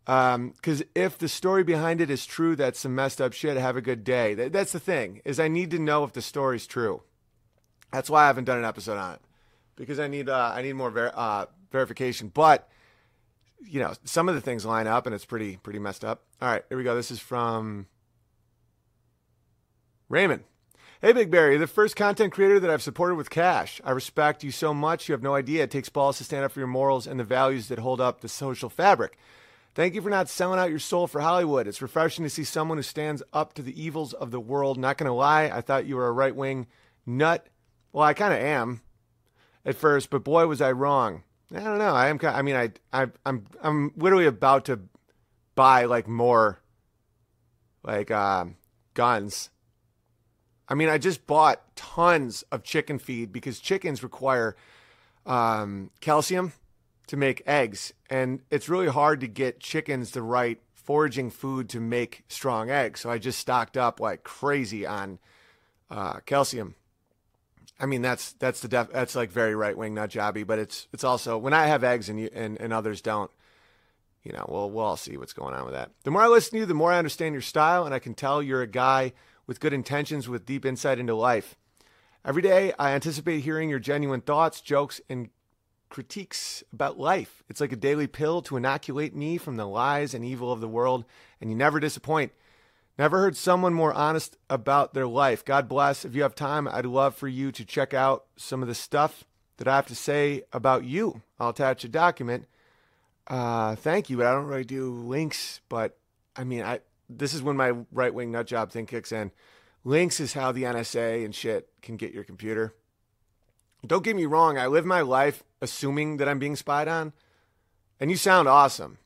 Because um, if the story behind it is true, that's some messed up shit. Have a good day. Th- that's the thing is I need to know if the story's true. That's why I haven't done an episode on it because I need uh, I need more ver- uh, verification. But you know, some of the things line up, and it's pretty pretty messed up. All right, here we go. This is from Raymond. Hey, Big Barry, the first content creator that I've supported with cash. I respect you so much. You have no idea. It takes balls to stand up for your morals and the values that hold up the social fabric. Thank you for not selling out your soul for Hollywood. It's refreshing to see someone who stands up to the evils of the world. Not going to lie, I thought you were a right wing nut. Well, I kind of am at first, but boy, was I wrong. I don't know. I am. I mean, I, I, I'm, I'm literally about to buy like more, like uh, guns. I mean, I just bought tons of chicken feed because chickens require um, calcium to make eggs, and it's really hard to get chickens the right foraging food to make strong eggs. So I just stocked up like crazy on uh, calcium. I mean, that's that's the def- that's like very right wing, not jobby, but it's it's also when I have eggs and you and, and others don't, you know, we'll we'll all see what's going on with that. The more I listen to you, the more I understand your style, and I can tell you're a guy with good intentions, with deep insight into life. Every day, I anticipate hearing your genuine thoughts, jokes, and critiques about life. It's like a daily pill to inoculate me from the lies and evil of the world, and you never disappoint. Never heard someone more honest about their life. God bless. If you have time, I'd love for you to check out some of the stuff that I have to say about you. I'll attach a document. Uh, thank you, but I don't really do links. But I mean, I this is when my right wing nut job thing kicks in. Links is how the NSA and shit can get your computer. Don't get me wrong, I live my life assuming that I'm being spied on, and you sound awesome.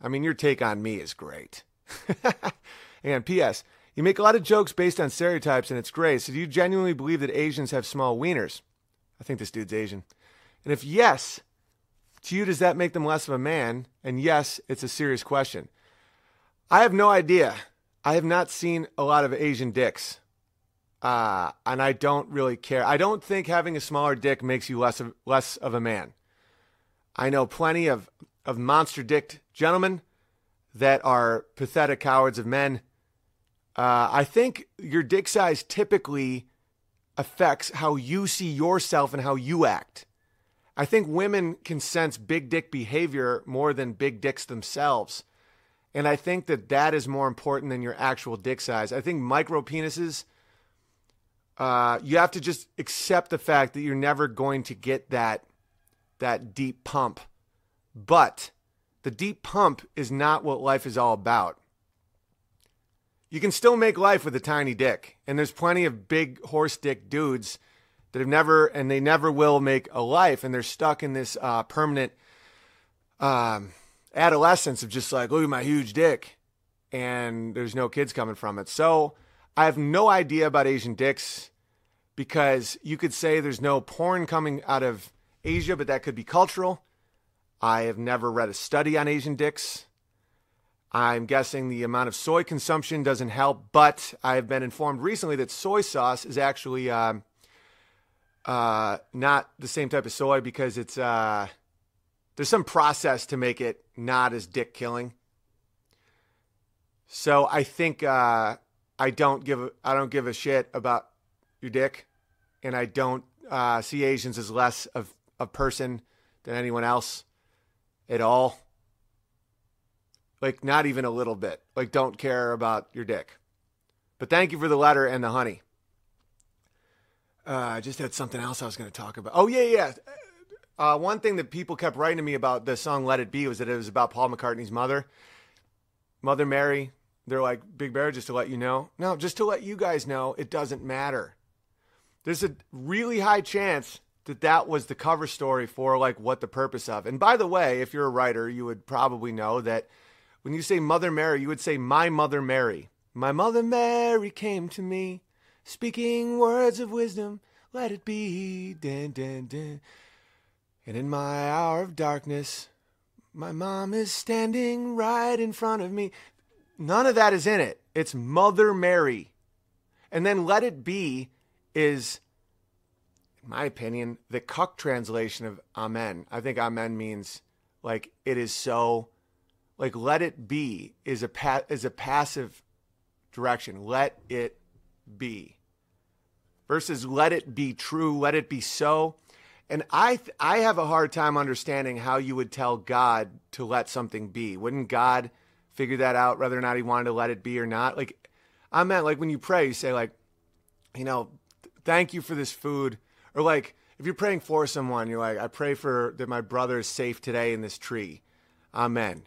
I mean, your take on me is great. and P.S. You make a lot of jokes based on stereotypes, and it's great. So, do you genuinely believe that Asians have small wieners? I think this dude's Asian. And if yes, to you, does that make them less of a man? And yes, it's a serious question. I have no idea. I have not seen a lot of Asian dicks. Uh, and I don't really care. I don't think having a smaller dick makes you less of, less of a man. I know plenty of, of monster dicked gentlemen that are pathetic cowards of men. Uh, I think your dick size typically affects how you see yourself and how you act. I think women can sense big dick behavior more than big dicks themselves. And I think that that is more important than your actual dick size. I think micro penises, uh, you have to just accept the fact that you're never going to get that that deep pump. But the deep pump is not what life is all about. You can still make life with a tiny dick, and there's plenty of big horse dick dudes that have never and they never will make a life, and they're stuck in this uh, permanent um, adolescence of just like, look at my huge dick, and there's no kids coming from it. So I have no idea about Asian dicks because you could say there's no porn coming out of Asia, but that could be cultural. I have never read a study on Asian dicks. I'm guessing the amount of soy consumption doesn't help, but I have been informed recently that soy sauce is actually um, uh, not the same type of soy because it's uh, there's some process to make it not as dick killing. So I think uh, I don't give a, I don't give a shit about your dick, and I don't uh, see Asians as less of a person than anyone else at all. Like, not even a little bit. Like, don't care about your dick. But thank you for the letter and the honey. Uh, I just had something else I was going to talk about. Oh, yeah, yeah. Uh, one thing that people kept writing to me about the song Let It Be was that it was about Paul McCartney's mother, Mother Mary. They're like, Big Bear, just to let you know. No, just to let you guys know, it doesn't matter. There's a really high chance that that was the cover story for like what the purpose of. And by the way, if you're a writer, you would probably know that when you say Mother Mary, you would say my Mother Mary. My Mother Mary came to me, speaking words of wisdom. Let it be. And in my hour of darkness, my mom is standing right in front of me. None of that is in it. It's Mother Mary. And then Let It Be is, in my opinion, the cuck translation of Amen. I think Amen means like it is so like let it be is a pa- is a passive direction. Let it be. Versus let it be true, let it be so. And I th- I have a hard time understanding how you would tell God to let something be. Wouldn't God figure that out whether or not he wanted to let it be or not? Like I meant like when you pray, you say like, you know, thank you for this food or like if you're praying for someone, you're like, I pray for that my brother is safe today in this tree. Amen.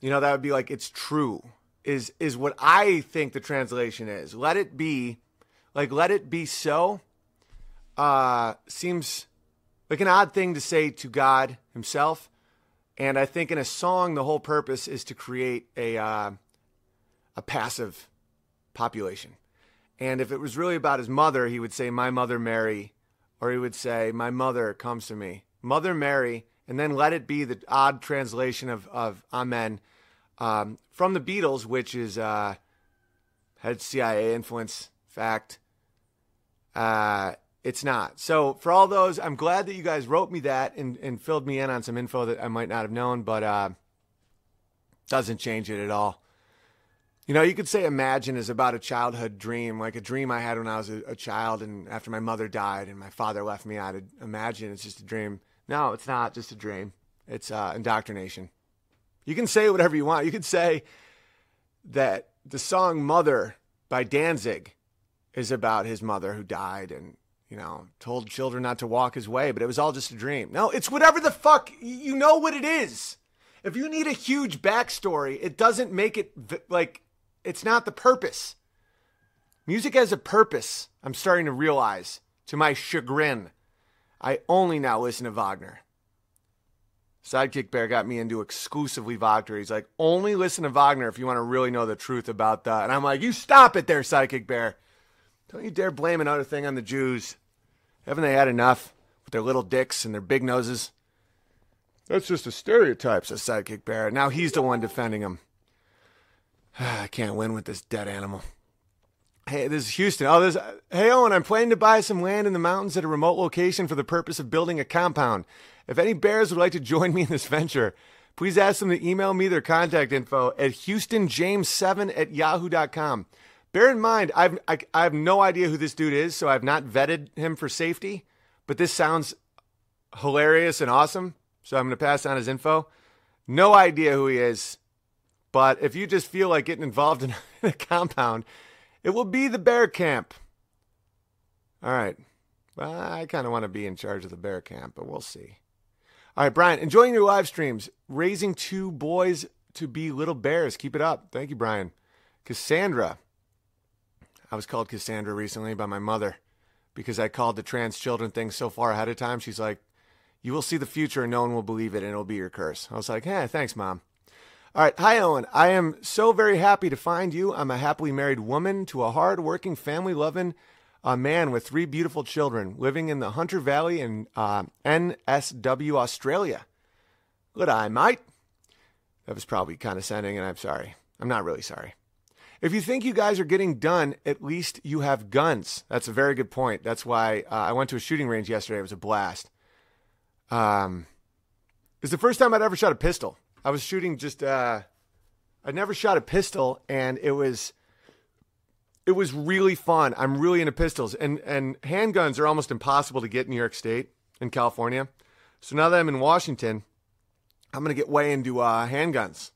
You know, that would be like it's true. Is is what I think the translation is. Let it be like let it be so. Uh seems like an odd thing to say to God himself. And I think in a song the whole purpose is to create a uh, a passive population. And if it was really about his mother, he would say my mother Mary or he would say my mother comes to me. Mother Mary and then let it be the odd translation of, of Amen um, from the Beatles, which is uh, had CIA influence. Fact, uh, it's not. So for all those, I'm glad that you guys wrote me that and, and filled me in on some info that I might not have known, but uh, doesn't change it at all. You know, you could say imagine is about a childhood dream, like a dream I had when I was a, a child and after my mother died and my father left me. I'd imagine it's just a dream. No, it's not just a dream. It's uh, indoctrination. You can say whatever you want. You could say that the song Mother by Danzig is about his mother who died and, you know, told children not to walk his way, but it was all just a dream. No, it's whatever the fuck. You know what it is. If you need a huge backstory, it doesn't make it like it's not the purpose. Music has a purpose, I'm starting to realize to my chagrin. I only now listen to Wagner. Sidekick Bear got me into exclusively Wagner. He's like, only listen to Wagner if you want to really know the truth about that. And I'm like, you stop it there, Sidekick Bear. Don't you dare blame another thing on the Jews. Haven't they had enough with their little dicks and their big noses? That's just a stereotype, says Sidekick Bear. Now he's the one defending him. I can't win with this dead animal. Hey, this is Houston. Oh, this. Hey, Owen, I'm planning to buy some land in the mountains at a remote location for the purpose of building a compound. If any bears would like to join me in this venture, please ask them to email me their contact info at houstonjames7 at yahoo.com. Bear in mind, I've, I, I have no idea who this dude is, so I've not vetted him for safety, but this sounds hilarious and awesome, so I'm going to pass on his info. No idea who he is, but if you just feel like getting involved in a compound, it will be the bear camp. All right. Well, I kind of want to be in charge of the bear camp, but we'll see. All right, Brian, enjoying your live streams, raising two boys to be little bears. Keep it up. Thank you, Brian. Cassandra. I was called Cassandra recently by my mother because I called the trans children thing so far ahead of time. She's like, You will see the future and no one will believe it and it'll be your curse. I was like, Hey, thanks, mom. All right. Hi, Owen. I am so very happy to find you. I'm a happily married woman to a hard working, family loving uh, man with three beautiful children living in the Hunter Valley in uh, NSW, Australia. Good eye, mate. That was probably condescending, and I'm sorry. I'm not really sorry. If you think you guys are getting done, at least you have guns. That's a very good point. That's why uh, I went to a shooting range yesterday. It was a blast. Um, it was the first time I'd ever shot a pistol. I was shooting just, uh, I'd never shot a pistol, and it was, it was really fun. I'm really into pistols, and and handguns are almost impossible to get in New York State and California. So now that I'm in Washington, I'm gonna get way into uh, handguns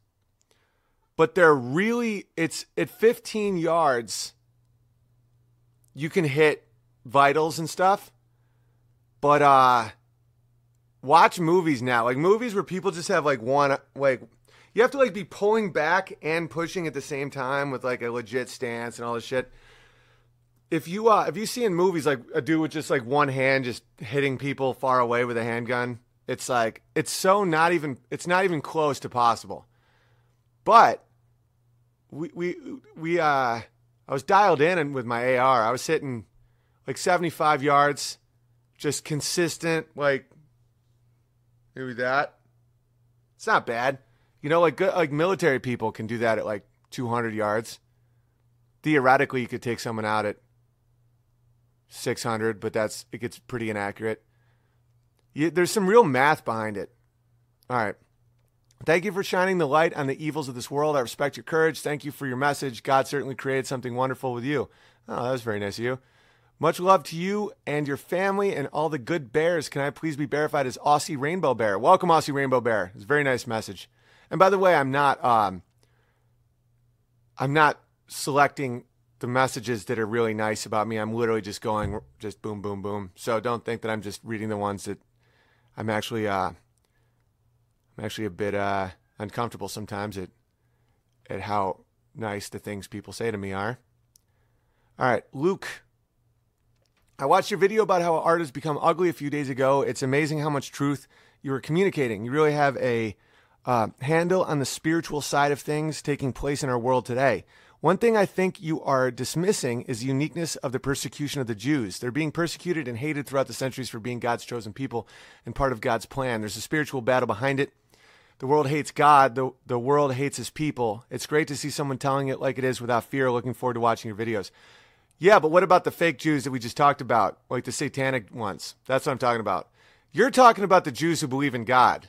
but they're really it's at 15 yards you can hit vitals and stuff but uh watch movies now. Like movies where people just have like one like you have to like be pulling back and pushing at the same time with like a legit stance and all this shit. If you uh if you see in movies like a dude with just like one hand just hitting people far away with a handgun it's like it's so not even it's not even close to possible but we we we uh I was dialed in and with my AR. I was hitting like 75 yards, just consistent like maybe that. It's not bad. You know like like military people can do that at like 200 yards. Theoretically, you could take someone out at 600, but that's it gets pretty inaccurate. You, there's some real math behind it. All right. Thank you for shining the light on the evils of this world. I respect your courage. Thank you for your message. God certainly created something wonderful with you. Oh, that was very nice of you. Much love to you and your family and all the good bears. Can I please be verified as Aussie Rainbow Bear? Welcome, Aussie Rainbow Bear. It's a very nice message. And by the way, I'm not um, I'm not selecting the messages that are really nice about me. I'm literally just going just boom, boom, boom. So don't think that I'm just reading the ones that I'm actually uh, I'm actually a bit uh, uncomfortable sometimes at at how nice the things people say to me are. All right, Luke. I watched your video about how art has become ugly a few days ago. It's amazing how much truth you were communicating. You really have a uh, handle on the spiritual side of things taking place in our world today. One thing I think you are dismissing is the uniqueness of the persecution of the Jews. They're being persecuted and hated throughout the centuries for being God's chosen people and part of God's plan. There's a spiritual battle behind it. The world hates God. The, the world hates his people. It's great to see someone telling it like it is without fear. Looking forward to watching your videos. Yeah, but what about the fake Jews that we just talked about? Like the satanic ones? That's what I'm talking about. You're talking about the Jews who believe in God.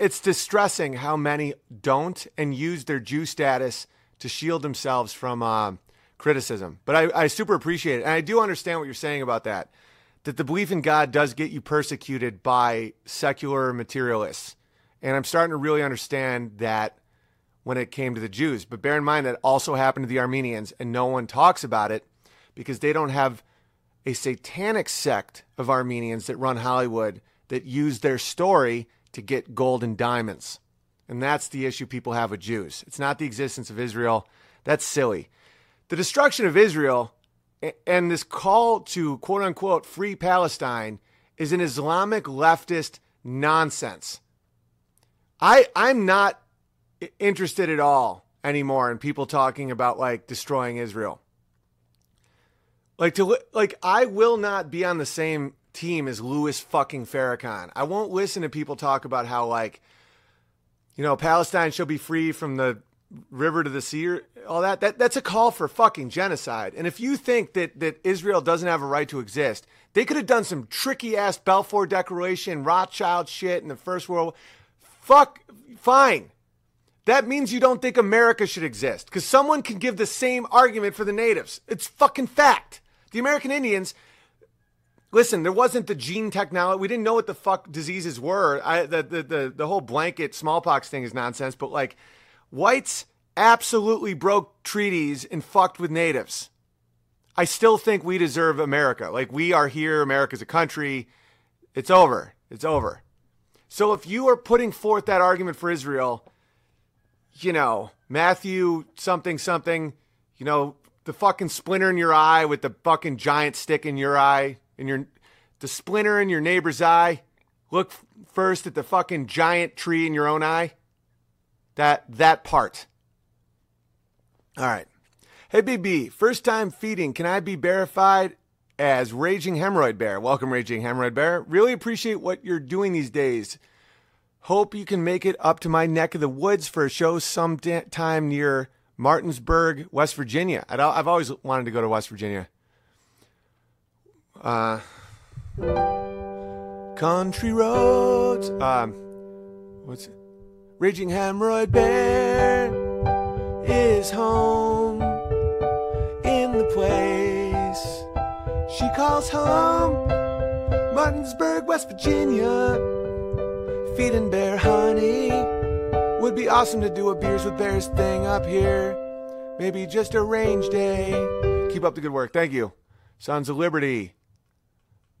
It's distressing how many don't and use their Jew status to shield themselves from uh, criticism. But I, I super appreciate it. And I do understand what you're saying about that that the belief in God does get you persecuted by secular materialists. And I'm starting to really understand that when it came to the Jews. But bear in mind that also happened to the Armenians, and no one talks about it because they don't have a satanic sect of Armenians that run Hollywood that use their story to get gold and diamonds. And that's the issue people have with Jews. It's not the existence of Israel. That's silly. The destruction of Israel and this call to quote unquote free Palestine is an Islamic leftist nonsense. I I'm not interested at all anymore in people talking about like destroying Israel. Like to like I will not be on the same team as Louis fucking Farrakhan. I won't listen to people talk about how like you know, Palestine shall be free from the river to the sea, or all that. That that's a call for fucking genocide. And if you think that that Israel doesn't have a right to exist, they could have done some tricky ass Balfour Declaration, Rothschild shit in the First World. Fuck, fine. That means you don't think America should exist because someone can give the same argument for the natives. It's fucking fact. The American Indians listen, there wasn't the gene technology. We didn't know what the fuck diseases were. I, the, the, the, the whole blanket smallpox thing is nonsense, but like whites absolutely broke treaties and fucked with natives. I still think we deserve America. Like we are here, America's a country. It's over. It's over. So if you are putting forth that argument for Israel, you know, Matthew something something, you know, the fucking splinter in your eye with the fucking giant stick in your eye, and your the splinter in your neighbor's eye. Look first at the fucking giant tree in your own eye. That that part. All right. Hey BB, first time feeding. Can I be verified as Raging Hemorrhoid Bear? Welcome, Raging Hemorrhoid Bear. Really appreciate what you're doing these days. Hope you can make it up to my neck of the woods for a show sometime near Martinsburg, West Virginia. i have always wanted to go to West Virginia. Uh, country roads. Um, what's it? Raging Hemorrhoid Bear is home in the place she calls home. Martinsburg, West Virginia. Feeding bear honey. Would be awesome to do a Beers with Bears thing up here. Maybe just a range day. Keep up the good work. Thank you. Sons of Liberty.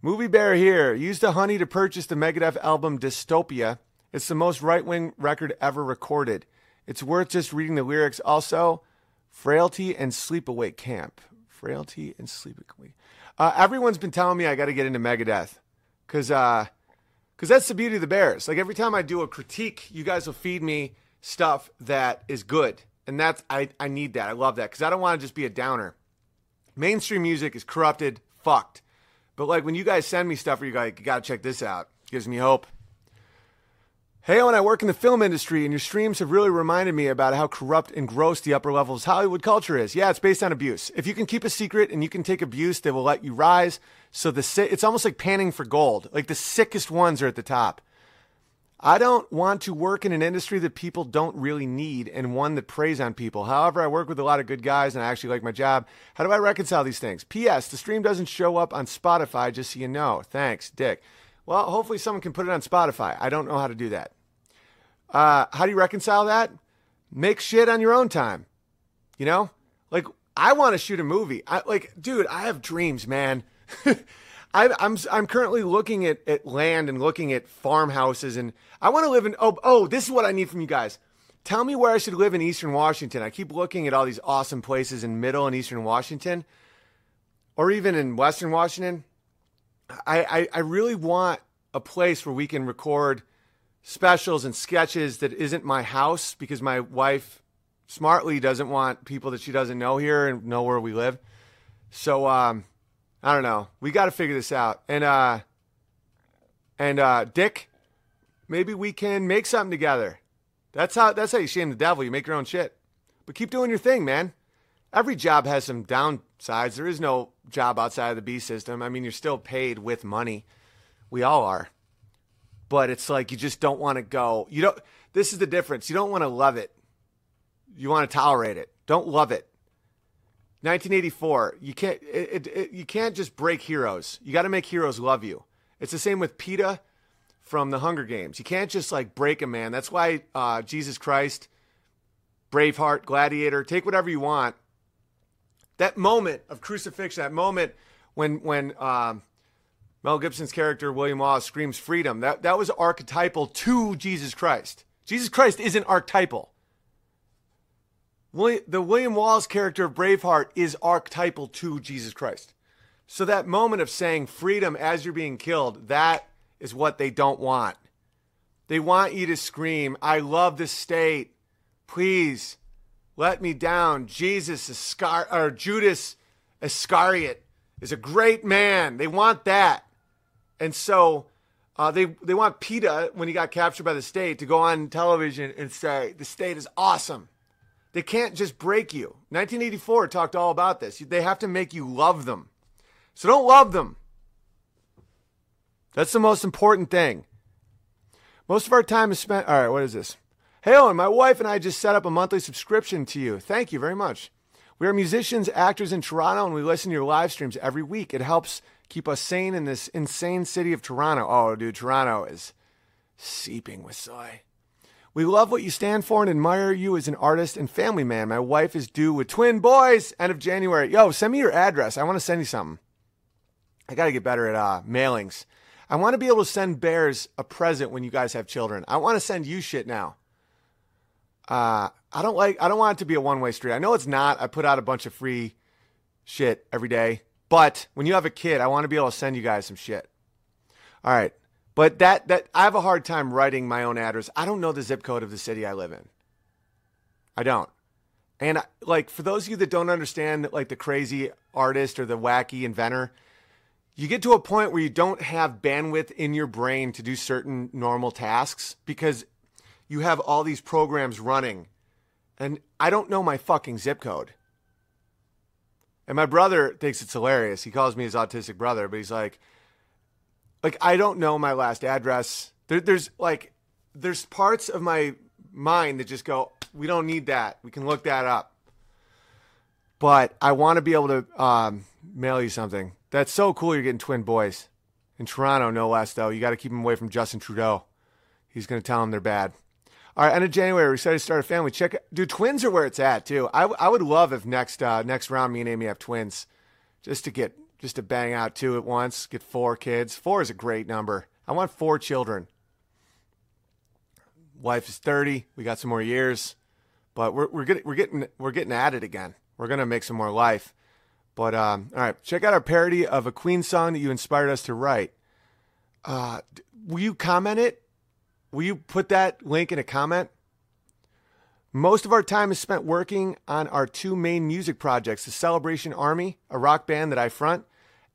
Movie Bear here. Used the honey to purchase the Megadeth album Dystopia. It's the most right wing record ever recorded. It's worth just reading the lyrics. Also, Frailty and Sleepaway Camp. Frailty and Sleepaway. Uh, everyone's been telling me I got to get into Megadeth because uh, cause that's the beauty of the Bears. Like every time I do a critique, you guys will feed me stuff that is good. And that's, I, I need that. I love that because I don't want to just be a downer. Mainstream music is corrupted, fucked. But like when you guys send me stuff where you guys, you got to check this out, gives me hope. Hey, when I work in the film industry, and your streams have really reminded me about how corrupt and gross the upper levels Hollywood culture is. Yeah, it's based on abuse. If you can keep a secret and you can take abuse, they will let you rise. So the it's almost like panning for gold. Like the sickest ones are at the top. I don't want to work in an industry that people don't really need and one that preys on people. However, I work with a lot of good guys and I actually like my job. How do I reconcile these things? P.S. The stream doesn't show up on Spotify, just so you know. Thanks, Dick. Well, hopefully someone can put it on Spotify. I don't know how to do that. Uh, how do you reconcile that? Make shit on your own time. You know? Like, I want to shoot a movie. I, like, dude, I have dreams, man. I, am I'm, I'm currently looking at, at land and looking at farmhouses, and I want to live in. Oh, oh, this is what I need from you guys. Tell me where I should live in Eastern Washington. I keep looking at all these awesome places in Middle and Eastern Washington, or even in Western Washington. I, I, I really want a place where we can record specials and sketches that isn't my house because my wife smartly doesn't want people that she doesn't know here and know where we live. So um, I don't know. We got to figure this out. And uh, and uh, Dick, maybe we can make something together. That's how that's how you shame the devil. You make your own shit. But keep doing your thing, man. Every job has some downsides. There is no job outside of the B system. I mean, you're still paid with money. We all are. But it's like you just don't want to go. You don't this is the difference. You don't want to love it. You want to tolerate it. Don't love it. 1984. You can't. It, it, you can't just break heroes. You got to make heroes love you. It's the same with Peeta from the Hunger Games. You can't just like break a man. That's why uh, Jesus Christ, Braveheart, Gladiator, take whatever you want. That moment of crucifixion, that moment when when um, Mel Gibson's character William Wallace screams freedom, that that was archetypal to Jesus Christ. Jesus Christ isn't archetypal the William Wallace character of Braveheart is archetypal to Jesus Christ. So that moment of saying freedom as you're being killed, that is what they don't want. They want you to scream, I love the state. Please let me down. Jesus Iscar- or Judas Iscariot is a great man. They want that. And so Uh, they they want Peeta when he got captured by the state to go on television and say the state is awesome. They can't just break you. 1984 talked all about this. They have to make you love them. So don't love them. That's the most important thing. Most of our time is spent. All right, what is this? Hey, Owen, my wife and I just set up a monthly subscription to you. Thank you very much. We are musicians, actors in Toronto, and we listen to your live streams every week. It helps keep us sane in this insane city of Toronto. Oh, dude, Toronto is seeping with soy. We love what you stand for and admire you as an artist and family man. My wife is due with twin boys end of January. Yo, send me your address. I want to send you something. I got to get better at uh, mailings. I want to be able to send bears a present when you guys have children. I want to send you shit now. Uh, I don't like. I don't want it to be a one way street. I know it's not. I put out a bunch of free shit every day, but when you have a kid, I want to be able to send you guys some shit. All right, but that that I have a hard time writing my own address. I don't know the zip code of the city I live in. I don't. And like for those of you that don't understand, like the crazy artist or the wacky inventor, you get to a point where you don't have bandwidth in your brain to do certain normal tasks because you have all these programs running and I don't know my fucking zip code. And my brother thinks it's hilarious. He calls me his autistic brother, but he's like, like I don't know my last address. There, there's like, there's parts of my mind that just go, we don't need that. We can look that up. But I want to be able to um, mail you something. That's so cool. You're getting twin boys in Toronto, no less. Though you got to keep them away from Justin Trudeau. He's going to tell them they're bad. All right, end of January, we decided to start a family. Check, do twins are where it's at too. I, I would love if next uh, next round me and Amy have twins, just to get just to bang out two at once, get four kids. Four is a great number. I want four children. Wife is thirty. We got some more years, but we're we're getting we're getting we're getting at it again. We're gonna make some more life. But um, all right, check out our parody of a Queen song that you inspired us to write. Uh, will you comment it? Will you put that link in a comment? Most of our time is spent working on our two main music projects the Celebration Army, a rock band that I front,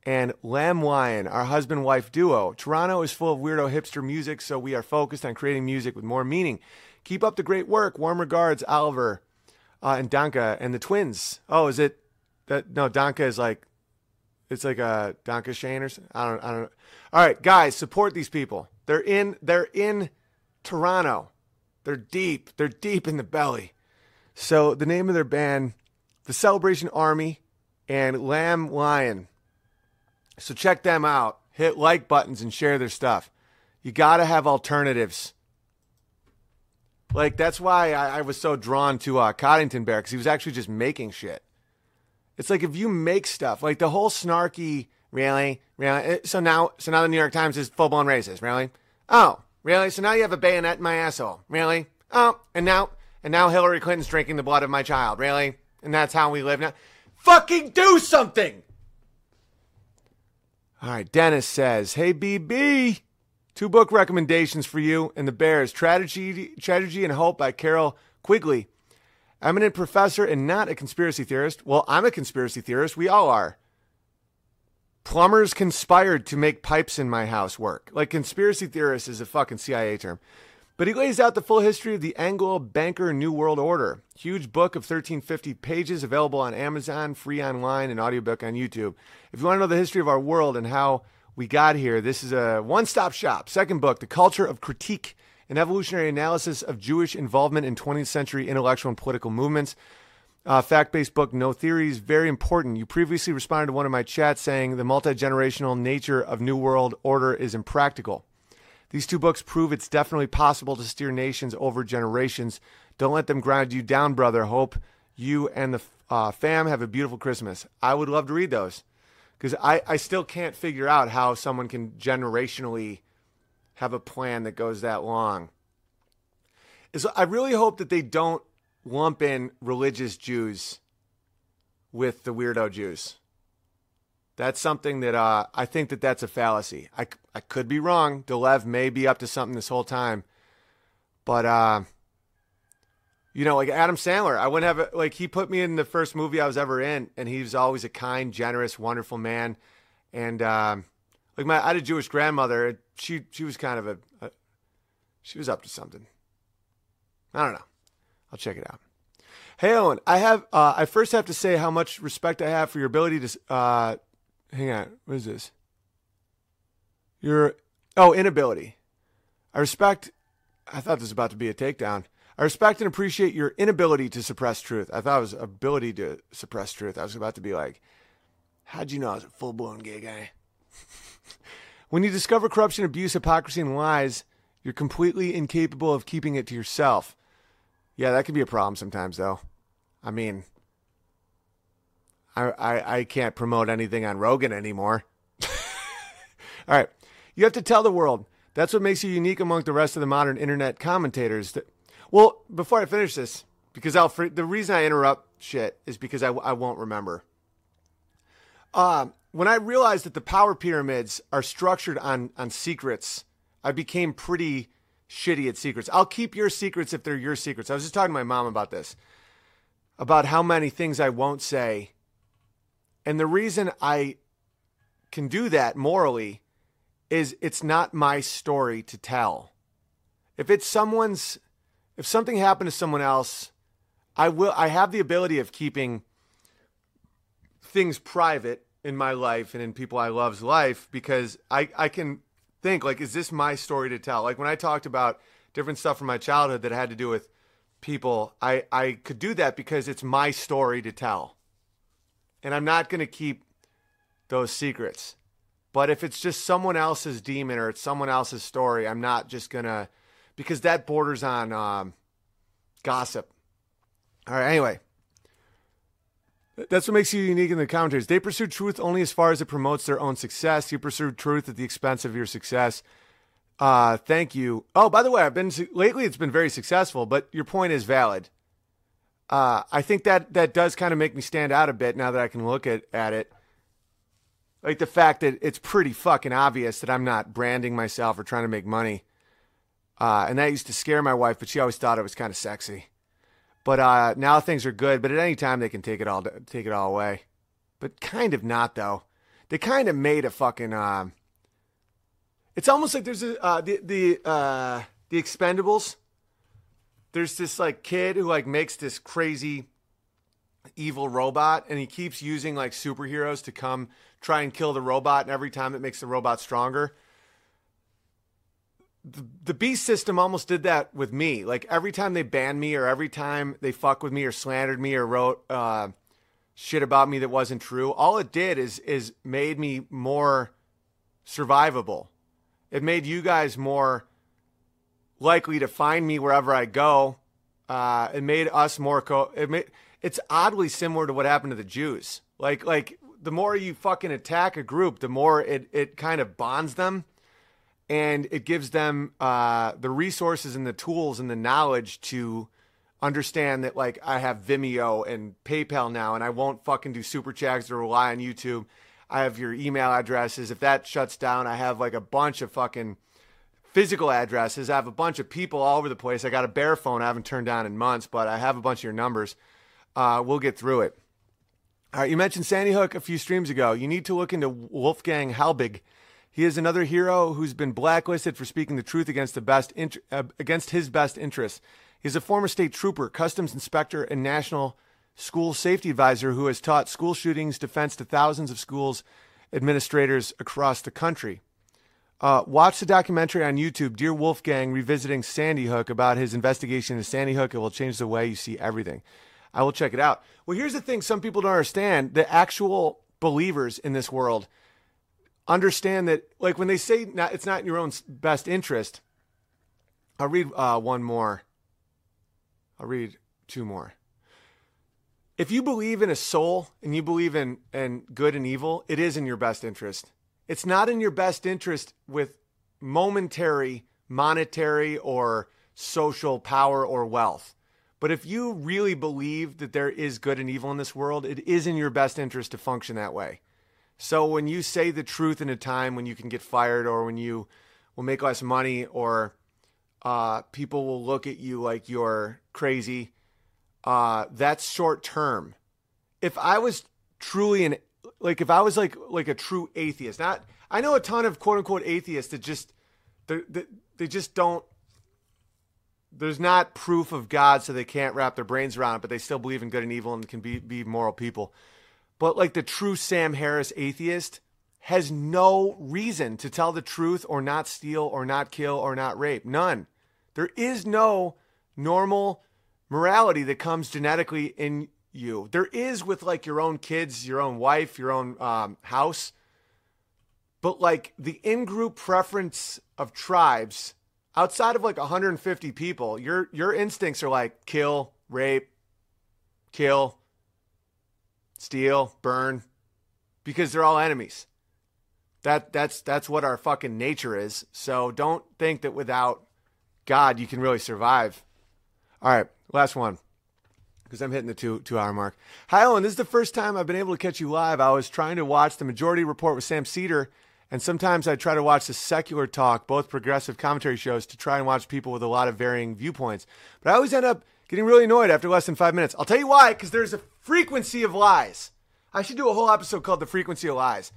and Lamb Lion, our husband wife duo. Toronto is full of weirdo hipster music, so we are focused on creating music with more meaning. Keep up the great work. Warm regards, Oliver uh, and Danka and the twins. Oh, is it that? No, Danka is like, it's like a Danka Shane or something. I don't, I don't know. All right, guys, support these people. They're in, they're in Toronto. They're deep. They're deep in the belly. So the name of their band, the Celebration Army and Lamb Lion. So check them out. Hit like buttons and share their stuff. You got to have alternatives. Like that's why I, I was so drawn to uh, Coddington Bear because he was actually just making shit. It's like if you make stuff, like the whole snarky, really, really. So now, so now the New York Times is full blown racist, really. Oh, Really? So now you have a bayonet in my asshole. Really? Oh, and now and now Hillary Clinton's drinking the blood of my child. Really? And that's how we live now. Fucking do something. All right, Dennis says, "Hey BB, two book recommendations for you and the Bears: Tragedy, Tragedy and Hope by Carroll Quigley. Eminent professor and not a conspiracy theorist. Well, I'm a conspiracy theorist. We all are plumbers conspired to make pipes in my house work. Like conspiracy theorist is a fucking CIA term. But he lays out the full history of the Anglo-Banker New World Order. Huge book of 1350 pages available on Amazon, free online, and audiobook on YouTube. If you want to know the history of our world and how we got here, this is a one-stop shop. Second book, The Culture of Critique, an evolutionary analysis of Jewish involvement in 20th century intellectual and political movements. Uh, fact based book, No Theories, very important. You previously responded to one of my chats saying the multi generational nature of New World Order is impractical. These two books prove it's definitely possible to steer nations over generations. Don't let them grind you down, brother. Hope you and the uh, fam have a beautiful Christmas. I would love to read those because I, I still can't figure out how someone can generationally have a plan that goes that long. So I really hope that they don't lump in religious Jews with the weirdo Jews. That's something that uh, I think that that's a fallacy. I, I could be wrong. Delev may be up to something this whole time, but uh, you know, like Adam Sandler, I wouldn't have like he put me in the first movie I was ever in, and he was always a kind, generous, wonderful man, and uh, Like my, I had a Jewish grandmother. She she was kind of a, a she was up to something. I don't know. I'll check it out. Hey Owen, I have uh, I first have to say how much respect I have for your ability to. Uh, hang on, what is this? Your oh inability. I respect. I thought this was about to be a takedown. I respect and appreciate your inability to suppress truth. I thought it was ability to suppress truth. I was about to be like, how'd you know I was a full blown gay guy? when you discover corruption, abuse, hypocrisy, and lies, you're completely incapable of keeping it to yourself. Yeah, that can be a problem sometimes, though. I mean, I, I, I can't promote anything on Rogan anymore. All right. You have to tell the world. That's what makes you unique among the rest of the modern internet commentators. That, well, before I finish this, because I'll the reason I interrupt shit is because I, I won't remember. Uh, when I realized that the power pyramids are structured on on secrets, I became pretty shitty at secrets. I'll keep your secrets if they're your secrets. I was just talking to my mom about this, about how many things I won't say. And the reason I can do that morally is it's not my story to tell. If it's someone's if something happened to someone else, I will I have the ability of keeping things private in my life and in people I love's life because I, I can think like is this my story to tell? Like when I talked about different stuff from my childhood that had to do with people, I, I could do that because it's my story to tell. And I'm not gonna keep those secrets. But if it's just someone else's demon or it's someone else's story, I'm not just gonna because that borders on um, gossip. All right, anyway. That's what makes you unique in the commentaries. They pursue truth only as far as it promotes their own success. You pursue truth at the expense of your success. Uh, thank you. Oh, by the way, I've been lately. It's been very successful, but your point is valid. Uh, I think that that does kind of make me stand out a bit now that I can look at at it. Like the fact that it's pretty fucking obvious that I'm not branding myself or trying to make money. Uh, and that used to scare my wife, but she always thought it was kind of sexy. But uh, now things are good. But at any time they can take it all take it all away. But kind of not though. They kind of made a fucking. Uh, it's almost like there's a uh, the the uh, the Expendables. There's this like kid who like makes this crazy evil robot and he keeps using like superheroes to come try and kill the robot and every time it makes the robot stronger the, the beast system almost did that with me. Like every time they banned me or every time they fuck with me or slandered me or wrote uh, shit about me that wasn't true, all it did is is made me more survivable. It made you guys more likely to find me wherever I go. Uh, it made us more co. It made it's oddly similar to what happened to the Jews. Like like the more you fucking attack a group, the more it it kind of bonds them and it gives them uh, the resources and the tools and the knowledge to understand that like I have Vimeo and PayPal now, and I won't fucking do super chats or rely on YouTube. I have your email addresses. If that shuts down, I have like a bunch of fucking physical addresses. I have a bunch of people all over the place. I got a bare phone I haven't turned down in months, but I have a bunch of your numbers. Uh, we'll get through it. All right, you mentioned Sandy Hook a few streams ago. You need to look into Wolfgang Halbig he is another hero who's been blacklisted for speaking the truth against the best int- uh, against his best interests. He's a former state trooper, customs inspector, and national school safety advisor who has taught school shootings defense to thousands of schools administrators across the country. Uh, watch the documentary on YouTube, Dear Wolfgang, revisiting Sandy Hook about his investigation into Sandy Hook. It will change the way you see everything. I will check it out. Well, here's the thing some people don't understand the actual believers in this world understand that, like when they say not, it's not in your own best interest. I'll read uh, one more. I'll read two more. If you believe in a soul and you believe in, in good and evil, it is in your best interest. It's not in your best interest with momentary monetary or social power or wealth. But if you really believe that there is good and evil in this world, it is in your best interest to function that way. So when you say the truth in a time when you can get fired or when you will make less money or uh, people will look at you like you're crazy, uh, that's short term. If I was truly an like if I was like like a true atheist, not I know a ton of quote unquote atheists that just they they just don't. There's not proof of God, so they can't wrap their brains around it, but they still believe in good and evil and can be be moral people. But like the true Sam Harris atheist has no reason to tell the truth or not steal or not kill or not rape. None. There is no normal morality that comes genetically in you. There is with like your own kids, your own wife, your own um, house. But like the in group preference of tribes outside of like 150 people, your your instincts are like kill, rape, kill, steal, burn, because they're all enemies. That that's that's what our fucking nature is. So don't think that without God you can really survive. All right, last one. Because I'm hitting the two two hour mark. Hi Owen, this is the first time I've been able to catch you live. I was trying to watch the majority report with Sam Seder, and sometimes I try to watch the secular talk, both progressive commentary shows, to try and watch people with a lot of varying viewpoints. But I always end up getting really annoyed after less than five minutes. I'll tell you why, because there's a frequency of lies. I should do a whole episode called The Frequency of Lies.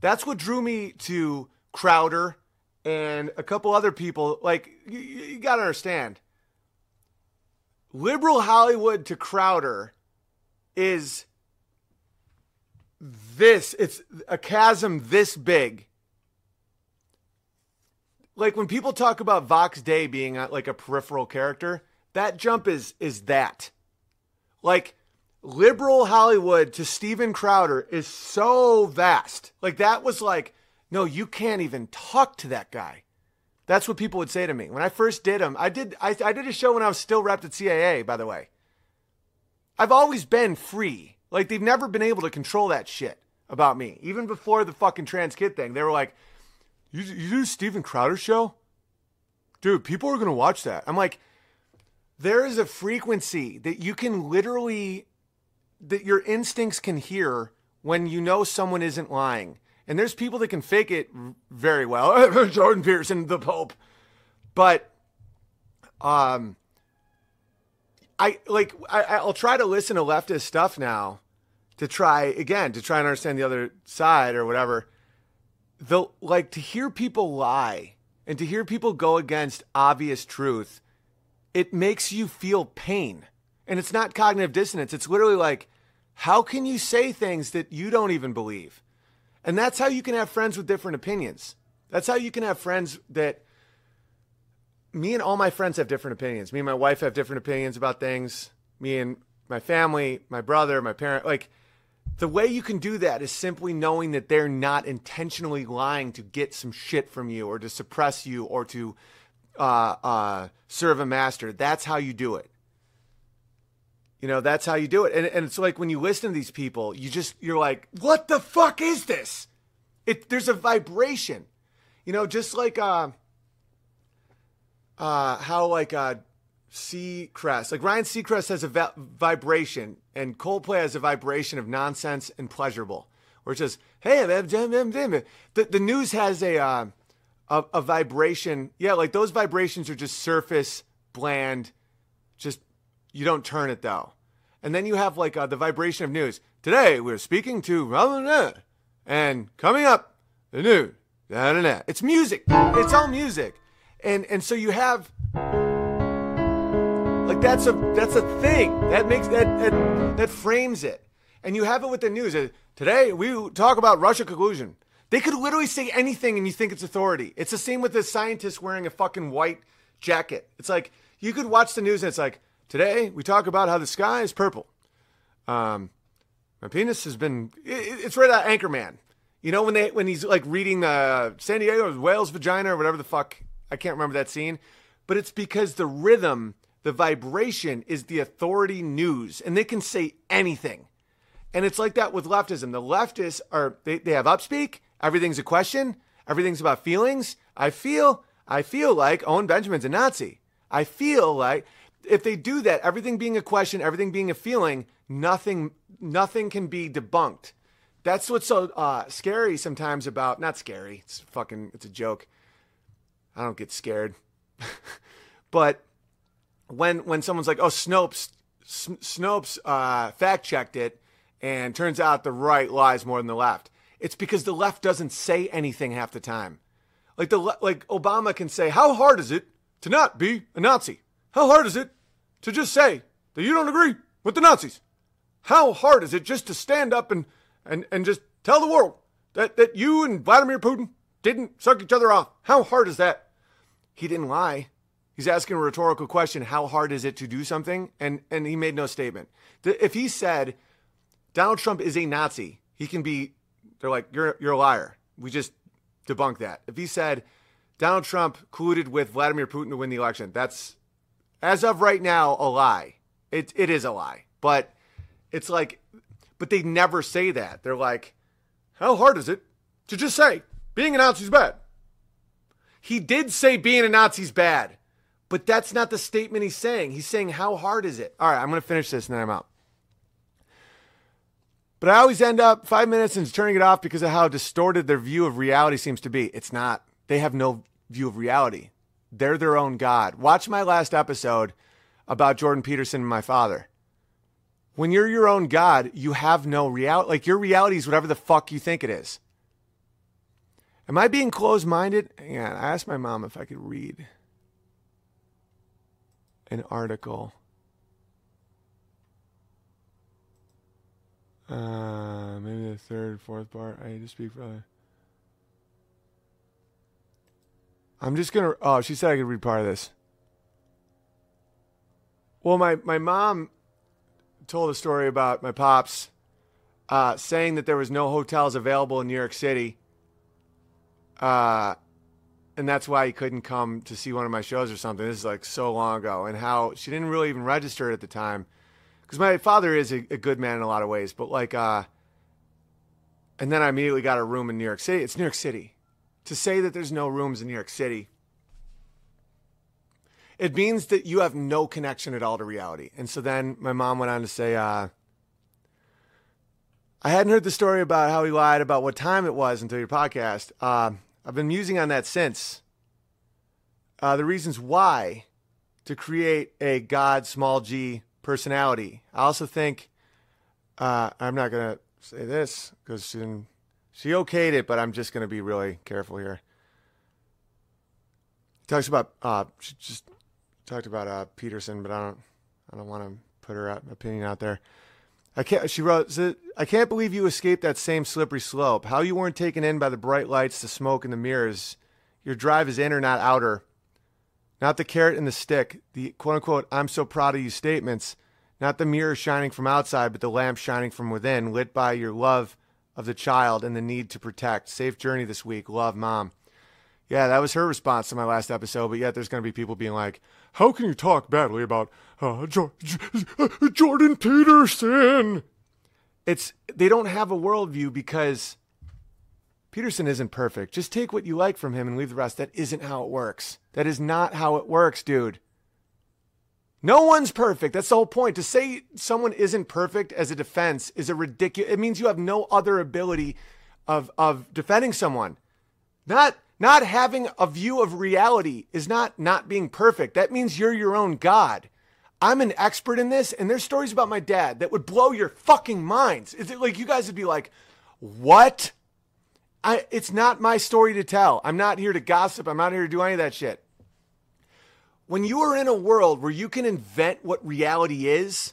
That's what drew me to Crowder and a couple other people. Like, you, you got to understand, liberal Hollywood to Crowder is this, it's a chasm this big. Like when people talk about Vox Day being like a peripheral character, that jump is is that. Like liberal Hollywood to Steven Crowder is so vast. Like that was like, no, you can't even talk to that guy. That's what people would say to me when I first did them. I did I, I did a show when I was still wrapped at CAA, by the way. I've always been free. Like they've never been able to control that shit about me. Even before the fucking trans kid thing, they were like, "You you do Steven Crowder show, dude? People are gonna watch that." I'm like, there is a frequency that you can literally that your instincts can hear when you know someone isn't lying. And there's people that can fake it very well. Jordan Peterson, the Pope. But um I like I, I'll try to listen to leftist stuff now to try again to try and understand the other side or whatever. The like to hear people lie and to hear people go against obvious truth, it makes you feel pain. And it's not cognitive dissonance. It's literally like, how can you say things that you don't even believe? And that's how you can have friends with different opinions. That's how you can have friends that me and all my friends have different opinions. Me and my wife have different opinions about things. Me and my family, my brother, my parent, like the way you can do that is simply knowing that they're not intentionally lying to get some shit from you or to suppress you or to uh, uh, serve a master. That's how you do it. You know, that's how you do it. And, and it's like when you listen to these people, you just, you're like, what the fuck is this? It, there's a vibration. You know, just like uh, uh, how like uh, Seacrest, like Ryan Seacrest has a va- vibration, and Coldplay has a vibration of nonsense and pleasurable, where it says, "Hey, the the news has a uh, a, a vibration, yeah, like those vibrations are just surface, bland, just you don't turn it though." And then you have like uh, the vibration of news. Today we're speaking to and coming up the news. It's music. It's all music and and so you have like that's a that's a thing that makes that that, that frames it and you have it with the news today we talk about russia collusion they could literally say anything and you think it's authority. It's the same with the scientist wearing a fucking white jacket. It's like you could watch the news and it's like today we talk about how the sky is purple. Um my penis has been it, it's right out anchorman. You know when they when he's like reading the uh, san diego's whale's vagina or whatever the fuck I can't remember that scene, but it's because the rhythm, the vibration is the authority news, and they can say anything. And it's like that with leftism. The leftists are they, they have upspeak, everything's a question, everything's about feelings. I feel I feel like Owen Benjamin's a Nazi. I feel like if they do that, everything being a question, everything being a feeling, nothing nothing can be debunked. That's what's so uh, scary sometimes about not scary. It's fucking it's a joke. I don't get scared. but when when someone's like, "Oh, Snopes, Snopes uh, fact checked it," and turns out the right lies more than the left. It's because the left doesn't say anything half the time. Like the like Obama can say, "How hard is it to not be a Nazi? How hard is it to just say that you don't agree with the Nazis? How hard is it just to stand up and and and just tell the world that that you and Vladimir Putin didn't suck each other off? How hard is that?" He didn't lie. He's asking a rhetorical question, how hard is it to do something? And and he made no statement. If he said Donald Trump is a Nazi, he can be they're like, You're you're a liar. We just debunk that. If he said Donald Trump colluded with Vladimir Putin to win the election, that's as of right now a lie. It it is a lie. But it's like but they never say that. They're like, How hard is it to just say being a Nazi's bad? He did say being a Nazi's bad. But that's not the statement he's saying. He's saying, How hard is it? All right, I'm to finish this and then I'm out. But I always end up five minutes and turning it off because of how distorted their view of reality seems to be. It's not. They have no view of reality. They're their own God. Watch my last episode about Jordan Peterson and my father. When you're your own God, you have no reality. Like your reality is whatever the fuck you think it is. Am I being closed minded? Yeah. I asked my mom if I could read an article. Uh, maybe the third, fourth part. I need to speak for. I'm just gonna. Oh, she said I could read part of this. Well, my my mom told a story about my pops uh, saying that there was no hotels available in New York City. Uh, and that's why he couldn't come to see one of my shows or something. This is like so long ago, and how she didn't really even register it at the time, because my father is a, a good man in a lot of ways. But like, uh, and then I immediately got a room in New York City. It's New York City. To say that there's no rooms in New York City, it means that you have no connection at all to reality. And so then my mom went on to say, uh, I hadn't heard the story about how he lied about what time it was until your podcast. Uh, I've been musing on that since. Uh, the reasons why to create a God small g personality. I also think uh, I'm not gonna say this because she she okayed it, but I'm just gonna be really careful here. Talks about uh, she just talked about uh, Peterson, but I don't I don't want to put her opinion out there. I can't. She wrote, "I can't believe you escaped that same slippery slope. How you weren't taken in by the bright lights, the smoke, and the mirrors. Your drive is inner, not outer. Not the carrot and the stick. The quote unquote "I'm so proud of you" statements. Not the mirror shining from outside, but the lamp shining from within, lit by your love of the child and the need to protect. Safe journey this week. Love, mom. Yeah, that was her response to my last episode. But yet, there's going to be people being like, "How can you talk badly about uh, jo- Jordan Peterson?" It's they don't have a worldview because Peterson isn't perfect. Just take what you like from him and leave the rest. That isn't how it works. That is not how it works, dude. No one's perfect. That's the whole point. To say someone isn't perfect as a defense is a ridiculous. It means you have no other ability of of defending someone. Not not having a view of reality is not not being perfect. That means you're your own god. I'm an expert in this, and there's stories about my dad that would blow your fucking minds. Is it like you guys would be like, "What?" I. It's not my story to tell. I'm not here to gossip. I'm not here to do any of that shit. When you are in a world where you can invent what reality is,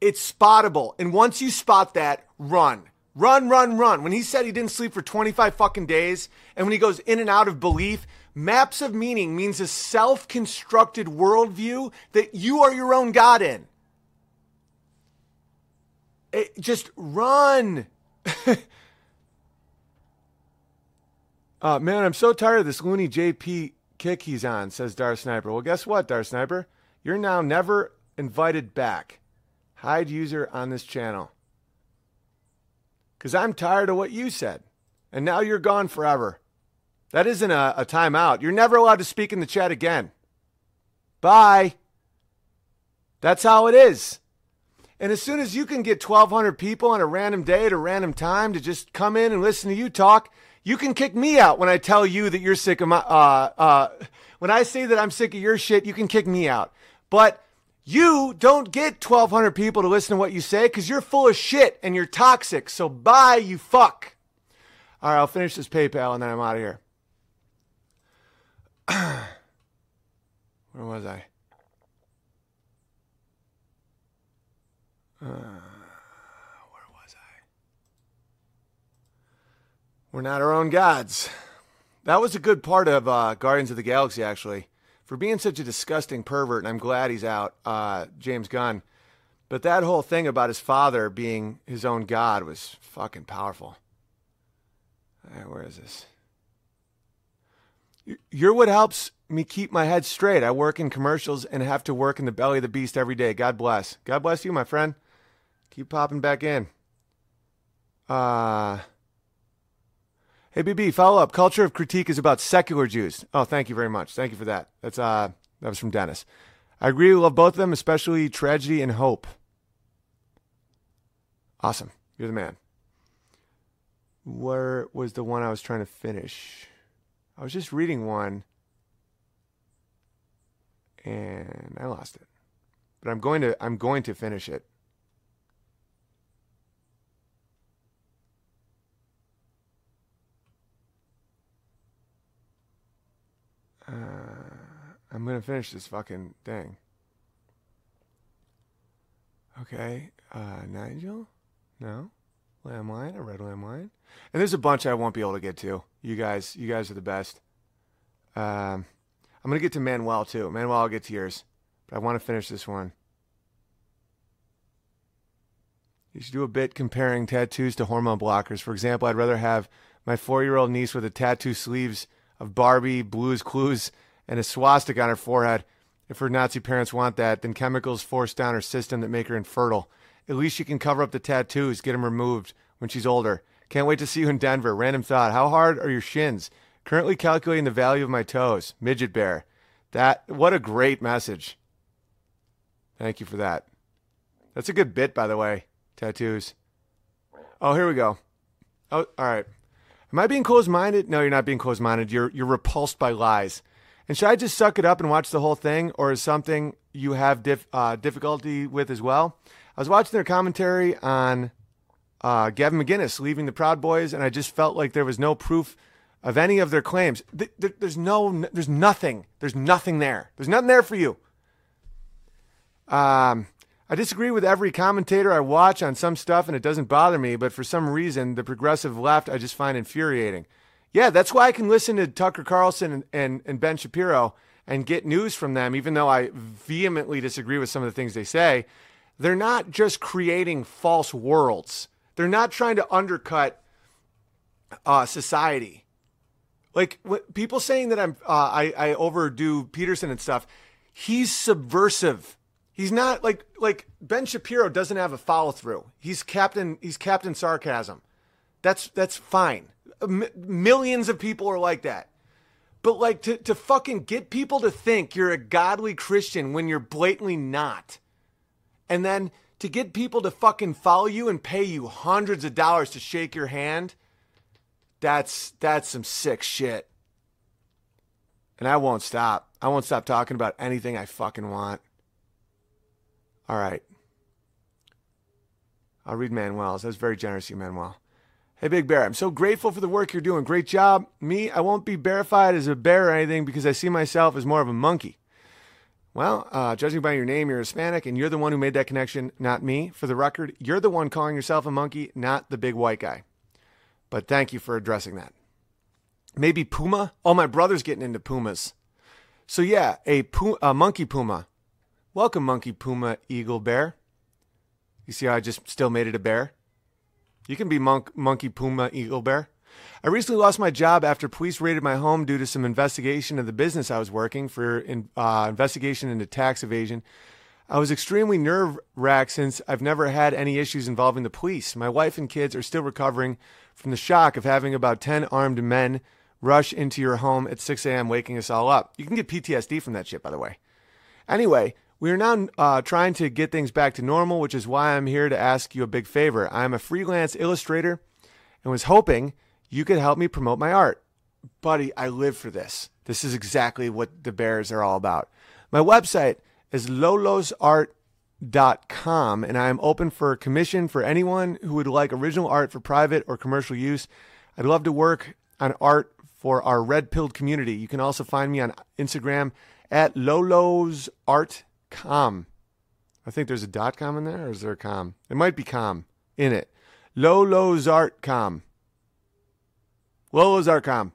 it's spottable. And once you spot that, run. Run, run, run. When he said he didn't sleep for 25 fucking days, and when he goes in and out of belief, maps of meaning means a self constructed worldview that you are your own God in. It, just run. uh, man, I'm so tired of this loony JP kick he's on, says Dar Sniper. Well, guess what, Dar Sniper? You're now never invited back. Hide user on this channel because I'm tired of what you said. And now you're gone forever. That isn't a, a timeout. You're never allowed to speak in the chat again. Bye. That's how it is. And as soon as you can get 1,200 people on a random day at a random time to just come in and listen to you talk, you can kick me out when I tell you that you're sick of my. Uh, uh, when I say that I'm sick of your shit, you can kick me out. But you don't get 1,200 people to listen to what you say because you're full of shit and you're toxic. So bye, you fuck. All right, I'll finish this PayPal and then I'm out of here. Where was I? Uh, where was I? We're not our own gods. That was a good part of uh, Guardians of the Galaxy, actually. For being such a disgusting pervert, and I'm glad he's out, uh, James Gunn. But that whole thing about his father being his own god was fucking powerful. Where is this? You're what helps me keep my head straight. I work in commercials and have to work in the belly of the beast every day. God bless. God bless you, my friend. Keep popping back in. Uh Hey BB, follow up. Culture of critique is about secular Jews. Oh, thank you very much. Thank you for that. That's uh that was from Dennis. I agree, we love both of them, especially tragedy and hope. Awesome. You're the man. Where was the one I was trying to finish? I was just reading one and I lost it. But I'm going to I'm going to finish it. Uh, I'm gonna finish this fucking thing. Okay, uh, Nigel? No? Landline? I read Landline. And there's a bunch I won't be able to get to. You guys, you guys are the best. Um, I'm gonna get to Manuel too. Manuel, I'll get to yours, but I want to finish this one. You should do a bit comparing tattoos to hormone blockers. For example, I'd rather have my four-year-old niece with a tattoo sleeves of Barbie, Blues Clues, and a swastika on her forehead. If her Nazi parents want that, then chemicals forced down her system that make her infertile. At least she can cover up the tattoos, get them removed when she's older. Can't wait to see you in Denver. Random thought. How hard are your shins? Currently calculating the value of my toes. Midget bear. That what a great message. Thank you for that. That's a good bit, by the way. Tattoos. Oh, here we go. Oh, all right. Am I being closed-minded? No, you're not being closed-minded. You're you're repulsed by lies. And should I just suck it up and watch the whole thing, or is something you have dif- uh, difficulty with as well? I was watching their commentary on uh, Gavin McInnes leaving the Proud Boys, and I just felt like there was no proof of any of their claims. There's no, there's nothing. There's nothing there. There's nothing there for you. Um, I disagree with every commentator I watch on some stuff, and it doesn't bother me. But for some reason, the progressive left I just find infuriating. Yeah, that's why I can listen to Tucker Carlson and, and, and Ben Shapiro and get news from them, even though I vehemently disagree with some of the things they say. They're not just creating false worlds. They're not trying to undercut uh, society like what, people saying that I'm uh, I, I overdo Peterson and stuff. He's subversive. He's not like like Ben Shapiro doesn't have a follow through. He's captain. He's captain sarcasm. That's that's fine. M- millions of people are like that. But like to to fucking get people to think you're a godly Christian when you're blatantly not, and then to get people to fucking follow you and pay you hundreds of dollars to shake your hand that's that's some sick shit. And I won't stop. I won't stop talking about anything I fucking want. All right. I'll read Manuel's. That was very generous you, Manuel. Hey, Big Bear, I'm so grateful for the work you're doing. Great job. Me, I won't be verified as a bear or anything because I see myself as more of a monkey. Well, uh, judging by your name, you're Hispanic, and you're the one who made that connection, not me. For the record, you're the one calling yourself a monkey, not the big white guy. But thank you for addressing that. Maybe puma? Oh, my brother's getting into pumas. So yeah, a, pu- a monkey puma. Welcome, monkey puma eagle bear. You see how I just still made it a bear? You can be monk, monkey puma eagle bear. I recently lost my job after police raided my home due to some investigation of the business I was working for in, uh, investigation into tax evasion. I was extremely nerve wracked since I've never had any issues involving the police. My wife and kids are still recovering from the shock of having about 10 armed men rush into your home at 6 a.m., waking us all up. You can get PTSD from that shit, by the way. Anyway, we are now uh, trying to get things back to normal, which is why I'm here to ask you a big favor. I'm a freelance illustrator and was hoping you could help me promote my art. Buddy, I live for this. This is exactly what the Bears are all about. My website is lolosart.com and I am open for commission for anyone who would like original art for private or commercial use. I'd love to work on art for our red pilled community. You can also find me on Instagram at lolosartcom. I think there's a dot com in there, or is there a com? It might be com in it. Lolosartcom. Lolosartcom.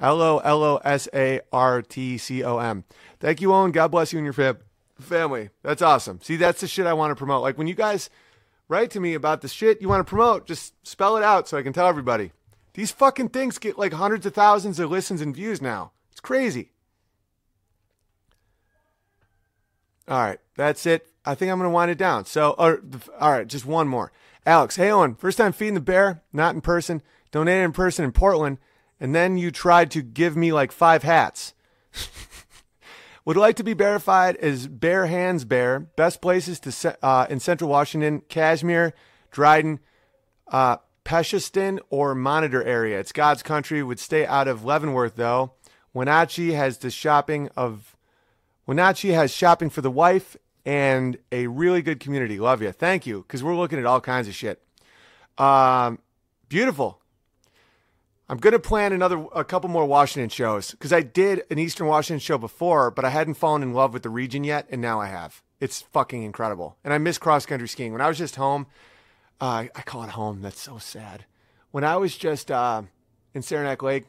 L O L O S A R T C O M. Thank you, Owen. God bless you and your fam- family. That's awesome. See, that's the shit I want to promote. Like when you guys write to me about the shit you want to promote, just spell it out so I can tell everybody. These fucking things get like hundreds of thousands of listens and views now. It's crazy. All right, that's it. I think I'm going to wind it down. So, or, all right, just one more. Alex, hey Owen, first time feeding the bear, not in person, donated in person in Portland, and then you tried to give me like five hats. Would like to be verified as Bare Hands Bear. Best places to uh, in Central Washington: Cashmere, Dryden, uh, Peshastin, or Monitor area. It's God's country. Would stay out of Leavenworth though. Wenatchee has the shopping of Wenatchee has shopping for the wife and a really good community. Love you. Thank you. Because we're looking at all kinds of shit. Um, beautiful. I'm going to plan another, a couple more Washington shows because I did an Eastern Washington show before, but I hadn't fallen in love with the region yet, and now I have. It's fucking incredible. And I miss cross country skiing. When I was just home, uh, I call it home. That's so sad. When I was just uh, in Saranac Lake,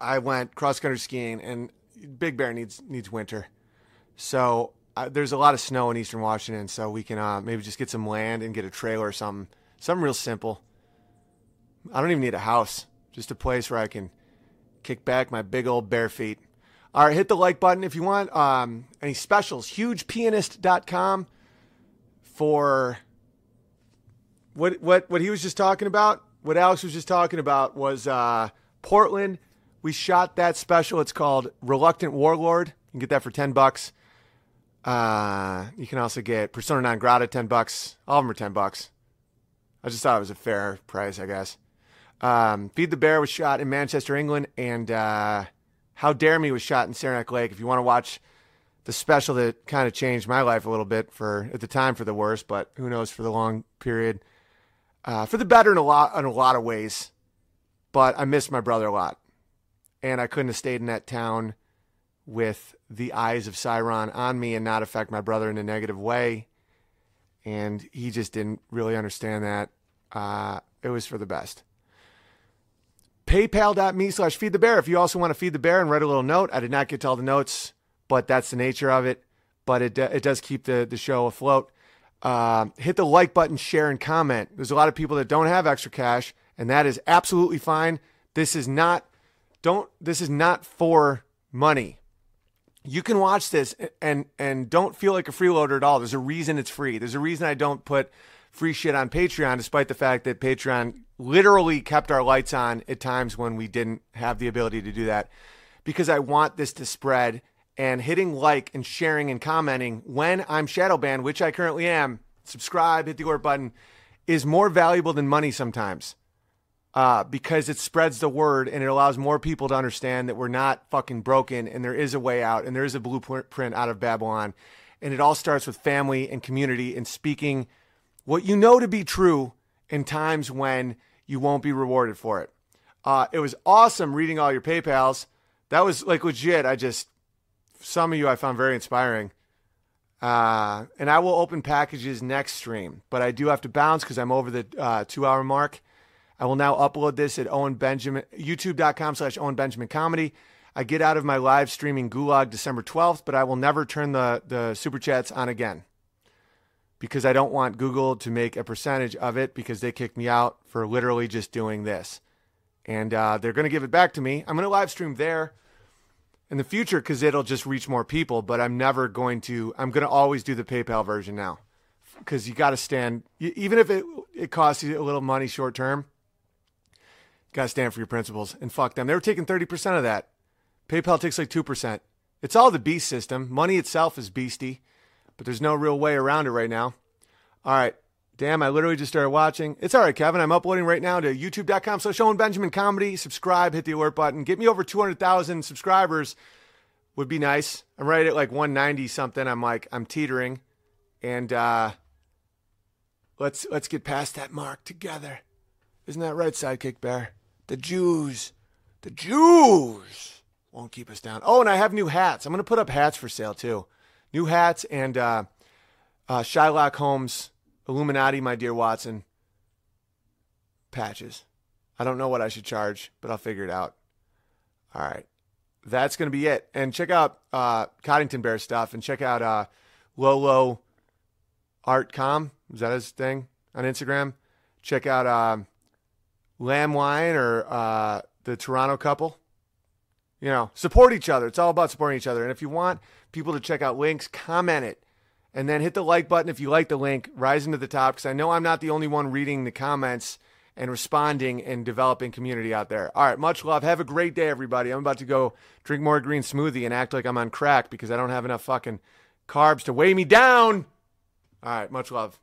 I went cross country skiing, and Big Bear needs needs winter. So uh, there's a lot of snow in Eastern Washington, so we can uh, maybe just get some land and get a trailer or something. Something real simple. I don't even need a house just a place where I can kick back my big old bare feet. All right, hit the like button if you want um, any specials. HugePianist.com for what what what he was just talking about. What Alex was just talking about was uh, Portland. We shot that special. It's called Reluctant Warlord. You can get that for ten bucks. Uh, you can also get Persona Non Grata ten bucks. All of them are ten bucks. I just thought it was a fair price, I guess. Um, Feed the Bear was shot in Manchester, England, and uh, How Dare Me was shot in Saranac Lake. If you want to watch the special that kind of changed my life a little bit for at the time for the worse, but who knows for the long period, uh, for the better in a lot in a lot of ways. But I missed my brother a lot, and I couldn't have stayed in that town with the eyes of Sauron on me and not affect my brother in a negative way. And he just didn't really understand that. Uh, it was for the best. Paypal.me slash feed the bear if you also want to feed the bear and write a little note. I did not get to all the notes but that's the nature of it. But it, it does keep the, the show afloat. Uh, hit the like button share and comment. There's a lot of people that don't have extra cash and that is absolutely fine. This is not don't this is not for money. You can watch this and and don't feel like a freeloader at all. There's a reason it's free. There's a reason i don't put free shit on patreon despite the fact that patreon literally kept our lights on at times when we didn't have the ability to do that. Because I want this to spread and hitting like and sharing and commenting when I'm shadow banned, which I currently am, subscribe, hit the alert button, is more valuable than money sometimes. Uh, because it spreads the word and it allows more people to understand that we're not fucking broken and there is a way out and there is a blueprint out of Babylon. And it all starts with family and community and speaking what you know to be true in times when you won't be rewarded for it. Uh, it was awesome reading all your PayPal's. That was like legit. I just, some of you I found very inspiring. Uh, and I will open packages next stream, but I do have to bounce because I'm over the uh, two hour mark. I will now upload this at Owen Benjamin, youtube.com slash Owen Benjamin Comedy. I get out of my live streaming gulag December 12th, but I will never turn the, the super chats on again because I don't want Google to make a percentage of it because they kicked me out for literally just doing this. And uh, they're going to give it back to me. I'm going to live stream there in the future because it'll just reach more people, but I'm never going to, I'm going to always do the PayPal version now because you got to stand, even if it, it costs you a little money short term, got to stand for your principles and fuck them. They were taking 30% of that. PayPal takes like 2%. It's all the beast system. Money itself is beastie but there's no real way around it right now. All right. Damn, I literally just started watching. It's all right, Kevin. I'm uploading right now to youtube.com slash Owen Benjamin Comedy. Subscribe, hit the alert button. Get me over 200,000 subscribers would be nice. I'm right at like 190 something. I'm like, I'm teetering. And uh, let's let's get past that mark together. Isn't that right, Sidekick Bear? The Jews, the Jews won't keep us down. Oh, and I have new hats. I'm going to put up hats for sale too. New hats and uh, uh, Shylock Holmes, Illuminati, my dear Watson patches. I don't know what I should charge, but I'll figure it out. All right. That's going to be it. And check out uh, Coddington Bear stuff and check out uh, Lolo Artcom. Is that his thing on Instagram? Check out um, Lamb Wine or uh, the Toronto couple. You know, support each other. It's all about supporting each other. And if you want people to check out links, comment it. And then hit the like button if you like the link, rising to the top, because I know I'm not the only one reading the comments and responding and developing community out there. All right, much love. Have a great day, everybody. I'm about to go drink more green smoothie and act like I'm on crack because I don't have enough fucking carbs to weigh me down. All right, much love.